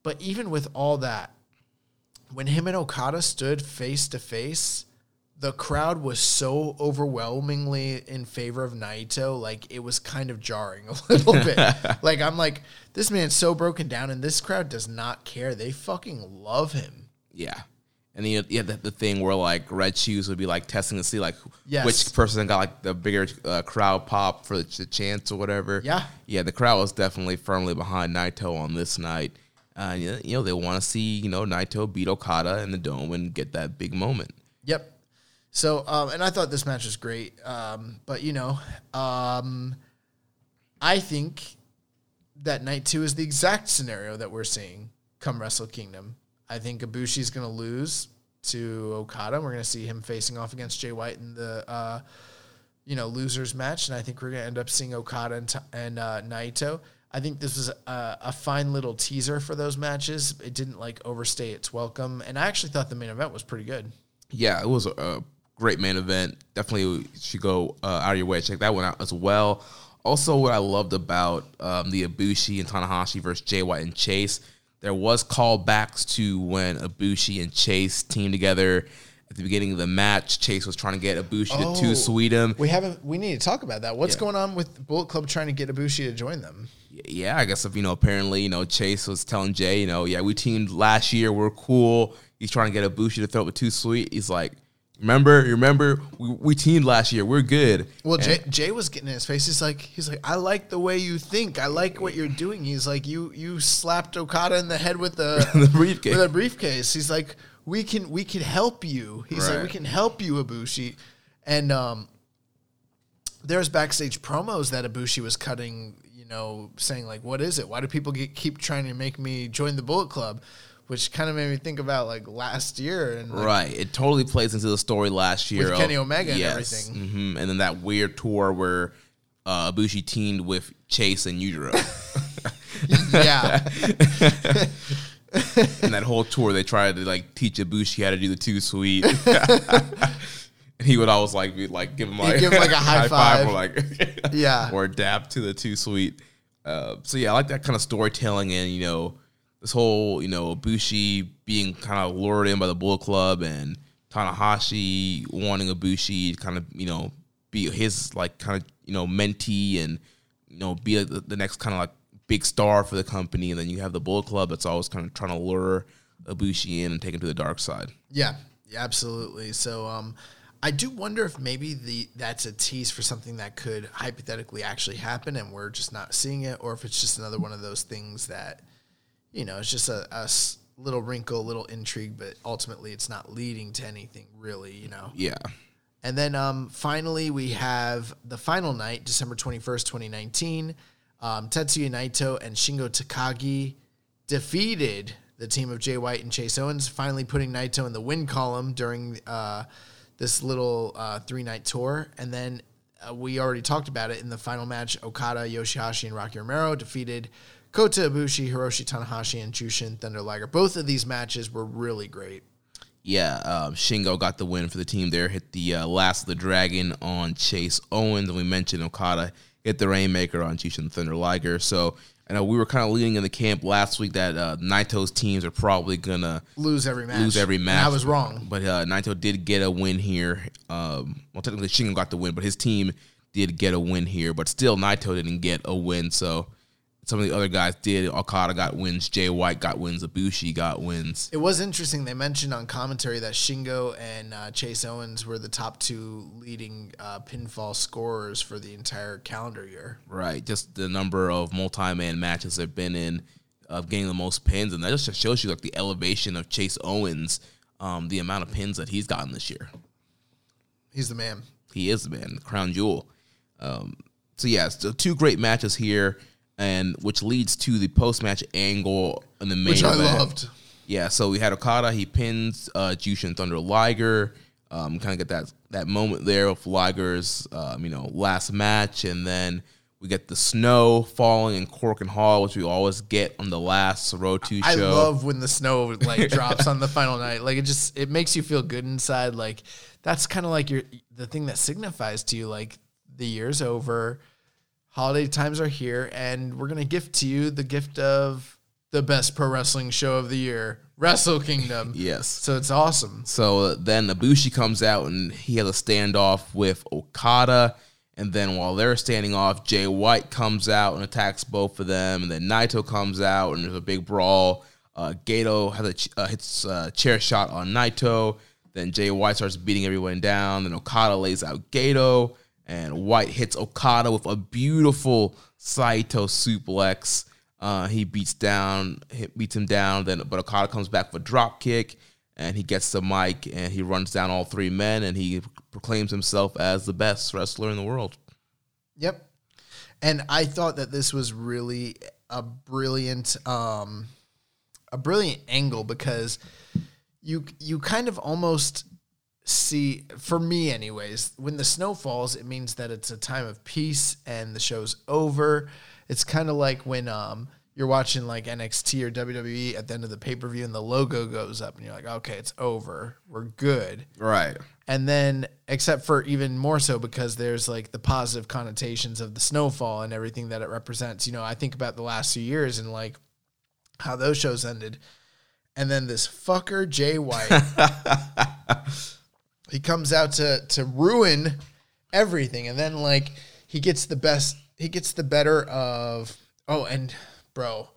but even with all that, when him and Okada stood face to face, the crowd was so overwhelmingly in favor of Naito, like it was kind of jarring a little bit. like I'm like, this man's so broken down, and this crowd does not care. They fucking love him. Yeah. And then you had, you the, the thing where like Red Shoes would be like testing to see like Yes. which person got like the bigger uh, crowd pop for the, ch- chance or whatever. Yeah. Yeah, the crowd was definitely firmly behind Naito on this night. Uh, you know, they want to see, you know, Naito beat Okada in the dome and get that big moment. Yep. So, um, and I thought this match was great. Um, but you know, um, I think that night two is the exact scenario that we're seeing come Wrestle Kingdom. I think Ibushi's going to lose to Okada. We're going to see him facing off against Jay White in the, uh, you know, losers match, and I think we're going to end up seeing Okada and, and uh, Naito. I think this was a, a fine little teaser for those matches. It didn't like overstay its welcome, and I actually thought the main event was pretty good. Yeah, it was a, a great main event. Definitely should go uh, out of your way to check that one out as well. Also, what I loved about um, the Ibushi and Tanahashi versus Jay White and Chase, there was callbacks to when Ibushi and Chase teamed together at the beginning of the match. Chase was trying to get Ibushi to Oh. two sweet him. We haven't. We need to talk about that. What's Yeah. going on with Bullet Club trying to get Ibushi to join them? yeah, I guess if you know, apparently, you know, Chase was telling Jay, you know, yeah, we teamed last year, we're cool. He's trying to get Ibushi to throw it with too sweet. He's like, remember, remember, we, we teamed last year, we're good. Well, Jay, Jay was getting in his face. He's like, he's like, I like the way you think. I like what you're doing. He's like, you you slapped Okada in the head with the, The briefcase. With a briefcase. He's like, we can we can help you. He's like, we can help you, Ibushi. And um, there's backstage promos that Ibushi was cutting. You know, saying like, what is it? Why do people get, keep trying to make me join the Bullet Club? Which kind of made me think about like last year and like, Right. It totally plays into the story last year. With of- Kenny Omega and everything. hmm And then that weird tour where uh, Ibushi teamed with Chase and Yujiro. yeah. and that whole tour, they tried to like teach Ibushi how to do the two sweet. and he would always like be like give him like, give him, like, a high five. or like Yeah. or adapt to the two sweet. Uh, so yeah, I like that kind of storytelling and you know this whole you know Ibushi being kind of lured in by the Bullet Club and Tanahashi wanting Ibushi to kind of you know be his like kind of you know mentee and you know be like the, the next kind of like big star for the company and then you have the Bullet Club that's always kind of trying to lure Ibushi in and take him to the dark side. Yeah, yeah, absolutely. So um I do wonder if maybe the that's a tease for something that could hypothetically actually happen and we're just not seeing it or if it's just another one of those things that you know, it's just a little wrinkle, a little intrigue, but ultimately it's not leading to anything really, you know. Yeah. And then um, finally, we have the final night, December 21st, 2019. Um, Tetsuya Naito and Shingo Takagi defeated the team of Jay White and Chase Owens, finally putting Naito in the win column during uh, this little uh, three night tour. And then uh, we already talked about it in the final match Okada, Yoshihashi, and Rocky Romero defeated Kota Ibushi, Hiroshi Tanahashi, and Jushin Thunder Liger. Both of these matches were really great. Yeah, um, Shingo got the win for the team there. Hit the uh, last of the dragon on Chase Owens, and we mentioned Okada hit the Rainmaker on Jushin Thunder Liger. So I know we were kind of leading in the camp last week that uh, Naito's teams are probably gonna Lose every match. lose every And match. I was wrong. but uh, Naito did get a win here. Um, well, technically Shingo got the win, but his team did get a win here. But still, Naito didn't get a win. So some of the other guys did. Okada got wins. Jay White got wins. Ibushi got wins. It was interesting. They mentioned on commentary that Shingo and uh, Chase Owens were the top two leading uh, pinfall scorers for the entire calendar year. Right, just the number of multi-man matches they've been in. of getting the most pins, and that just shows you like the elevation of Chase Owens, um, the amount of pins that he's gotten this year. He's the man. He is the man, the crown jewel. Um, so yeah, so two great matches here, and which leads to the post match angle in the main Which I loved. Yeah, so we had Okada. He pins uh, Jushin Thunder Liger. Um, kind of get that that moment there of Liger's, um, you know, last match, and then we get the snow falling in Korakuen Hall, which we always get on the last Road Two show. I love when the snow like drops on the final night. Like it just it makes you feel good inside. Like that's kind of like your the thing that signifies to you like the year's over, holiday times are here, and we're gonna gift to you the gift of the best pro wrestling show of the year, Wrestle Kingdom. Yes. So it's awesome. So uh, then Ibushi comes out and he has a standoff with Okada. And then while they're standing off, Jay White comes out and attacks both of them. And then Naito comes out and there's a big brawl. Uh, Gedo has a ch- uh, hits a chair shot on Naito. Then Jay White starts beating everyone down. Then Okada lays out Gedo. And White hits Okada with a beautiful Saito suplex. Uh, he beats down, beats him down. Then, but Okada comes back for drop kick, and he gets the mic and he runs down all three men, and he proclaims himself as the best wrestler in the world. Yep. And I thought that this was really a brilliant um a brilliant angle because you you kind of almost see for me anyways when the snow falls it means that it's a time of peace and the show's over. It's kind of like when um you're watching like NXT or WWE at the end of the pay-per-view and the logo goes up and you're like okay it's over. We're good. Right. and then except for even more so because there's like the positive connotations of the snowfall and everything that it represents. You know i think about the last few years and like how those shows ended. And then this fucker jay white he comes out to to ruin everything and then like he gets the best he gets the better of oh and bro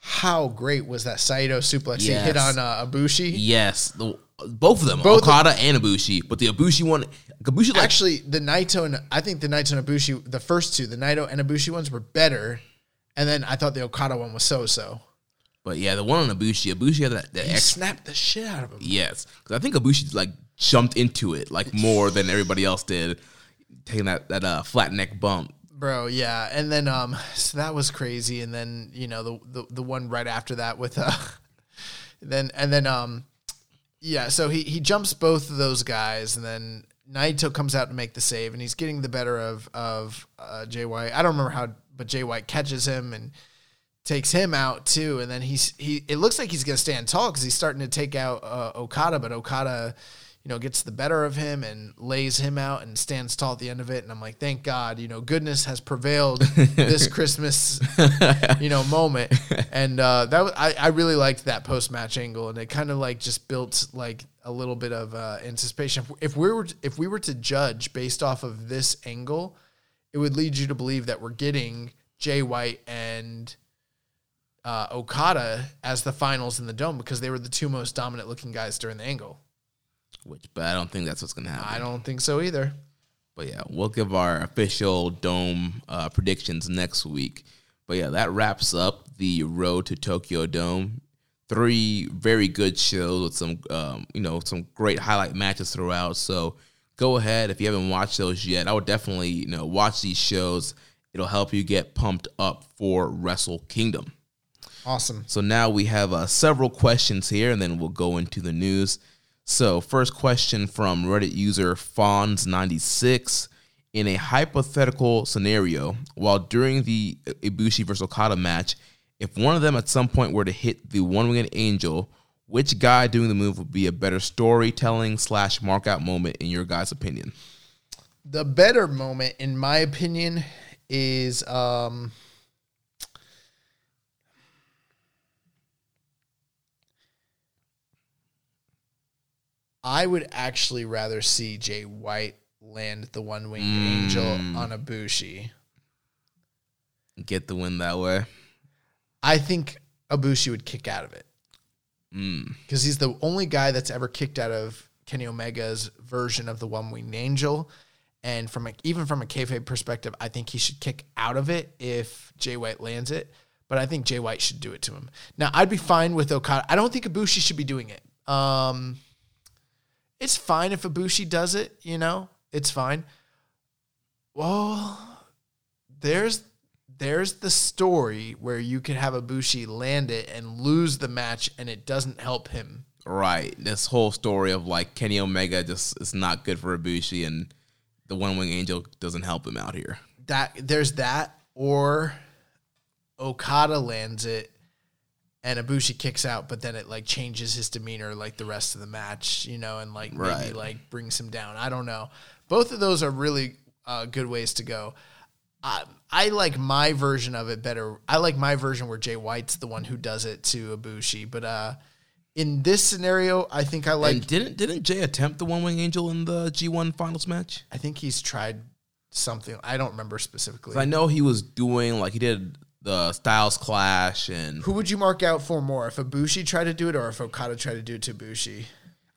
how great was that Saito suplex he hit on uh, Ibushi? Yes, the, both of them, Both of- Okada and Ibushi. But the Ibushi one, Ibushi like Actually, the Naito and I think the Naito and Ibushi, the first two, the Naito and Ibushi ones were better, and then I thought the Okada one was so so. But yeah, the one on Ibushi, Ibushi had that, that He extra. snapped the shit out of him. Yes, because I think Ibushi like jumped into it like more than everybody else did, taking that that uh, flat neck bump. Bro, yeah, and then um, so that was crazy, and then you know the the, the one right after that with uh, then and then um, yeah, so he he jumps both of those guys, and then Naito comes out to make the save, and he's getting the better of of uh, Jay White. I don't remember how, but Jay White catches him and takes him out too, and then he's he. It looks like he's gonna stand tall because he's starting to take out uh, Okada, but Okada, you know, gets the better of him and lays him out and stands tall at the end of it. And I'm like, thank God, you know, goodness has prevailed this Christmas, you know, moment. And uh, that was, I I really liked that post match angle, and it kind of like just built like a little bit of uh, anticipation. If, if we were if we were to judge based off of this angle, it would lead you to believe that we're getting Jay White and uh, Okada as the finals in the dome because they were the two most dominant looking guys during the angle. Which, but I don't think that's what's gonna happen. I don't think so either. But yeah, we'll give our official dome uh, predictions next week. But yeah, that wraps up the road to Tokyo Dome. Three very good shows with some, um, you know, some great highlight matches throughout. So go ahead if you haven't watched those yet. I would definitely, you know, watch these shows. It'll help you get pumped up for Wrestle Kingdom. Awesome. So now we have uh, several questions here, and then we'll go into the news. So, first question from Reddit user Fonz96. In a hypothetical scenario, while during the Ibushi versus Okada match, if one of them at some point were to hit the one winged angel, which guy doing the move would be a better storytelling slash markout moment in your guys' opinion? The better moment, in my opinion, is um, I would actually rather see Jay White land the one winged angel on Ibushi. Get the win that way. I think Ibushi would kick out of it Mm. because he's the only guy that's ever kicked out of Kenny Omega's version of the one winged angel. And from a, even from a kayfabe perspective, I think he should kick out of it if Jay White lands it. but I think Jay White should do it to him. Now, I'd be fine with Okada. I don't think Ibushi should be doing it. Um, it's fine if Ibushi does it, you know? It's fine. Well, there's there's the story where you could have Ibushi land it and lose the match and it doesn't help him. Right. This whole story of like Kenny Omega just is not good for Ibushi and the One Wing Angel doesn't help him out here. That there's that or Okada lands it and Ibushi kicks out, but then it like changes his demeanor like the rest of the match, you know, and like maybe like brings him down. I don't know. Both of those are really uh, good ways to go. I, I like my version of it better. I like my version where Jay White's the one who does it to Ibushi, but uh, in this scenario, I think I like. and didn't didn't Jay attempt the One Wing Angel in the G1 Finals match? I think he's tried something. I don't remember specifically. I know he was doing like he did the Styles Clash and Who would you mark out for more if Ibushi tried to do it or if Okada tried to do it to Ibushi?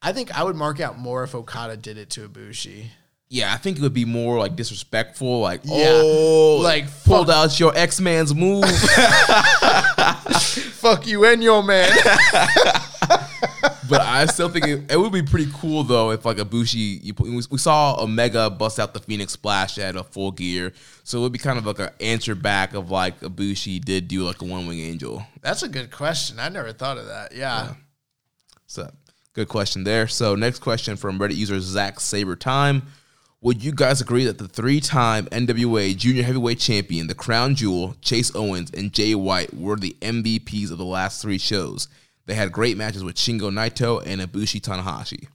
I think I would mark out more if Okada did it to Ibushi. yeah, I think it would be more like disrespectful, like Yeah. oh, Like, pulled fuck- out your X Man's move. Fuck you and your man. but I still think it, it would be pretty cool though if like Ibushi, you put, we saw Omega bust out the Phoenix Splash at a full gear, so it would be kind of like an answer back of like a Ibushi did do like a One Wing Angel. That's a good question. I never thought of that. Yeah. So good question there. So next question from Reddit user Zach Saber Time. Would you guys agree that the three-time NWA Junior Heavyweight Champion, the Crown Jewel, Chase Owens, and Jay White were the MVPs of the last three shows? They had great matches with Shingo Naito and Ibushi Tanahashi.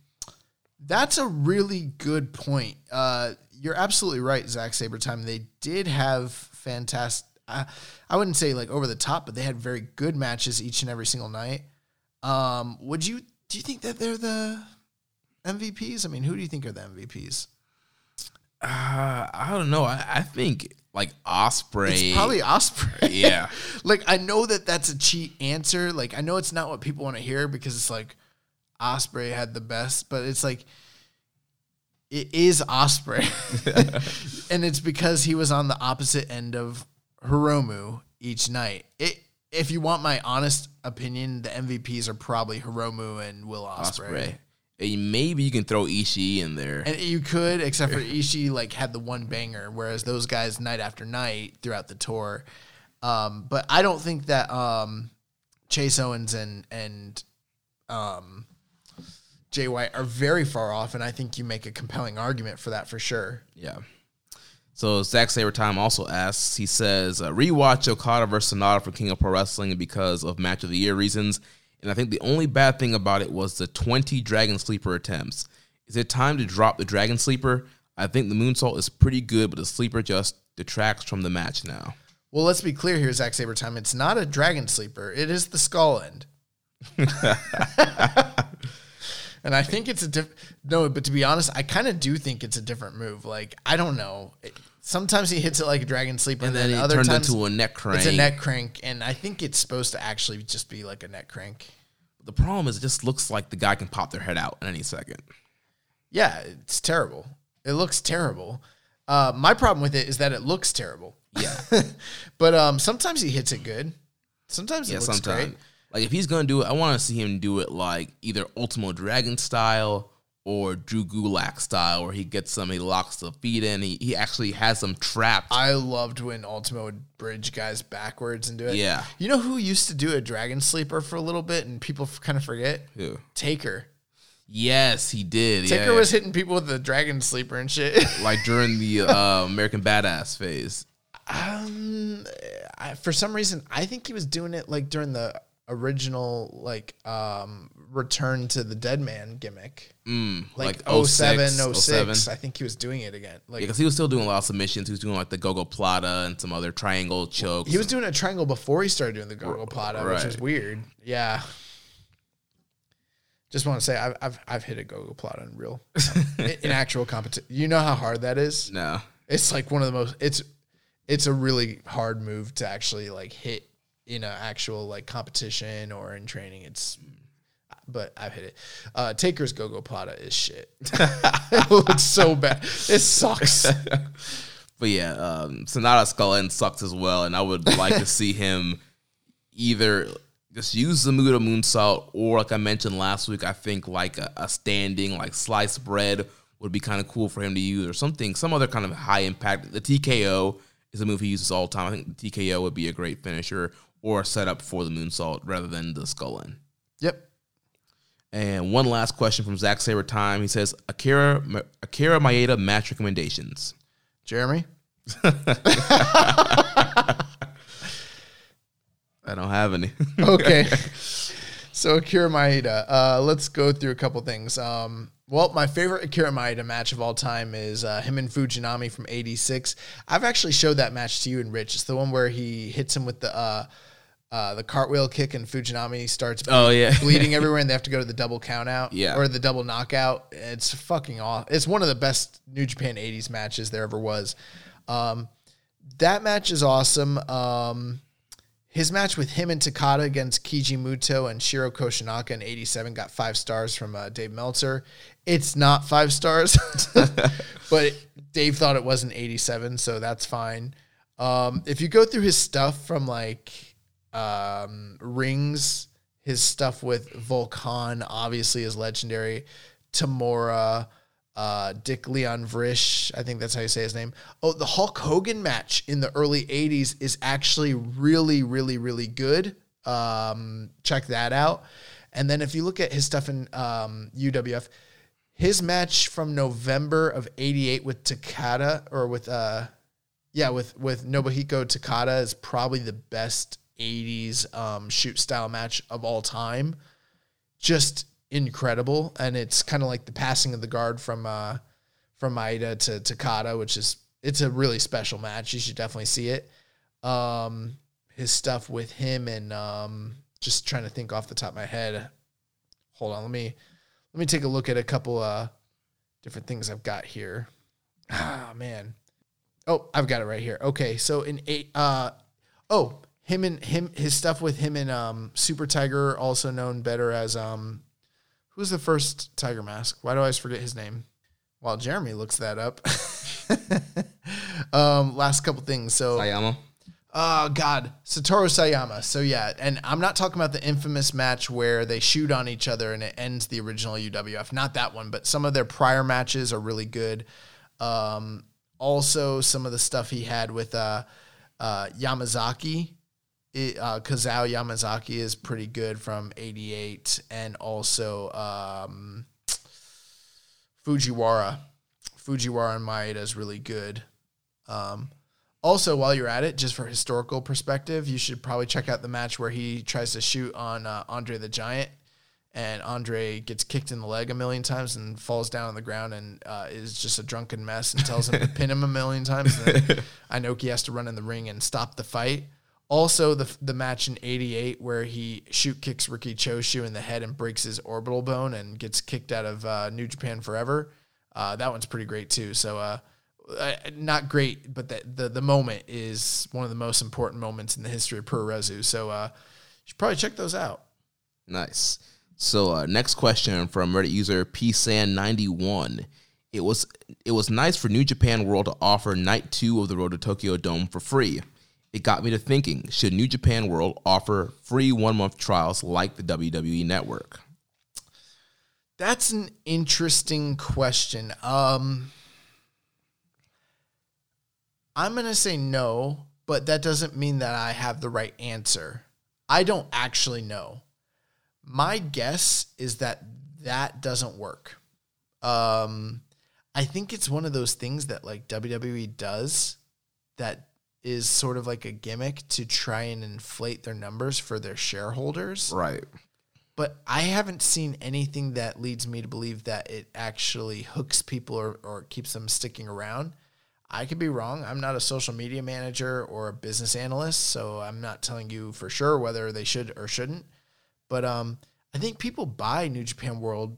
That's a really good point. Uh, you're absolutely right, Zach Saber Time. They did have fantastic. I, I wouldn't say like over the top, but they had very good matches each and every single night. Um, would you do you think that they're the MVPs? I mean, who do you think are the MVPs? Uh, I don't know. I, I think like Ospreay. It's probably Ospreay. Yeah. like I know that that's a cheat answer. Like I know it's not what people want to hear because it's like Ospreay had the best, but it's like it is Ospreay, and it's because he was on the opposite end of Hiromu each night. It. If you want my honest opinion, the MVPs are probably Hiromu and Will Ospreay. Ospreay. And maybe you can throw Ishii in there. And you could, except for Ishii, like had the one banger, whereas those guys night after night throughout the tour. Um, but I don't think that um, Chase Owens and and um, Jay White are very far off, and I think you make a compelling argument for that for sure. Yeah. So Zack Saber Time also asks, he says, uh, rewatch Okada versus Sanada for King of Pro Wrestling because of match of the year reasons. And I think the only bad thing about it was the 20 Dragon Sleeper attempts. Is it time to drop the Dragon Sleeper? I think the Moonsault is pretty good, but the Sleeper just detracts from the match now. Well, let's be clear here, Zack Saber Time. It's not a Dragon Sleeper. It is the Skull End. and I think it's a diff. No, but to be honest, I kind of do think it's a different move. Like I don't know. It- sometimes he hits it like a Dragon Sleeper, And and, then other times into a neck crank. it's a neck crank. And I think it's supposed to actually just be like a neck crank. The problem is it just looks like the guy can pop their head out at any second. Yeah, it's terrible. It looks terrible. Uh, my problem with it is that it looks terrible. Yeah. but um, sometimes he hits it good. Sometimes Yeah, it looks sometimes. great. Like if he's gonna do it, I want to see him do it like either Ultimo Dragon style or Drew Gulak style, where he gets some, he locks the feet in, he, he actually has them trapped. I loved when Ultimo would bridge guys backwards and do it. Yeah. You know who used to do a dragon sleeper for a little bit and people kind of forget? Who? Taker. Yes, he did. Taker yeah, was hitting people with the dragon sleeper and shit. like during the uh, American Badass phase. um, I, for some reason, I think he was doing it like during the original like um return to the dead man gimmick. Mm, Like, like 07, 06, 06, I think he was doing it again. Like because he was still doing a lot of submissions. He was doing like the Gogoplata and some other triangle chokes. He was doing a triangle before he started doing the Gogoplata, which is weird. Yeah. Just want to say I've I've, I've hit a Gogoplata in real in, in actual competition. You know how hard that is. no. It's like one of the most. It's it's a really hard move to actually like hit in an actual like competition or in training. It's but I've hit it. Uh, Taker's Gogoplata is shit. it looks so bad. It sucks. But yeah, um, Sanada Skull End sucks as well, and I would like to see him either just use the Muda moonsault, or like I mentioned last week, I think like a, a standing like sliced bread would be kind of cool for him to use, or something, some other kind of high impact. The TKO is a move he uses all the time. I think the TKO would be a great finisher or a setup for the moonsault rather than the skull end. Yep. And one last question from Zach Saber Time. He says, Akira Akira Maeda match recommendations. Jeremy? I don't have any. okay. So Akira Maeda, uh, let's go through a couple things. Um, well, my favorite Akira Maeda match of all time is uh, him and Fujinami from '86. I've actually showed that match to you and Rich. It's the one where he hits him with the uh, uh, the cartwheel kick and Fujinami starts ble- Oh, yeah. bleeding everywhere, and they have to go to the double count out, Yeah. or the double knockout. It's fucking awesome. It's one of the best New Japan '80s matches there ever was. Um, that match is awesome. Um, his match with him and Takada against Kiji Muto and Shiro Koshinaka in 87 got five stars from uh, Dave Meltzer. It's not five stars, but Dave thought it was an 87, so that's fine. Um, if you go through his stuff from like um, Rings, his stuff with Volk Han obviously is legendary. Tamura, uh, Dick Leon Vrish, I think that's how you say his name. Oh, the Hulk Hogan match in the early 80s is actually really, really, really good. Um, check that out. And then if you look at his stuff in um, UWF, his match from November of 88 with Takada or with uh yeah, with with Nobuhiko Takada is probably the best 80s um, shoot style match of all time. Just incredible, and it's kind of like the passing of the guard from uh, from Maeda to Takada, which is it's a really special match. You should definitely see it. Um, his stuff with him and um, just trying to think off the top of my head. Hold on, let me let me take a look at a couple uh different things I've got here. Ah man. Oh, I've got it right here. Okay, so in eight uh oh, him and him his stuff with him and um Super Tiger, also known better as um who's the first Tiger Mask? Why do I always forget his name? While Jeremy looks that up. um last couple things. So Sayama. Oh God, Satoru Sayama. So yeah, and I'm not talking about the infamous match where they shoot on each other and it ends the original UWF. Not that one, but some of their prior matches are really good. Um, also, some of the stuff he had with uh, uh, Yamazaki, it, uh, Kazuo Yamazaki is pretty good from '88, and also um, Fujiwara. Fujiwara and Maeda is really good. Um, also, while you're at it, just for historical perspective, you should probably check out the match where he tries to shoot on uh, Andre the Giant, and Andre gets kicked in the leg a million times and falls down on the ground and uh, is just a drunken mess and tells him to pin him a million times. And Inoki has to run in the ring and stop the fight. Also, the the match in '88 where he shoot kicks Riki Choshu in the head and breaks his orbital bone and gets kicked out of uh, New Japan forever. Uh, that one's pretty great too. So, uh, uh, not great, but the, the the moment is one of the most important moments in the history of Puroresu. So, uh, you should probably check those out. Nice. So uh, next question from Reddit user psan91. It was it was nice for New Japan World to offer night two of the Road to Tokyo Dome for free. It got me to thinking: Should New Japan World offer free one month trials like the WWE Network? That's an interesting question. Um, I'm going to say no, but that doesn't mean that I have the right answer. I don't actually know. My guess is that that doesn't work. Um, I think it's one of those things that like WWE does that is sort of like a gimmick to try and inflate their numbers for their shareholders Right. but I haven't seen anything that leads me to believe that it actually hooks people or, or keeps them sticking around. I could be wrong. I'm not a social media manager or a business analyst, so I'm not telling you for sure whether they should or shouldn't. But um, I think people buy New Japan World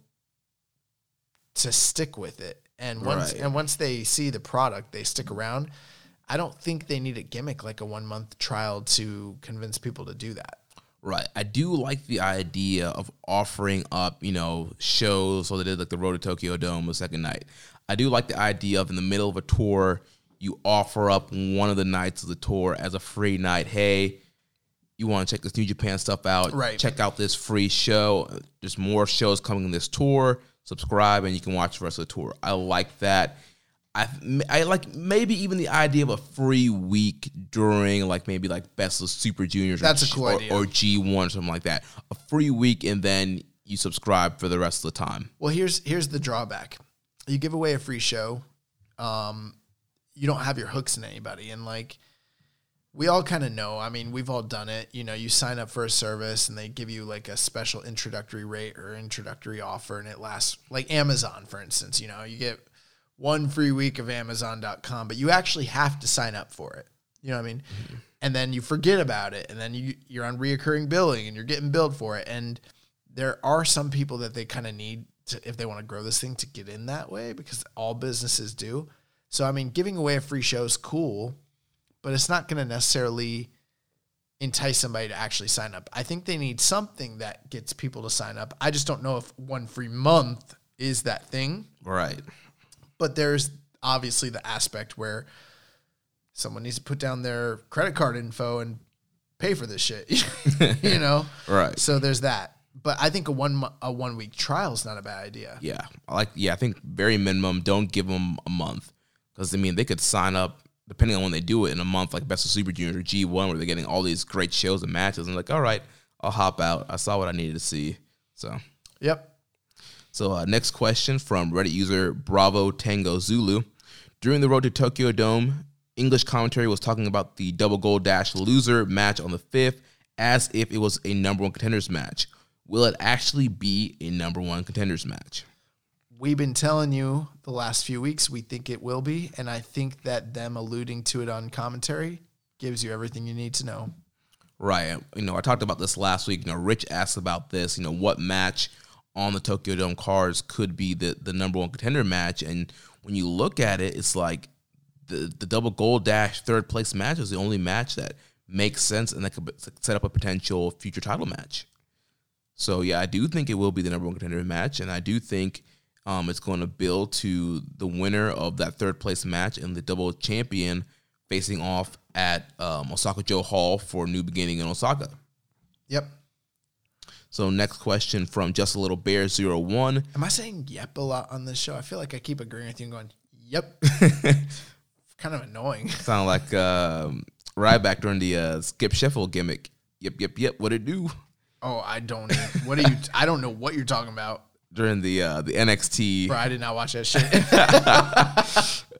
to stick with it, and once Right. and once they see the product, they stick around. I don't think they need a gimmick like a one month trial to convince people to do that. Right. I do like the idea of offering up, you know, shows. So they did like the Road to Tokyo Dome the second night. I do like the idea of in the middle of a tour, you offer up one of the nights of the tour as a free night. Hey, you want to check this New Japan stuff out, Right. check out this free show. There's more shows coming in this tour. Subscribe and you can watch the rest of the tour. I like that. I I like maybe even the idea of a free week during like maybe like Best of Super Juniors. That's a cool or, idea. Or G1 or something like that. A free week and then you subscribe for the rest of the time. Well, here's here's the drawback. You give away a free show, um, you don't have your hooks in anybody, and like we all kind of know. I mean, we've all done it. You know, you sign up for a service and they give you like a special introductory rate or introductory offer, and it lasts like Amazon, for instance. You know, you get one free week of Amazon.com, but you actually have to sign up for it. You know what I mean? Mm-hmm. And then you forget about it, and then you you're on reoccurring billing, and you're getting billed for it, and there are some people that they kind of need to if they want to grow this thing to get in that way because all businesses do. So I mean, giving away a free show is cool, but it's not going to necessarily entice somebody to actually sign up. I think they need something that gets people to sign up. I just don't know if one free month is that thing, Right. But there's obviously the aspect where someone needs to put down their credit card info and pay for this shit, you know? Right. So there's that. But I think a one a one week trial is not a bad idea. Yeah, I like. Yeah, I think very minimum. Don't give them a month because I mean they could sign up depending on when they do it in a month, like Best of Super Junior or G One, where they're getting all these great shows and matches. And like, all right, I'll hop out. I saw what I needed to see. So, Yep. So uh, next question from Reddit user Bravo Tango Zulu. During the road to Tokyo Dome, English commentary was talking about the double gold dash loser match on the fifth as if it was a number one contenders match. Will it actually be a number one contenders match? We've been telling you the last few weeks we think it will be, and I think that them alluding to it on commentary gives you everything you need to know. Right. You know, I talked about this last week. You know, Rich asked about this. You know, what match on the Tokyo Dome cards could be the the number one contender match? And when you look at it, it's like the the double gold dash third place match is the only match that makes sense and that could set up a potential future title match. So yeah, I do think it will be the number one contender match, and I do think um, it's going to build to the winner of that third place match and the double champion facing off at um, Osaka-jo Hall for New Beginning in Osaka. Yep. So next question from Just a Little Bear 01. Am I saying yep a lot on this show? I feel like I keep agreeing with you and going, yep. kind of annoying. Sound like um, Ryback during the uh, Skip Sheffield gimmick. Yep, yep, yep. What it do Oh, I don't. What are you? I don't know what you're talking about, during the uh, the NXT? bro. I did not watch that shit.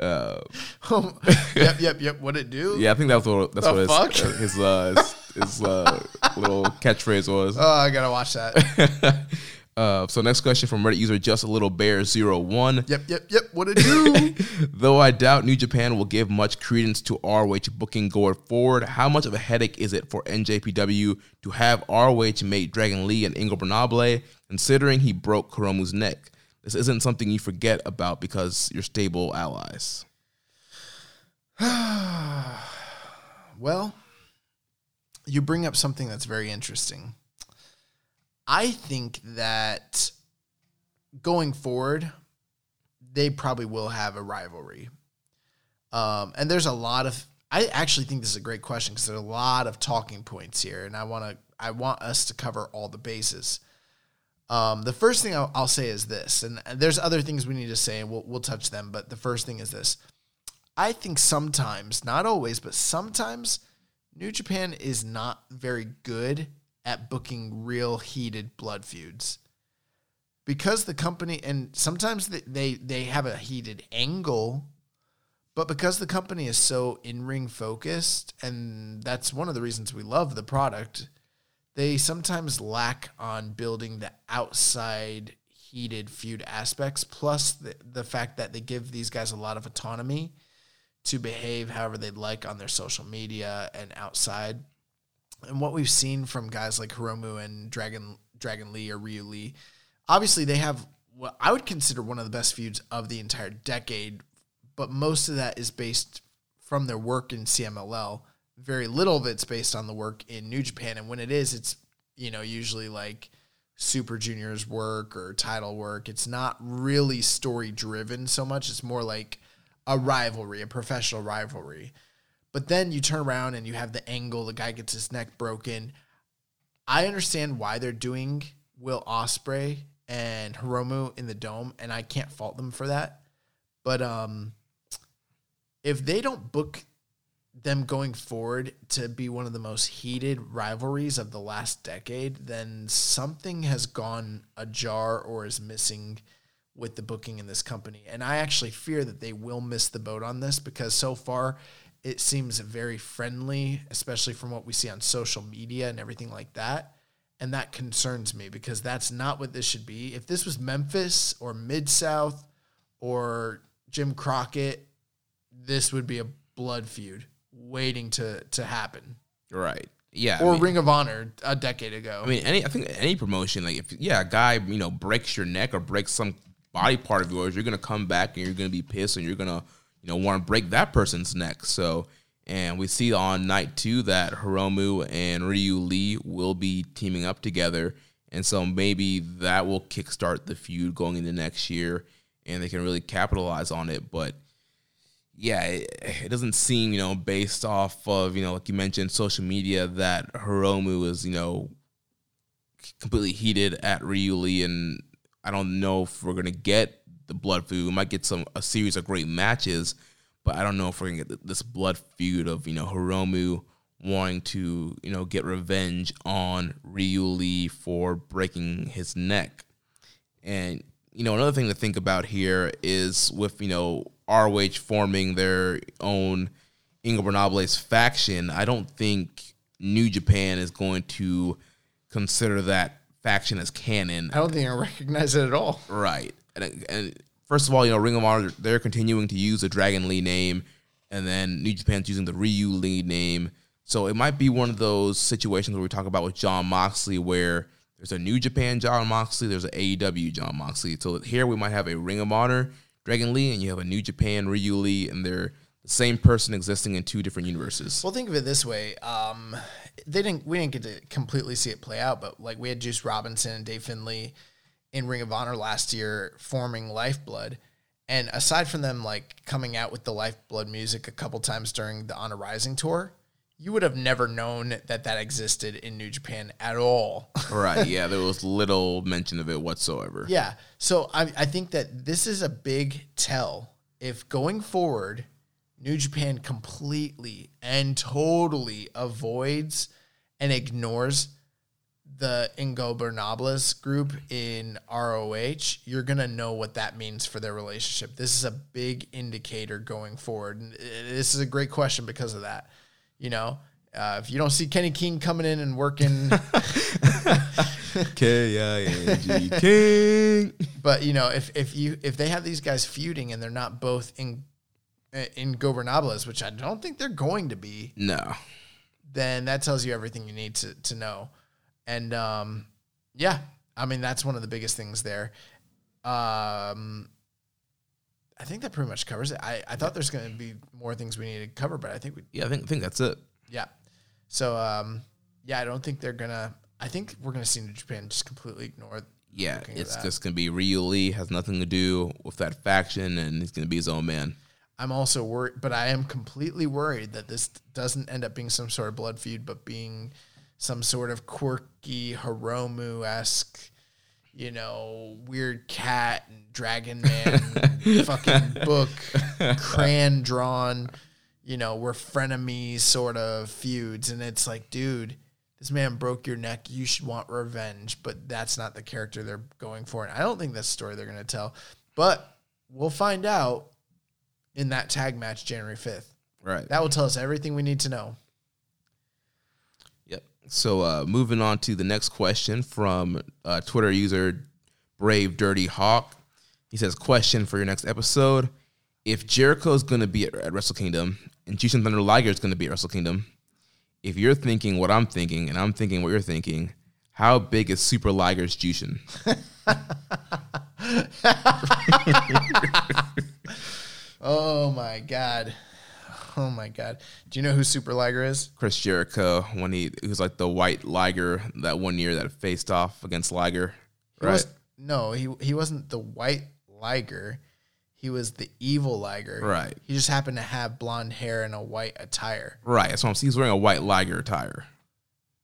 yep, yep, yep. What it do? Yeah, I think that's what that's The what his fuck? uh, his, uh, his, his uh, little catchphrase was. Oh, I gotta watch that. Uh, so next question from Reddit user Just a Little Bear 01. Yep, yep, yep. What it do? Though I doubt New Japan will give much credence to ROH booking going forward, how much of a headache is it for NJPW to have ROH mate Dragon Lee and Ingobernable, considering he broke Hiromu's neck? This isn't something you forget about because you're stable allies. Well, you bring up something that's very interesting. I think that going forward, they probably will have a rivalry. Um, and there's a lot of. I actually think this is a great question because there's a lot of talking points here, and I want to. I want us to cover all the bases. Um, the first thing I'll, I'll say is this, and there's other things we need to say, and we'll we'll touch them. But the first thing is this: I think sometimes, not always, but sometimes New Japan is not very good at booking real heated blood feuds. Because the company and sometimes they, they have a heated angle, but because the company is so in-ring focused and that's one of the reasons we love the product, they sometimes lack on building the outside heated feud aspects plus the, the fact that they give these guys a lot of autonomy to behave however they'd like on their social media and outside. And what we've seen from guys like Hiromu and Dragon Dragon Lee or Ryu Lee, obviously they have what I would consider one of the best feuds of the entire decade, but most of that is based from their work in CMLL. Very little of it's based on the work in New Japan, and when it is, it's you know usually like Super Junior's work or title work. It's not really story driven so much. It's more like a rivalry, a professional rivalry. But then you turn around and you have the angle, the guy gets his neck broken. I understand why they're doing Will Ospreay and Hiromu in the dome, and I can't fault them for that. But um, if they don't book them going forward to be one of the most heated rivalries of the last decade, then something has gone ajar or is missing with the booking in this company. And I actually fear that they will miss the boat on this because so far it seems very friendly, especially from what we see on social media and everything like that. And that concerns me because that's not what this should be. If this was Memphis or Mid South or Jim Crockett, this would be a blood feud waiting to to happen. Right. Yeah. I Or mean- Ring of Honor a decade ago. I mean, any I think any promotion, like if yeah, a guy you know breaks your neck or breaks some body part of yours, you're gonna come back and you're gonna be pissed and you're gonna you know want to break that person's neck. So, and we see on night two that Hiromu and Ryu Lee will be teaming up together, and so maybe that will kickstart the feud going into next year, and they can really capitalize on it. But yeah, it, it doesn't seem, you know, based off of, you know, like you mentioned, social media that Hiromu is, you know, completely heated at Ryu Lee. And I don't know if we're going to get the blood feud. We might get some, a series of great matches, but I don't know if we're going to get this blood feud of, you know, Hiromu wanting to, you know, get revenge on Ryu Lee for breaking his neck. And you know, another thing to think about here is with you know ROH forming their own Ingobernable's faction. I don't think New Japan is going to consider that faction as canon. I don't think I recognize it at all. Right. And, and first of all, you know, Ring of Honor, they're continuing to use the Dragon Lee name, and then New Japan's using the Ryu Lee name. So it might be one of those situations where we talk about with Jon Moxley, where there's a New Japan Jon Moxley, there's an AEW John Moxley. So here we might have a Ring of Honor Dragon Lee, and you have a New Japan Ryu Lee, and they're the same person existing in two different universes. Well, think of it this way: um, they didn't. We didn't get to completely see it play out, but like we had Juice Robinson and Dave Finlay in Ring of Honor last year forming Lifeblood, and aside from them like coming out with the Lifeblood music a couple times during the Honor Rising tour, you would have never known that that existed in New Japan at all. right. Yeah, there was little mention of it whatsoever. Yeah. So I, I think that this is a big tell. If going forward, New Japan completely and totally avoids and ignores the Ingobernables group in ROH, you're going to know what that means for their relationship. This is a big indicator going forward. And uh, this is a great question because of that. You know, uh, if you don't see Kenny King coming in and working K I N G King. But you know, if if you if they have these guys feuding and they're not both in Ingobernables, which I don't think they're going to be, No. then that tells you everything you need to to know. And um, yeah, I mean that's one of the biggest things there. Um, I think that pretty much covers it. I, I thought there's going to be more things we need to cover, but I think we Yeah, I think I think that's it. yeah. So um, yeah, I don't think they're gonna. I think we're gonna see New Japan just completely ignore. Yeah, it's just gonna be Ryu Lee has nothing to do with that faction, and he's gonna be his own man. I'm also worried, but I am completely worried that this doesn't end up being some sort of blood feud, but being some sort of quirky Hiromu esque, you know, weird cat and dragon man fucking book, crayon drawn, you know, we're frenemies sort of feuds. And it's like, dude, this man broke your neck. You should want revenge, but that's not the character they're going for. And I don't think that's the story they're going to tell, but we'll find out in that tag match January 5th. Right. That will tell us everything we need to know. So uh, moving on to the next question from uh, Twitter user Brave Dirty Hawk. He says, "Question for your next episode: If Jericho is going to be at, at Wrestle Kingdom and Jushin Thunder Liger is going to be at Wrestle Kingdom, if you're thinking what I'm thinking and I'm thinking what you're thinking, how big is Super Liger's Jushin? Oh my god. Oh my god. Do you know who Super Liger is? Chris Jericho when he, he was like the white Liger that one year that faced off against Liger, He right? was- no, he he wasn't the white Liger. He He was the evil Liger. Right. He just happened to have blonde hair and a white attire. Right. That's what I'm saying. He's wearing a white Liger attire.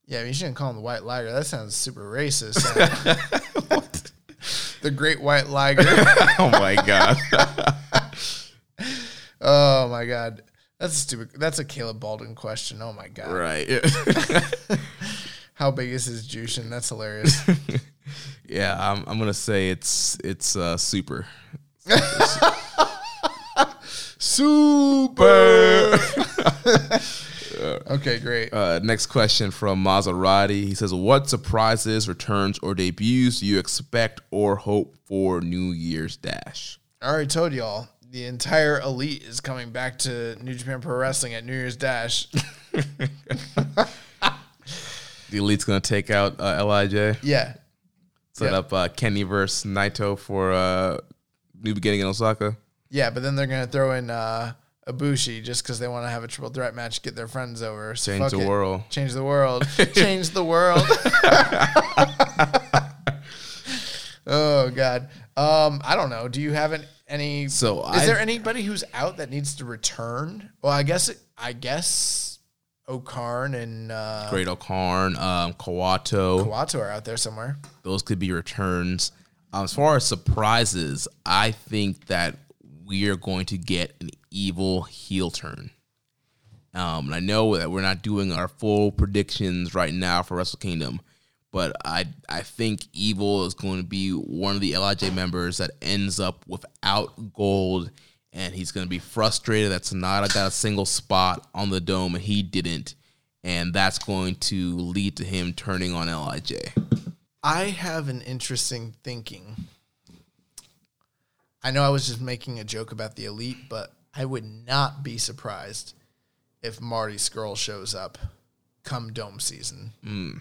Yeah, I mean, you shouldn't call him the white Liger. That sounds super racist. the Great White Liger. oh my god. oh my god, that's a stupid. That's a Caleb Baldwin question. Oh my god. right. How big is his juice? That's hilarious. yeah, I'm, I'm gonna say it's it's uh, super. Super. okay, great. Uh, next question from Maserati. He says, "What surprises, returns, or debuts do you expect or hope for New Year's Dash?" I already told y'all the entire elite is coming back to New Japan Pro Wrestling at New Year's Dash. The Elite's gonna take out uh, LIJ, yeah, set Yeah. up uh, Kenny versus Naito for uh, New Beginning in Osaka. yeah, but then they're gonna throw in uh, Ibushi just because they want to have a triple threat match, get their friends over. So Change the it. world. Change the world. Change the world. oh God. Um, I don't know. Do you have an, any? So is there I've- anybody who's out that needs to return? Well, I guess I guess Okarn and uh, Great O'Karn, um, Kawato. Kawato are out there somewhere. those could be returns. Um, as far as surprises, I think that we are going to get an evil heel turn. Um, and I know that we're not doing our full predictions right now for Wrestle Kingdom, but I I think Evil is going to be one of the LIJ members that ends up without gold, and he's going to be frustrated that Sanada got a single spot on the dome and he didn't, and that's going to lead to him turning on LIJ. I have an interesting thinking. I know I was just making a joke about the elite, but I would not be surprised if Marty Scurll shows up come dome season. Hmm.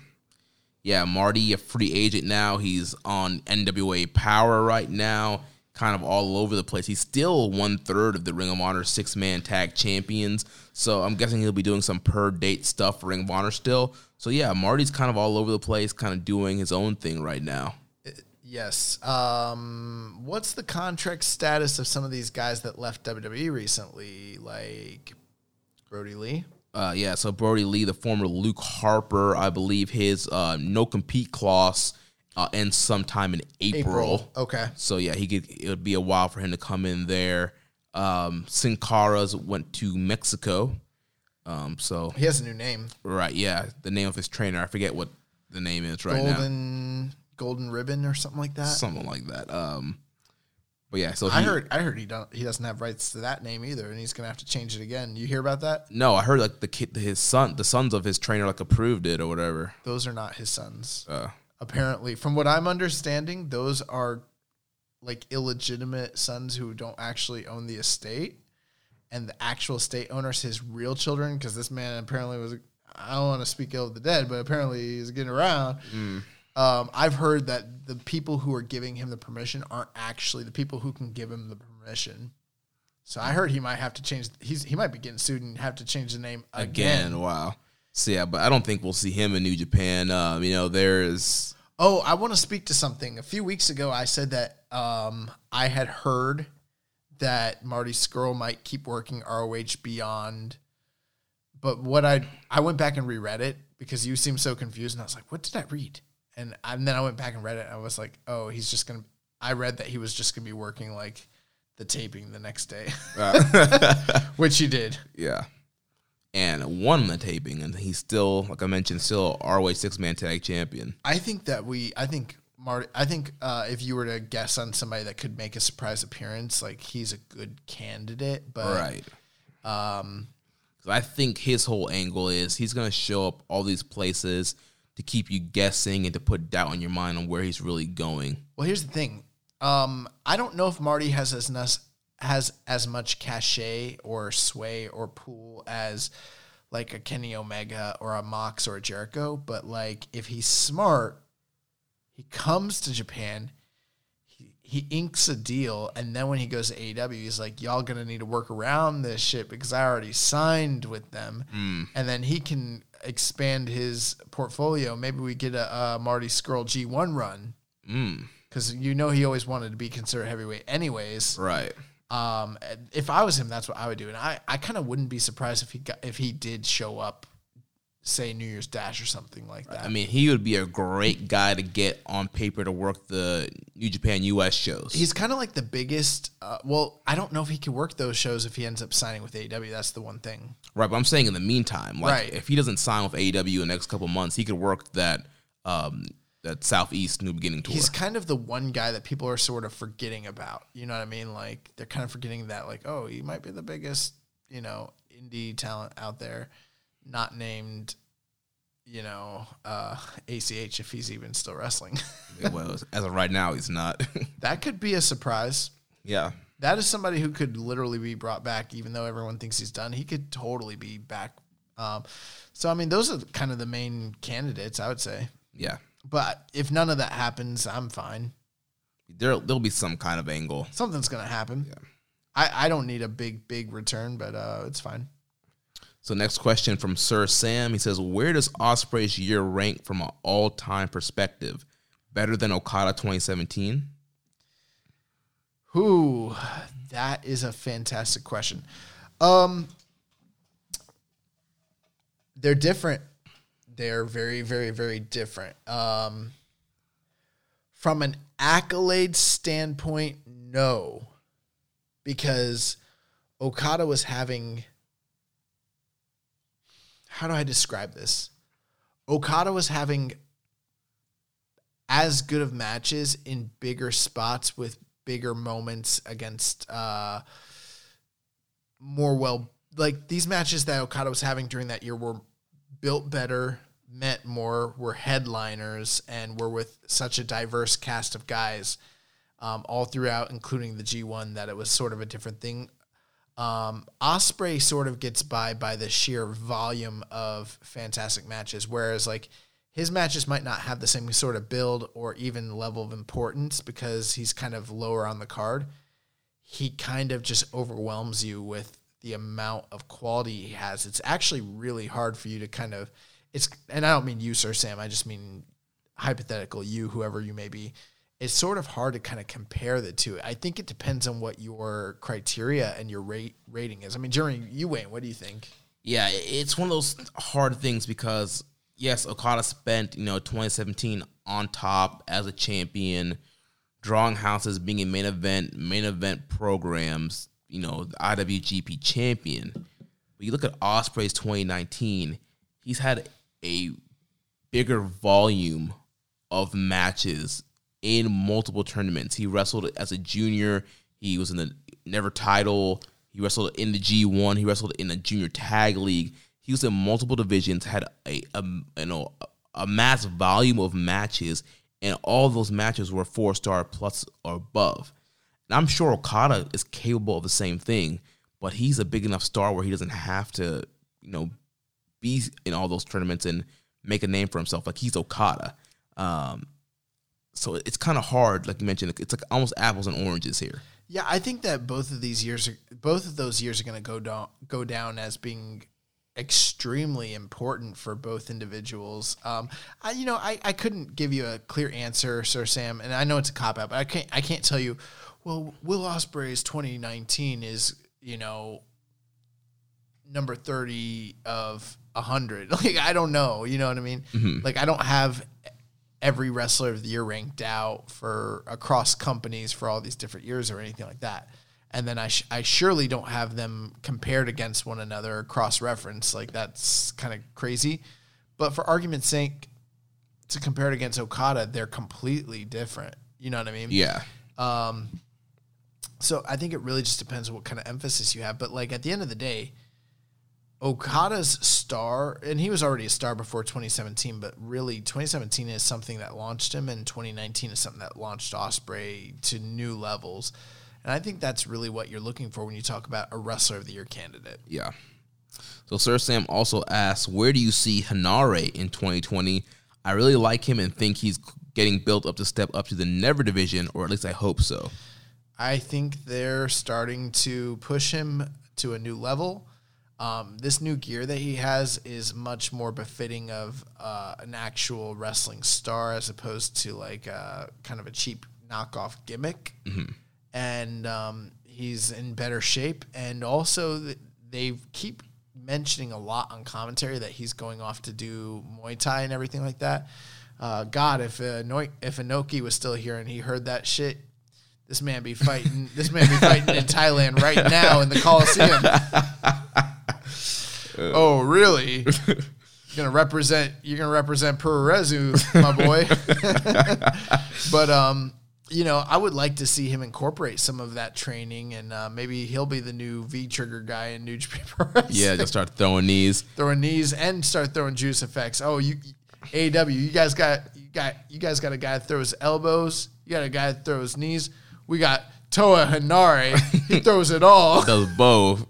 Yeah, Marty, a free agent now. He's on NWA Power right now, kind of all over the place. He's still one third of the Ring of Honor six man tag champions. So I'm guessing he'll be doing some per date stuff for Ring of Honor still. So yeah, Marty's kind of all over the place, kind of doing his own thing right now. Yes. Um, what's the contract status of some of these guys that left WWE recently, like Brodie Lee? Uh, yeah, so Brodie Lee, the former Luke Harper, I believe his uh, no compete clause uh, ends sometime in April. Okay. So yeah, he could. It would be a while for him to come in there. Um, Sin Cara's went to Mexico. Um, so He has a new name. right, yeah, the name of his trainer, I forget what the name is right now, Golden Golden Ribbon or something like that. something like that. Um, but yeah, so I he- heard I heard he don't he doesn't have rights to that name either, and he's gonna have to change it again. You hear about that? No, I heard like the kid, his son, the sons of his trainer, like approved it or whatever. Those are not his sons. Uh, Apparently, from what I'm understanding, those are like illegitimate sons who don't actually own the estate, and the actual estate owner's his real children. Because this man apparently was I don't want to speak ill of the dead, but apparently he's getting around. Um, I've heard that the people who are giving him the permission aren't actually the people who can give him the permission. So I heard he might have to change. He's he might be getting sued and have to change the name again. again, wow. So yeah, but I don't think we'll see him in New Japan. Um, you know, there's Oh, I want to speak to something. A few weeks ago, I said that um, I had heard that Marty Scurll might keep working ROH Beyond. But what I I went back and reread it because you seemed so confused, and I was like, "What did I read?" And, and then I went back and read it, and I was like, "Oh, he's just gonna." I read that he was just gonna be working like the taping the next day, which he did. yeah, and won the taping, and he's still, like I mentioned, still ROH six man tag champion. I think that we, I think Marty, I think uh, if you were to guess on somebody that could make a surprise appearance, like he's a good candidate. But Right. Um, I think his whole angle is he's gonna show up all these places to keep you guessing and to put doubt in your mind on where he's really going. well, here's the thing. Um, I don't know if Marty has as has as much cachet or sway or pull as like a Kenny Omega or a Mox or a Jericho, but like if he's smart, he comes to Japan. He, he inks a deal, and then when he goes to AEW, he's like, "Y'all gonna need to work around this shit because I already signed with them." And then he can expand his portfolio. Maybe we get a, uh Marty Scurll G one run Mm, because you know he always wanted to be considered heavyweight, anyways. right. Um, if I was him, that's what I would do, and I, I kind of wouldn't be surprised if he got if he did show up, say New Year's Dash or something like that. I mean, he would be a great guy to get on paper to work the New Japan US shows. He's kind of like the biggest. Uh, well, I don't know if he could work those shows if he ends up signing with AEW. That's the one thing. right, but I'm saying in the meantime, like Right. if he doesn't sign with AEW in the next couple months, he could work that um that Southeast New Beginning tour. He's kind of the one guy that people are sort of forgetting about. You know what I mean? Like they're kind of forgetting that, like, oh, he might be the biggest, you know, indie talent out there, not named, you know, uh, ACH if he's even still wrestling. well, as of right now, he's not. that could be a surprise. yeah. That is somebody who could literally be brought back, even though everyone thinks he's done. He could totally be back. Um, so I mean, those are kind of the main candidates, I would say. Yeah. But if none of that happens, I'm fine. There there'll be some kind of angle. Something's gonna happen. I, I don't need a big big return, but uh, it's fine. So next question from Sir Sam. He says, "Where does Ospreay's year rank from an all-time perspective? Better than Okada 2017?" Who? That is a fantastic question. Um, they're different. They're very, very, very different. Um, from an accolade standpoint, no, because Okada was having. How do I describe this? Okada was having as good of matches in bigger spots with bigger moments against uh more well like these matches that Okada was having during that year were built better, meant more, were headliners, and were with such a diverse cast of guys um, all throughout, including the G1, that it was sort of a different thing. Um, Ospreay sort of gets by by the sheer volume of fantastic matches, whereas like his matches might not have the same sort of build or even level of importance because he's kind of lower on the card. He kind of just overwhelms you with the amount of quality he has. It's actually really hard for you to kind of it's and I don't mean you, Sir Sam, I just mean hypothetical, you, whoever you may be. It's sort of hard to kind of compare the two. I think it depends on what your criteria and your rate rating is. I mean, Jeremy, you Wayne, what do you think? Yeah, it's one of those hard things because yes, Okada spent you know 2017 on top as a champion, drawing houses, being in main event, main event programs. You know, the IWGP champion. But you look at Ospreay's 2019, he's had a bigger volume of matches in multiple tournaments. He wrestled as a junior. He was in the Never title. He wrestled in the G1. He wrestled in the Junior Tag League. He was in multiple divisions. Had a, a you know a mass volume of matches, and all those matches were four star plus or above. And I'm sure Okada is capable of the same thing, but he's a big enough star where he doesn't have to you know be in all those tournaments and make a name for himself. Like he's Okada. Um, so it's kind of hard, like you mentioned. It's like almost apples and oranges here. Yeah, I think that both of these years, are, both of those years, are going to go down go down as being extremely important for both individuals. Um, I, you know, I, I couldn't give you a clear answer, Sir Sam, and I know it's a cop out, but I can't I can't tell you. Well, Will Ospreay's 2019 is you know number 30 of 100. Like I don't know, you know what I mean? Like I don't have every wrestler of the year ranked out for across companies for all these different years or anything like that. And then I, sh- I surely don't have them compared against one another cross reference. Like that's kind of crazy. But for argument's sake, to compare it against Okada, they're completely different. You know what I mean? Yeah. Um, so I think it really just depends on what kind of emphasis you have. But like at the end of the day, Okada's star, and he was already a star before 2017, but really 2017 is something that launched him, and 2019 is something that launched Ospreay to new levels. And I think that's really what you're looking for when you talk about a wrestler of the year candidate. Yeah. So Sir Sam also asks, where do you see Henare in 2020? I really like him and think he's getting built up to step up to the Never division, or at least I hope so. I think they're starting to push him to a new level. Um, this new gear that he has is much more befitting of uh, an actual wrestling star as opposed to like uh, kind of a cheap knockoff gimmick. And um, he's in better shape, and also th- they keep mentioning a lot on commentary that he's going off to do Muay Thai and everything like that. Uh, God, if uh, Noi- if Inoki was still here and he heard that shit, this man be fighting. this man be fighting in Thailand right now in the Coliseum. oh, really? You're gonna represent. You're gonna represent Puroresu, my boy. but um, you know, I would like to see him incorporate some of that training, and uh, maybe he'll be the new V trigger guy in New Japan Pro Wrestling. Yeah, just start throwing knees. throwing knees and start throwing juice effects. Oh, you AW, you guys got you got you guys got a guy that throws elbows. You got a guy that throws knees. We got Toa Henare. He throws it all. Does both.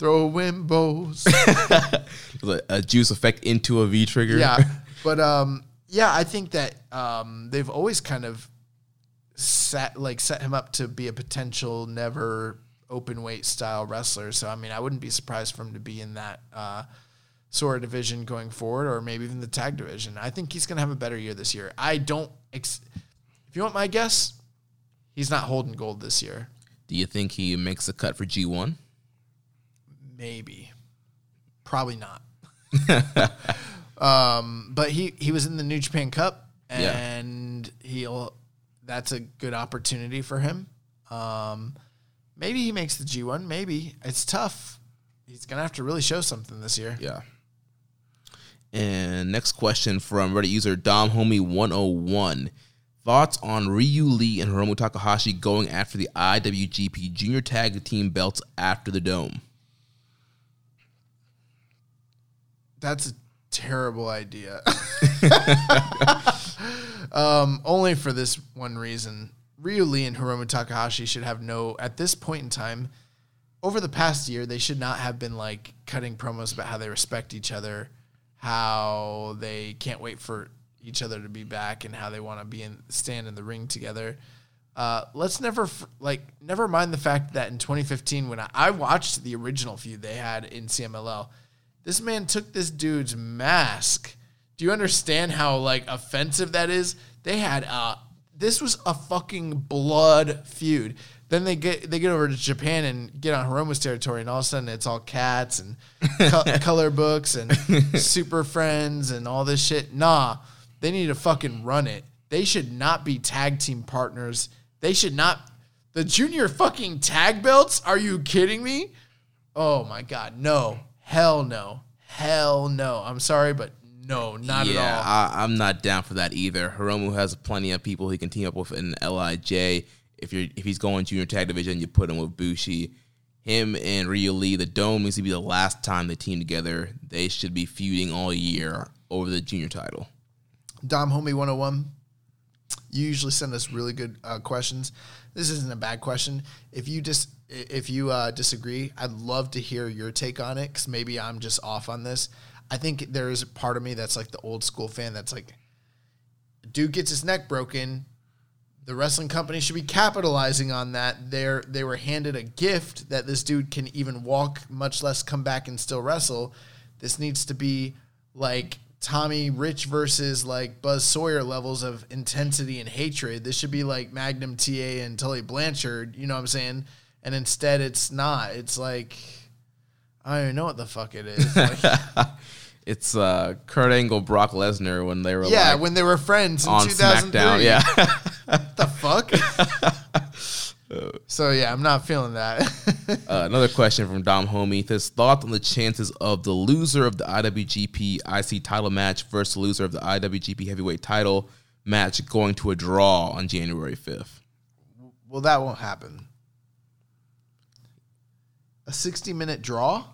Throwing bows. a, a juice effect into a V trigger. yeah, but um, yeah, I think that um, they've always kind of set like set him up to be a potential never open weight style wrestler. So I mean, I wouldn't be surprised for him to be in that uh, sort of division going forward, or maybe even the tag division. I think he's gonna have a better year this year. I don't. Ex- if you want my guess, he's not holding gold this year. Do you think he makes a cut for G one? Maybe. Probably not. um, but he, he was in the New Japan Cup Yeah. and he'll that's a good opportunity for him. Um, maybe he makes the G one, maybe. It's tough. He's gonna have to really show something this year. Yeah. And next question from Reddit user Dom Homie 101. Thoughts on Ryu Lee and Hiromu Takahashi going after the IWGP Junior Tag Team belts after the Dome? That's a terrible idea. um, only for this one reason. Ryu Lee and Hiromu Takahashi should have no, at this point in time, over the past year, they should not have been like cutting promos about how they respect each other, how they can't wait for each other to be back, and how they want to be in stand in the ring together. Uh, let's never like never mind the fact that in 2015, when I, I watched the original feud they had in CMLL, this man took this dude's mask. Do you understand how like offensive that is? They had uh this was a fucking blood feud. Then they get they get over to Japan and get on Hiromu's territory, and all of a sudden it's all cats and co- color books and super friends and all this shit. Nah, they need to fucking run it. They should not be tag team partners. They should not. The junior fucking tag belts? Are you kidding me? Oh my god, no. Hell no. Hell no. I'm sorry, but no, not yeah, at all. I, I'm not down for that either. Hiromu has plenty of people he can team up with in LIJ. If you're if he's going junior tag division, you put him with Bushi. Him and Ryu Lee, the Dome needs to be the last time they team together. They should be feuding all year over the junior title. Dom Homie 101. You usually send us really good uh, questions. This isn't a bad question. If you just if you uh, disagree, I'd love to hear your take on it because maybe I'm just off on this. I think there is a part of me that's like the old school fan that's like, dude gets his neck broken. The wrestling company should be capitalizing on that. They're they were handed a gift that this dude can even walk, much less come back and still wrestle. This needs to be like Tommy Rich versus like Buzz Sawyer levels of intensity and hatred. This should be like Magnum TA and Tully Blanchard, you know what I'm saying? And instead it's not. It's like I don't even know what the fuck it is. Like, It's uh, Kurt Angle, Brock Lesnar when they were yeah, like, when they were friends in on 2003. SmackDown. Yeah. What the fuck? so yeah, I'm not feeling that. Uh, another question from Dom Homie. His thoughts on the chances of the loser of the IWGP IC title match versus the loser of the IWGP heavyweight title match going to a draw on January 5th. well, that won't happen. A 60 minute draw?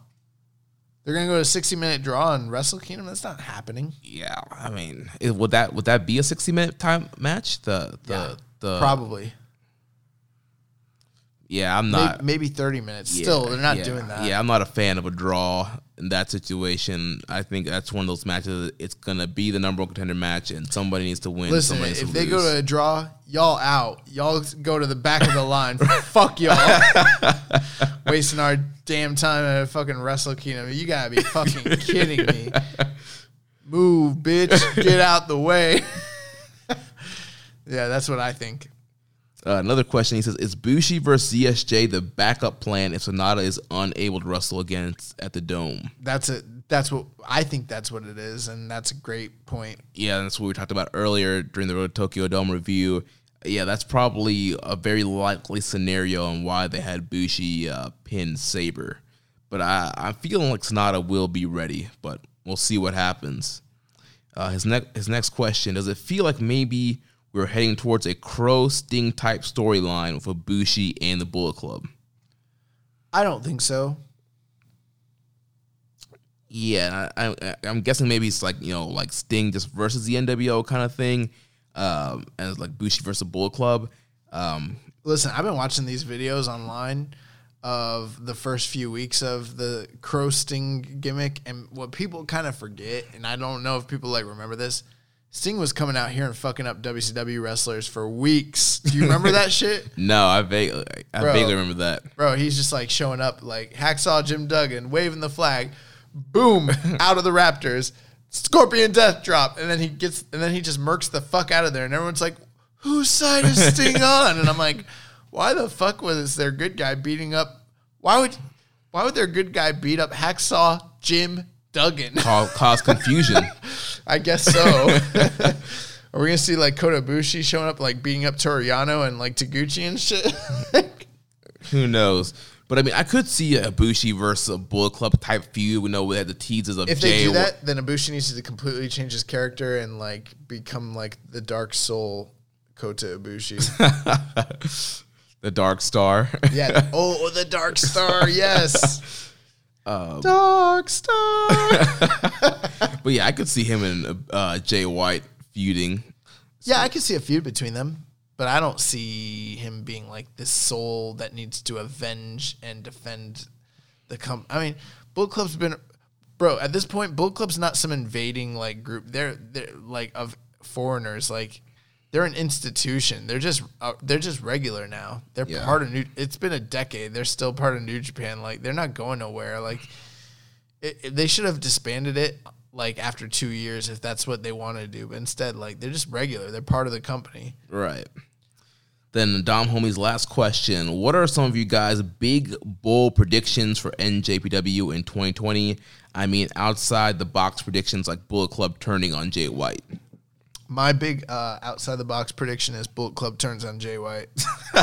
They're gonna go to 60 minute draw in Wrestle Kingdom. That's not happening. Yeah, I mean, it, would that would that be a 60 minute time match? The the Yeah, the Probably. Yeah, I'm not maybe 30 minutes. yeah, Still, they're not yeah, doing that. Yeah, I'm not a fan of a draw in that situation. I think that's one of those matches. It's gonna be the number one contender match, and somebody needs to win. Listen, if they lose. go to a draw, y'all out. Y'all go to the back of the line. Fuck y'all. Wasting our damn time at a fucking Wrestle Kingdom. You gotta be fucking kidding me. Move, bitch. Get out the way. yeah, that's what I think. Uh, another question. He says, "Is Bushi versus ZSJ the backup plan if Sanada is unable to wrestle against at the Dome?" That's it. That's what I think. That's what it is, and that's a great point. Yeah, that's what we talked about earlier during the Road to Tokyo Dome review. Yeah, that's probably a very likely scenario on why they had Bushi uh, pin Sabre. But I, I'm feeling like Sanada will be ready, but we'll see what happens. Uh, his next his next question: Does it feel like maybe we're heading towards a Crow Sting type storyline with Ibushi and the Bullet Club? I don't think so. Yeah, I, I, I'm guessing maybe it's like you know like Sting just versus the NWO kind of thing, um, and it's like Bushi versus Bullet Club. Um, Listen, I've been watching these videos online of the first few weeks of the Crow Sting gimmick, and what people kind of forget, and I don't know if people like remember this. Sting was coming out here and fucking up WCW wrestlers for weeks. Do you remember that shit? no, I vaguely I Bro. vaguely remember that. Bro, he's just like showing up like Hacksaw Jim Duggan, waving the flag, boom, out of the Raptors, Scorpion Death Drop, and then he gets and then he just murks the fuck out of there, and everyone's like, whose side is Sting on? And I'm like, why the fuck was their good guy beating up? Why would why would their good guy beat up Hacksaw Jim Duggan? Cause, cause confusion. I guess so. Are we gonna see like Kota Ibushi showing up like beating up Toru Yano and like Taguchi and shit? Who knows? But I mean, I could see a Bushi versus a Bullet Club type feud. We know we had the teases of if Jay. they do that, then Ibushi needs to completely change his character and like become like the Dark Soul Kota Ibushi. the Dark Star. yeah. Oh, the Dark Star. Yes. Um, Dark Star. but yeah, I could see him and uh, Jay White feuding. yeah, I could see a feud between them, but I don't see him being like this soul that needs to avenge and defend the com. I mean, Bullet Club's been, bro. At this point, Bullet Club's not some invading like group. They're they're like of foreigners. Like they're an institution. They're just uh, they're just regular now. They're Yeah. part of New. It's been a decade. They're still part of New Japan. Like they're not going nowhere. Like it, it- they should have disbanded it like after two years if that's what they want to do. But instead, like they're just regular. They're part of the company. Right. Then Dom Homie's last question. What are some of you guys' big bull predictions for NJPW in 2020? I mean, outside the box predictions like Bullet Club turning on Jay White. My big uh, outside the box prediction is Bullet Club turns on Jay White.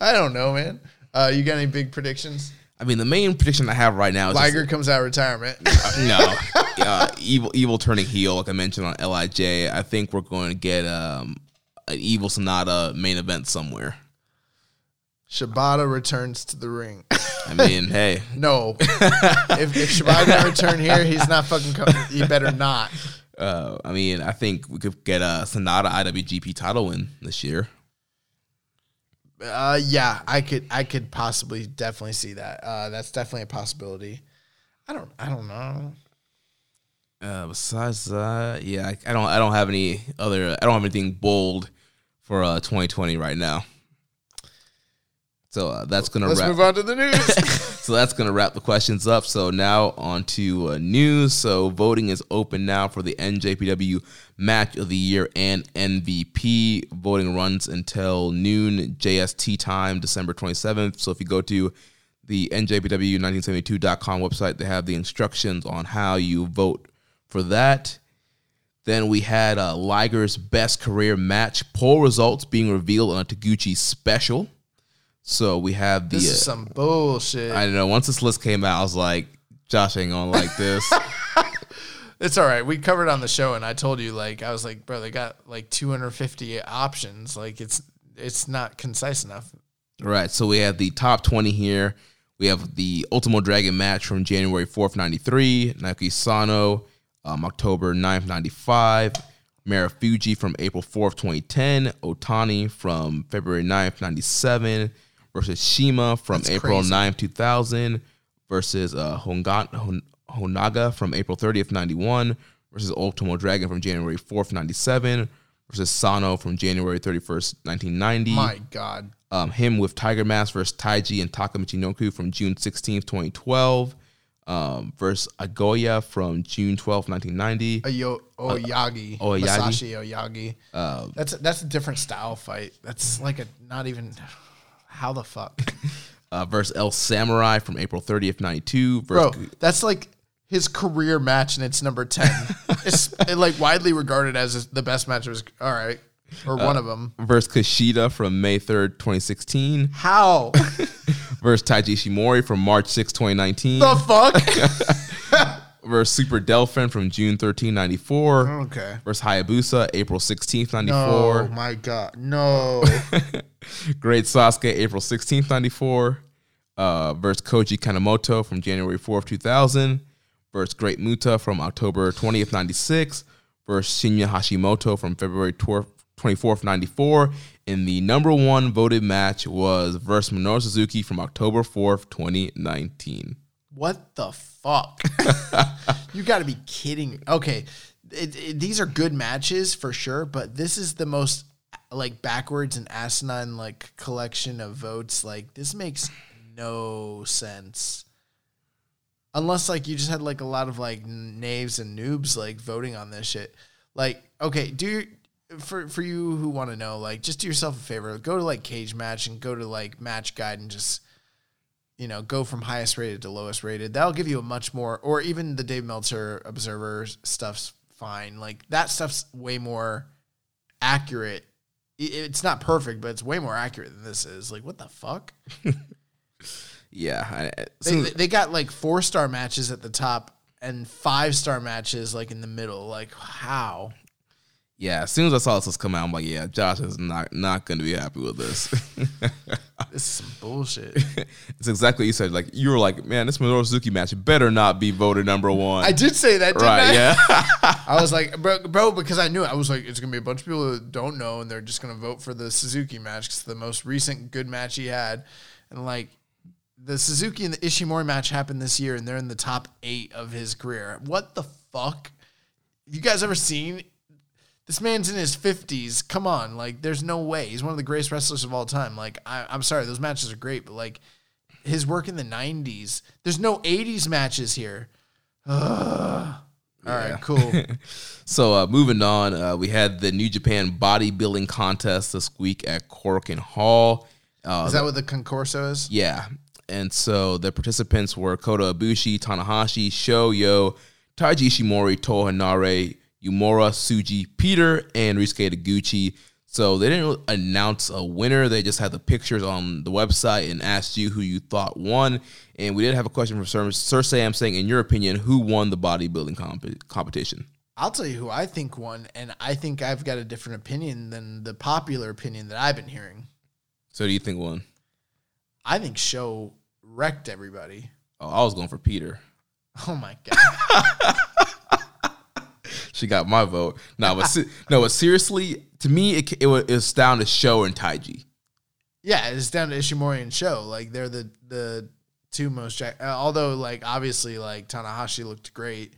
I don't know, man. Uh, you got any big predictions? I mean, the main prediction I have right now is just- Liger comes out of retirement. no, uh, evil, evil turning heel, like I mentioned on LIJ. I think we're going to get um, an evil Sanada main event somewhere. Shibata returns to the ring. I mean, hey, No, if, if Shibata return here, he's not fucking coming. He better not. Uh, I mean, I think we could get a Sanada IWGP title win this year. Uh, yeah, I could, I could possibly, definitely see that. Uh, that's definitely a possibility. I don't, I don't know. Uh, besides that, yeah, I, I don't, I don't have any other, I don't have anything bold for uh, 2020 right now. So uh, that's gonna Let's wrap. move on to the news. so that's going to wrap the questions up. So now on to uh, news. So voting is open now for the NJPW Match of the Year and MVP. Voting runs until noon JST time, December 27th. So if you go to the NJPW1972.com website, they have the instructions on how you vote for that. Then we had uh, Liger's best career match poll results being revealed on a Taguchi special. So we have the this uh, is some bullshit. I don't know. Once this list came out, I was like, Josh ain't gonna like this. It's all right. We covered on the show, and I told you, like, I was like, bro, they got like 250 options. Like, it's it's not concise enough. right. So we have the top 20 here. We have the Ultimo Dragon match from January 4th, 93. Naoki Sano, um, October 9th, 95. Marufuji from April 4th, 2010. Otani from February 9th, 97. Versus Shima from That's April crazy. 9th, 2000. Versus uh, Hongan- Hon- Honaga from April 30th, 91. Versus Ultimo Dragon from January 4th, 97. Versus Sano from January 31st, 1990 My God. um, him with Tiger Mask versus Taichi and Taka Michinoku from June 16th, 2012. um, versus Aoyagi from June 12, 1990. Ayo Oyagi. Oyagi. Masashi Aoyagi. Uh, That's a, that's a different style fight. That's like a not even how the fuck. uh, versus El Samurai from April 30th, 92. Bro, that's like his career match and it's number 10. it's it, like widely regarded as the best match of his all right or one of them. versus Kushida from May 3rd, 2016. How? Versus Taiji Ishimori from March 6, 2019. the fuck? Versus Super Delphin from June 13, 94. okay. Versus Hayabusa, April 16th, 94. Oh my god. No. Great Sasuke, April 16th, 94. Uh, versus Koji Kanemoto from January 4th, 2000. Versus Great Muta from October 20th, 96. Versus Shinya Hashimoto from February 12th, 24th, 94. And the number one voted match was versus Minoru Suzuki from October 4th, 2019. What the fuck? you got to be kidding me. Okay, it, it- these are good matches for sure, but this is the most like backwards and asinine like collection of votes. Like this makes no sense. Unless like you just had like a lot of like knaves and noobs like voting on this shit. Like, okay, do your for for you who want to know, like, just do yourself a favor. Go to like Cage Match and go to like Match Guide and just you know, go from highest rated to lowest rated. That'll give you a much more, or even the Dave Meltzer Observer stuff's fine. Like that stuff's way more accurate. It's not perfect, but it's way more accurate than this is. Like, what the fuck? Yeah. I, they- they got like four star matches at the top and five star matches like in the middle. Like, how? Yeah. As soon as I saw this was come out, I'm like, yeah, Josh is not, not going to be happy with this. This is some bullshit. it's exactly what you said. Like, you were like, man, this Minoru Suzuki match better not be voted number one. I did say that, didn't right. I? Yeah. I was like, bro, bro, because I knew it. I was like, it's gonna be a bunch of people that don't know, and they're just gonna vote for the Suzuki match because the most recent good match he had, and like the Suzuki and the Ishimori match happened this year, and they're in the top eight of his career. What the fuck? You guys ever seen? This man's in his fifties. Come on, like, there's no way. He's one of the greatest wrestlers of all time. Like, I, I'm sorry, those matches are great, but like, his work in the '90s. There's no '80s matches here. Ugh. All right, cool. So uh, moving on, uh, we had the New Japan bodybuilding contest this week at Korakuen Hall. Uh, Is that what the concorso is? yeah, and so the participants were Kota Ibushi, Tanahashi, Sho Yo, Taiji Ishimori, Toa Henare, Tsuji, Peter, and Ryusuke Taguchi. So they didn't announce a winner. They just had the pictures on the website and asked you who you thought won. And we did have a question from Sir, Sir Sam saying, in your opinion, who won the bodybuilding comp- competition? I'll tell you who I think won, and I think I've got a different opinion than the popular opinion that I've been hearing. So do you think won? I think Show wrecked everybody. Oh, I was going for Peter. Oh my god! She got my vote. No, but se- no, but seriously, to me, it it was, down to Show and Taiji. yeah, it's down to Ishimori and Show. Like they're the the two most. Jack- uh, although, like obviously, like Tanahashi looked great.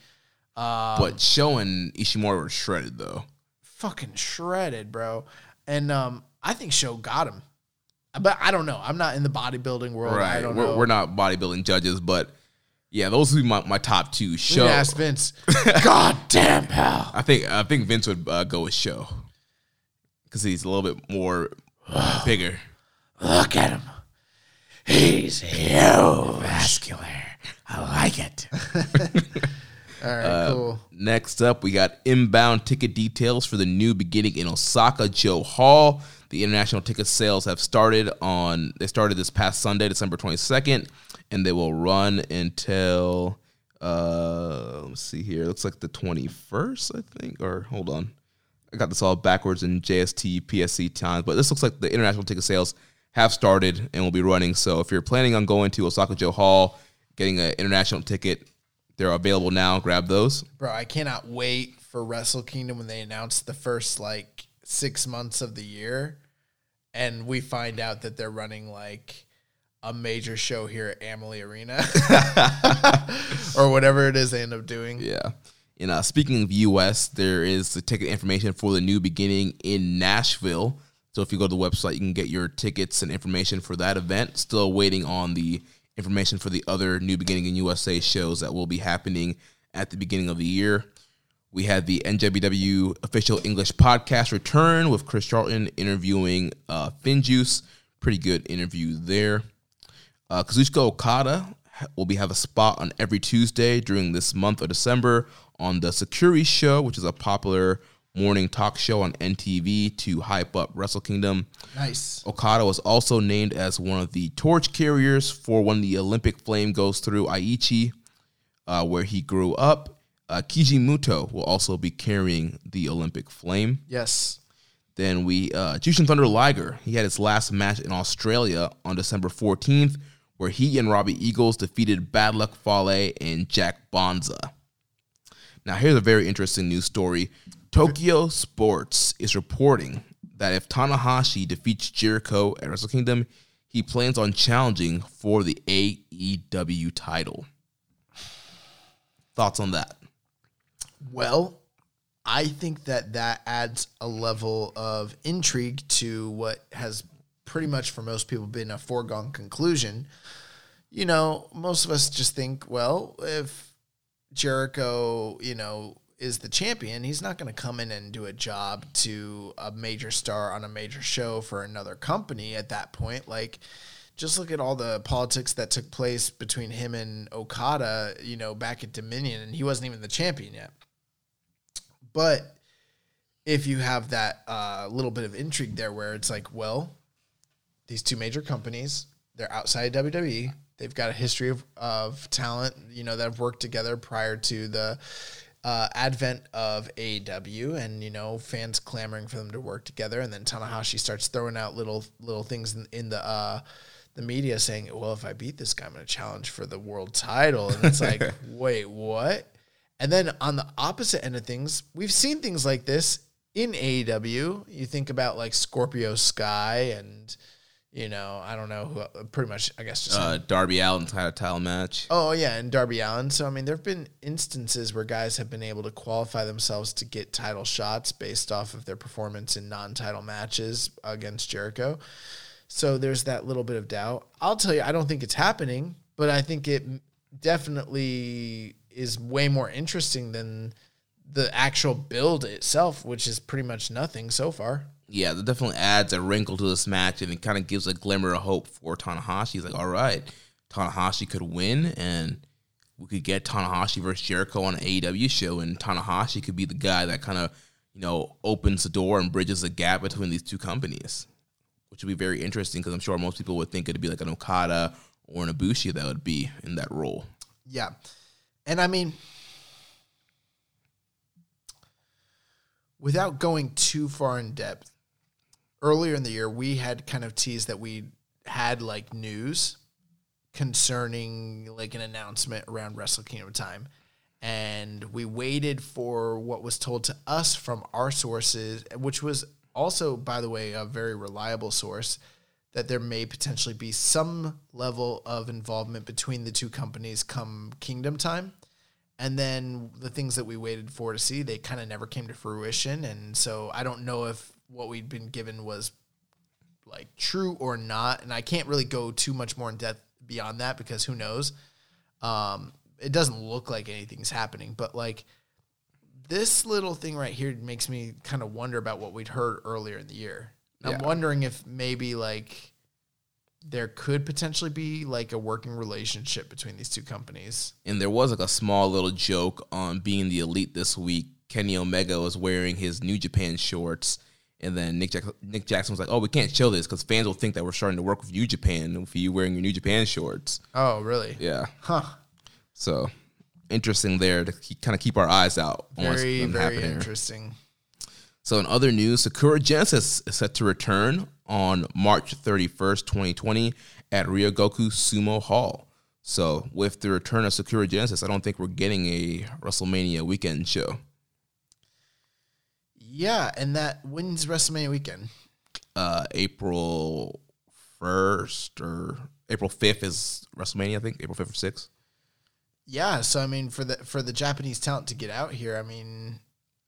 Um, But Show and Ishimori were shredded though. fucking shredded, bro. And um, I think Show got him. But I don't know. I'm not in the bodybuilding world. I Right. don't We're, know. we're not bodybuilding judges, but yeah, those would be my, my top two. Show. ask Vince. God damn, pal. I think I think Vince would uh, go with Show because he's a little bit more bigger. Look at him. He's huge. Vascular. I like it. All right, cool. Next up, we got inbound ticket details for the new beginning in Osaka-jo Hall. The international ticket sales have started on they started this past Sunday, December 22nd, and they will run until uh let's see here. Looks like the 21st, I think. Or hold on. I got this all backwards in JST PSC times, but this looks like the international ticket sales have started and will be running. So if you're planning on going to Osaka-jo Hall, getting an international ticket, they're available now. Grab those. Bro, I cannot wait for Wrestle Kingdom when they announce the first like six months of the year and we find out that they're running like a major show here at Amalie Arena or whatever it is they end up doing. Yeah. And uh, speaking of US, there is the ticket information for the new beginning in Nashville. So if you go to the website, you can get your tickets and information for that event. Still waiting on the information for the other New Beginning in USA shows that will be happening at the beginning of the year. We had the NJPW official English podcast return with Chris Charlton interviewing uh, Finjuice. Pretty good interview there. Uh, Kazuchika Okada will be have a spot on every Tuesday during this month of December on the Sukkiri Show, which is a popular morning talk show on NTV to hype up Wrestle Kingdom. Nice. Okada was also named as one of the torch carriers for when the Olympic flame goes through Aichi, uh, where he grew up. Uh, Keiji Muto will also be carrying the Olympic flame. Yes. Then we uh, Jushin Thunder Liger. He had his last match in Australia on December 14th, where he and Robbie Eagles defeated Bad Luck Fale and Jack Bonza. Now, here's a very interesting news story. Tokyo Sports is reporting that if Tanahashi defeats Jericho at Wrestle Kingdom, he plans on challenging for the AEW title. Thoughts on that? Well, I think that that adds a level of intrigue to what has pretty much for most people been a foregone conclusion. You know, most of us just think, well, if Jericho, you know, is the champion, he's not going to come in and do a job to a major star on a major show for another company at that point. Like, just look at all the politics that took place between him and Okada, you know, back at Dominion, and he wasn't even the champion yet. But if you have that uh, little bit of intrigue there where it's like, well, these two major companies, they're outside WWE. They've got a history of, of talent, you know, that have worked together prior to the uh, advent of AEW, and you know, fans clamoring for them to work together. And then Tanahashi starts throwing out little little things in, in the uh, the media saying, "Well, if I beat this guy, I'm going to challenge for the world title." And it's like, wait, what? And then on the opposite end of things, we've seen things like this in AEW. You think about like Scorpio Sky and you know, I don't know who pretty much I guess just Uh, Darby Allin's had a title match. Oh yeah, and Darby Allin. So I mean, there have been instances where guys have been able to qualify themselves to get title shots based off of their performance in non-title matches against Jericho. So there's that little bit of doubt. I'll tell you, I don't think it's happening, but I think it definitely is way more interesting than the actual build itself, which is pretty much nothing so far. Yeah, that definitely adds a wrinkle to this match and it kind of gives a glimmer of hope for Tanahashi. He's like, all right, Tanahashi could win and we could get Tanahashi versus Jericho on an AEW show and Tanahashi could be the guy that kind of, you know, opens the door and bridges the gap between these two companies, which would be very interesting because I'm sure most people would think it'd be like an Okada or an Ibushi that would be in that role. Yeah. And I mean, without going too far in depth, earlier in the year, we had kind of teased that we had like news concerning like an announcement around Wrestle Kingdom time. And we waited for what was told to us from our sources, which was also, by the way, a very reliable source that there may potentially be some level of involvement between the two companies come kingdom time and then the things that we waited for to see they kind of never came to fruition and so i don't know if what we'd been given was like true or not and i can't really go too much more in depth beyond that because who knows? Um it doesn't look like anything's happening but like this little thing right here makes me kind of wonder about what we'd heard earlier in the year. I'm wondering if maybe like there could potentially be like a working relationship between these two companies. And there was like a small little joke on being the elite this week. Kenny Omega was wearing his New Japan shorts, and then Nick Jack- Nick Jackson was like, "Oh, we can't show this because fans will think that we're starting to work with New Japan for you wearing your New Japan shorts." oh really Yeah, huh so interesting there to kind of keep our eyes out on very very interesting So in other news, Sakura Genesis is set to return on March 31st, 2020 at Ryogoku Sumo Hall. So with the return of Sakura Genesis, I don't think we're getting a WrestleMania weekend show. Yeah and that when's wrestlemania weekend Uh, April 1st or April 5th is WrestleMania, I think. April 5th or 6th. yeah so i mean for the for the japanese talent to get out here i mean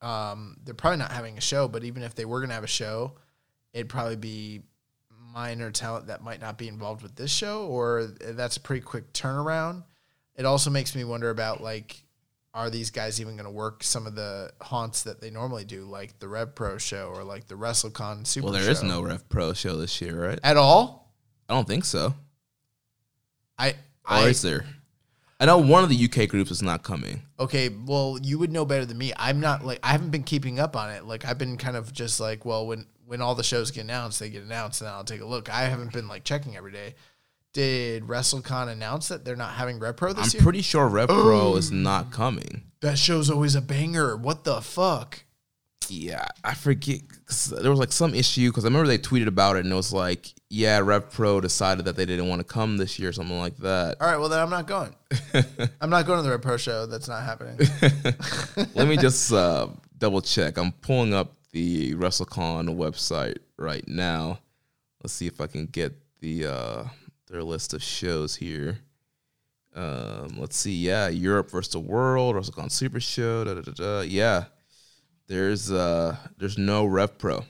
um they're probably not having a show but even if they were gonna have a show it'd probably be minor talent that might not be involved with this show, or that's a pretty quick turnaround. It also makes me wonder about like, are these guys even going to work some of the haunts that they normally do, like the Rev Pro show or like the WrestleCon Super? Well, there show? is no Rev Pro show this year, right? at all. I don't think so. I Or I is there? I know one of the UK groups is not coming. Okay, well, you would know better than me. I'm not like I haven't been keeping up on it. Like I've been kind of just like, well, when when all the shows get announced, they get announced, and then I'll take a look. I haven't been like checking every day. Did WrestleCon announce that they're not having Rev Pro this year? I'm year? pretty sure Rev Pro is not coming. that show's always a banger. What the fuck? Yeah, I forget. 'cause there was like some issue because I remember they tweeted about it and it was like, yeah, Rev Pro decided that they didn't want to come this year, or something like that. All right, well then I'm not going. I'm not going to the Rev Pro show. That's not happening. Let me just uh, double check. I'm pulling up the WrestleCon website right now. Let's see if I can get the uh, their list of shows here. Um, let's see. Yeah, Europe versus the World, WrestleCon Super Show. Da, da, da, da. Yeah, there's uh, there's no Rev Pro. All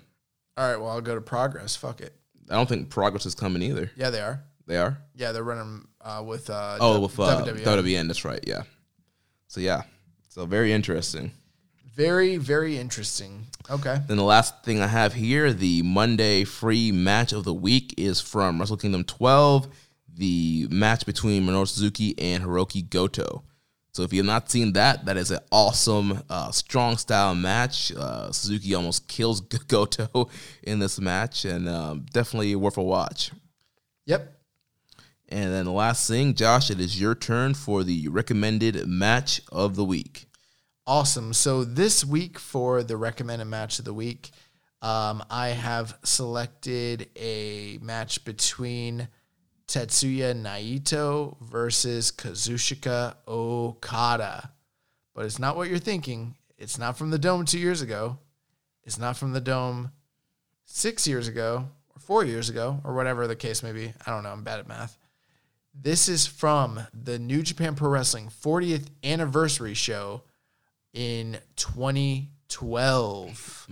right, well I'll go to Progress. Fuck it. I don't think Progress is coming either. Yeah, they are. They are. Yeah, they're running uh, with uh, Oh, with uh, WWN. WWN. That's right. Yeah. So yeah, so very interesting. Very, very interesting. Okay. Then the last thing I have here, the Monday free match of the week is from Wrestle Kingdom 12, the match between Minoru Suzuki and Hiroki Goto. So if you've not seen that, that is an awesome, uh, strong style match. Uh, Suzuki almost kills Goto in this match, and um, definitely worth a watch. Yep. And then the last thing, Josh, it is your turn for the recommended match of the week. Awesome. So this week for the recommended match of the week, um, I have selected a match between Tetsuya Naito versus Kazuchika Okada. But it's not what you're thinking. It's not from the Dome two years ago. It's not from the Dome six years ago or four years ago or whatever the case may be. I don't know. I'm bad at math. This is from the New Japan Pro Wrestling 40th anniversary show in 2012.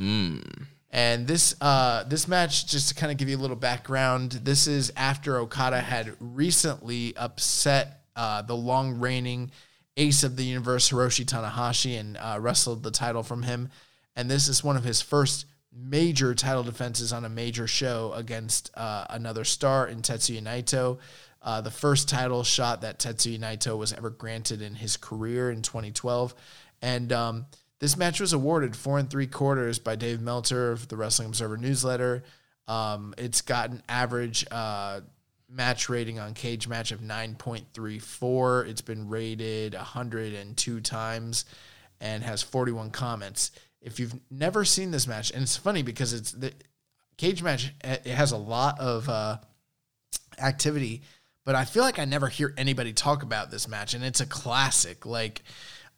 And this uh, this match, just to kind of give you a little background, this is after Okada had recently upset uh, the long reigning ace of the universe, Hiroshi Tanahashi, and uh, wrestled the title from him. And this is one of his first major title defenses on a major show against uh, another star in Tetsuya Naito. Uh, the first title shot that Tetsuya Naito was ever granted in his career in 2012. And um, this match was awarded four and three quarters by Dave Meltzer of the Wrestling Observer newsletter. Um, it's got an average uh, match rating on Cage Match of 9.34. It's been rated 102 times and has 41 comments. If you've never seen this match, and it's funny because it's the Cage Match, it has a lot of uh, activity, but I feel like I never hear anybody talk about this match, and it's a classic. Like,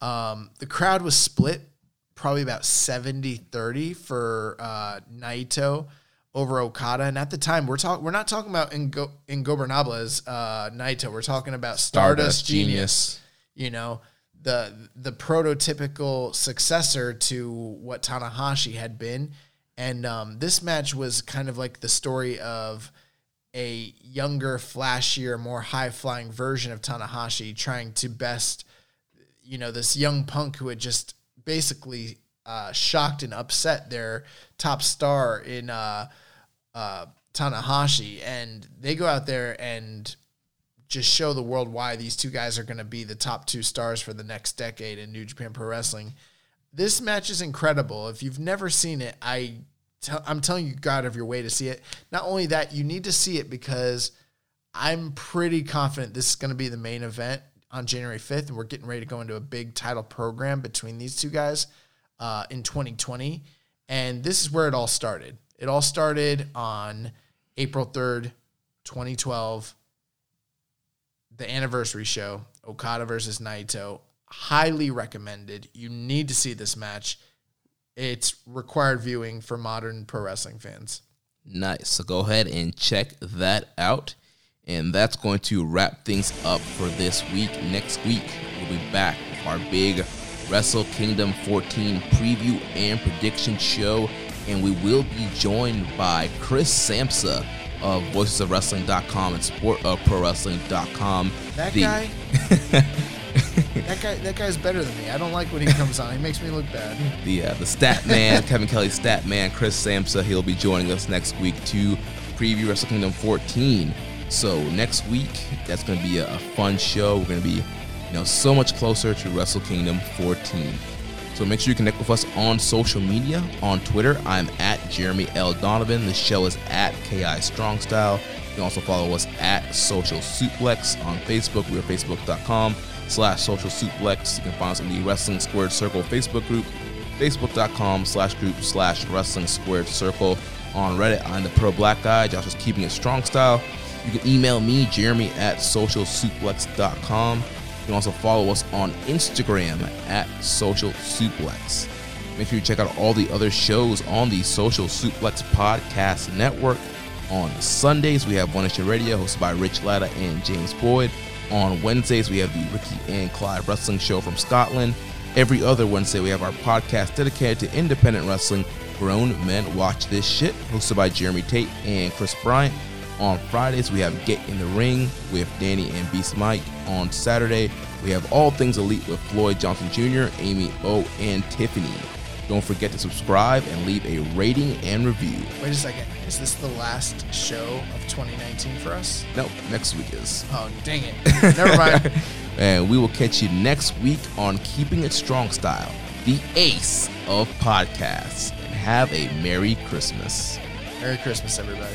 um, the crowd was split probably about 70 30 for uh, Naito over Okada. And at the time, we're talking, we're not talking about Ingo- Ingobernable's uh, Naito. We're talking about Stardust, Stardust Genius. Genius. You know, the the prototypical successor to what Tanahashi had been. And um, this match was kind of like the story of a younger, flashier, more high flying version of Tanahashi trying to best, you know, this young punk who had just basically uh, shocked and upset their top star in uh, uh, Tanahashi. And they go out there and just show the world why these two guys are going to be the top two stars for the next decade in New Japan Pro Wrestling. This match is incredible. If you've never seen it, I I'm telling you, go out of your way to see it. Not only that, you need to see it because I'm pretty confident this is going to be the main event on January 5th, and we're getting ready to go into a big title program between these two guys uh, in 2020. And this is where it all started. It all started on April 3rd, 2012 the anniversary show, Okada versus Naito. Highly recommended. You need to see this match. It's required viewing for modern pro wrestling fans. Nice. So go ahead and check that out. And that's going to wrap things up for this week. Next week, we'll be back with our big Wrestle Kingdom 14 preview and prediction show. And we will be joined by Chris Samsa of voicesofwrestling.com and sportofprowrestling.com. That The- guy. that guy. That guy's better than me. I don't like when he comes on. He makes me look bad. the uh, the stat man, Kevin Kelly stat man, Chris Samsa. He'll be joining us next week to preview Wrestle Kingdom 14. So next week, that's going to be a, a fun show. We're going to be, you know, so much closer to Wrestle Kingdom 14. So make sure you connect with us on social media. On Twitter, I'm at Jeremy L. Donovan. The show is at KI Strong Style. You can also follow us at Social Suplex on Facebook. We are facebook.com slash social suplex. You can find us in the Wrestling Squared Circle Facebook group, facebook.com slash group slash wrestling squared circle. On Reddit, I'm the Pro Black Guy. Josh is keeping it strong style. You can email me, Jeremy at socialsuplex.com. You can also follow us on Instagram at Social Suplex. Make sure you check out all the other shows on the Social Suplex Podcast Network. On Sundays, we have One Nation Radio, hosted by Rich Latta and James Boyd. On Wednesdays, we have the Ricky and Clive Wrestling Show from Scotland. Every other Wednesday, we have our podcast dedicated to independent wrestling. Grown Men Watch This Shit, hosted by Jeremy Tate and Chris Bryant. On Fridays, we have Get in the Ring with Danny and Beast Mike. On Saturday, we have All Things Elite with Floyd Johnson Jr., Amy O, and Tiffany. Don't forget to subscribe and leave a rating and review. Wait a second. Is this the last show of 2019 for us? No, next week is. Oh, dang it. Never mind. And we will catch you next week on Keeping It Strong Style, the ace of podcasts. And have a Merry Christmas. Merry Christmas, everybody.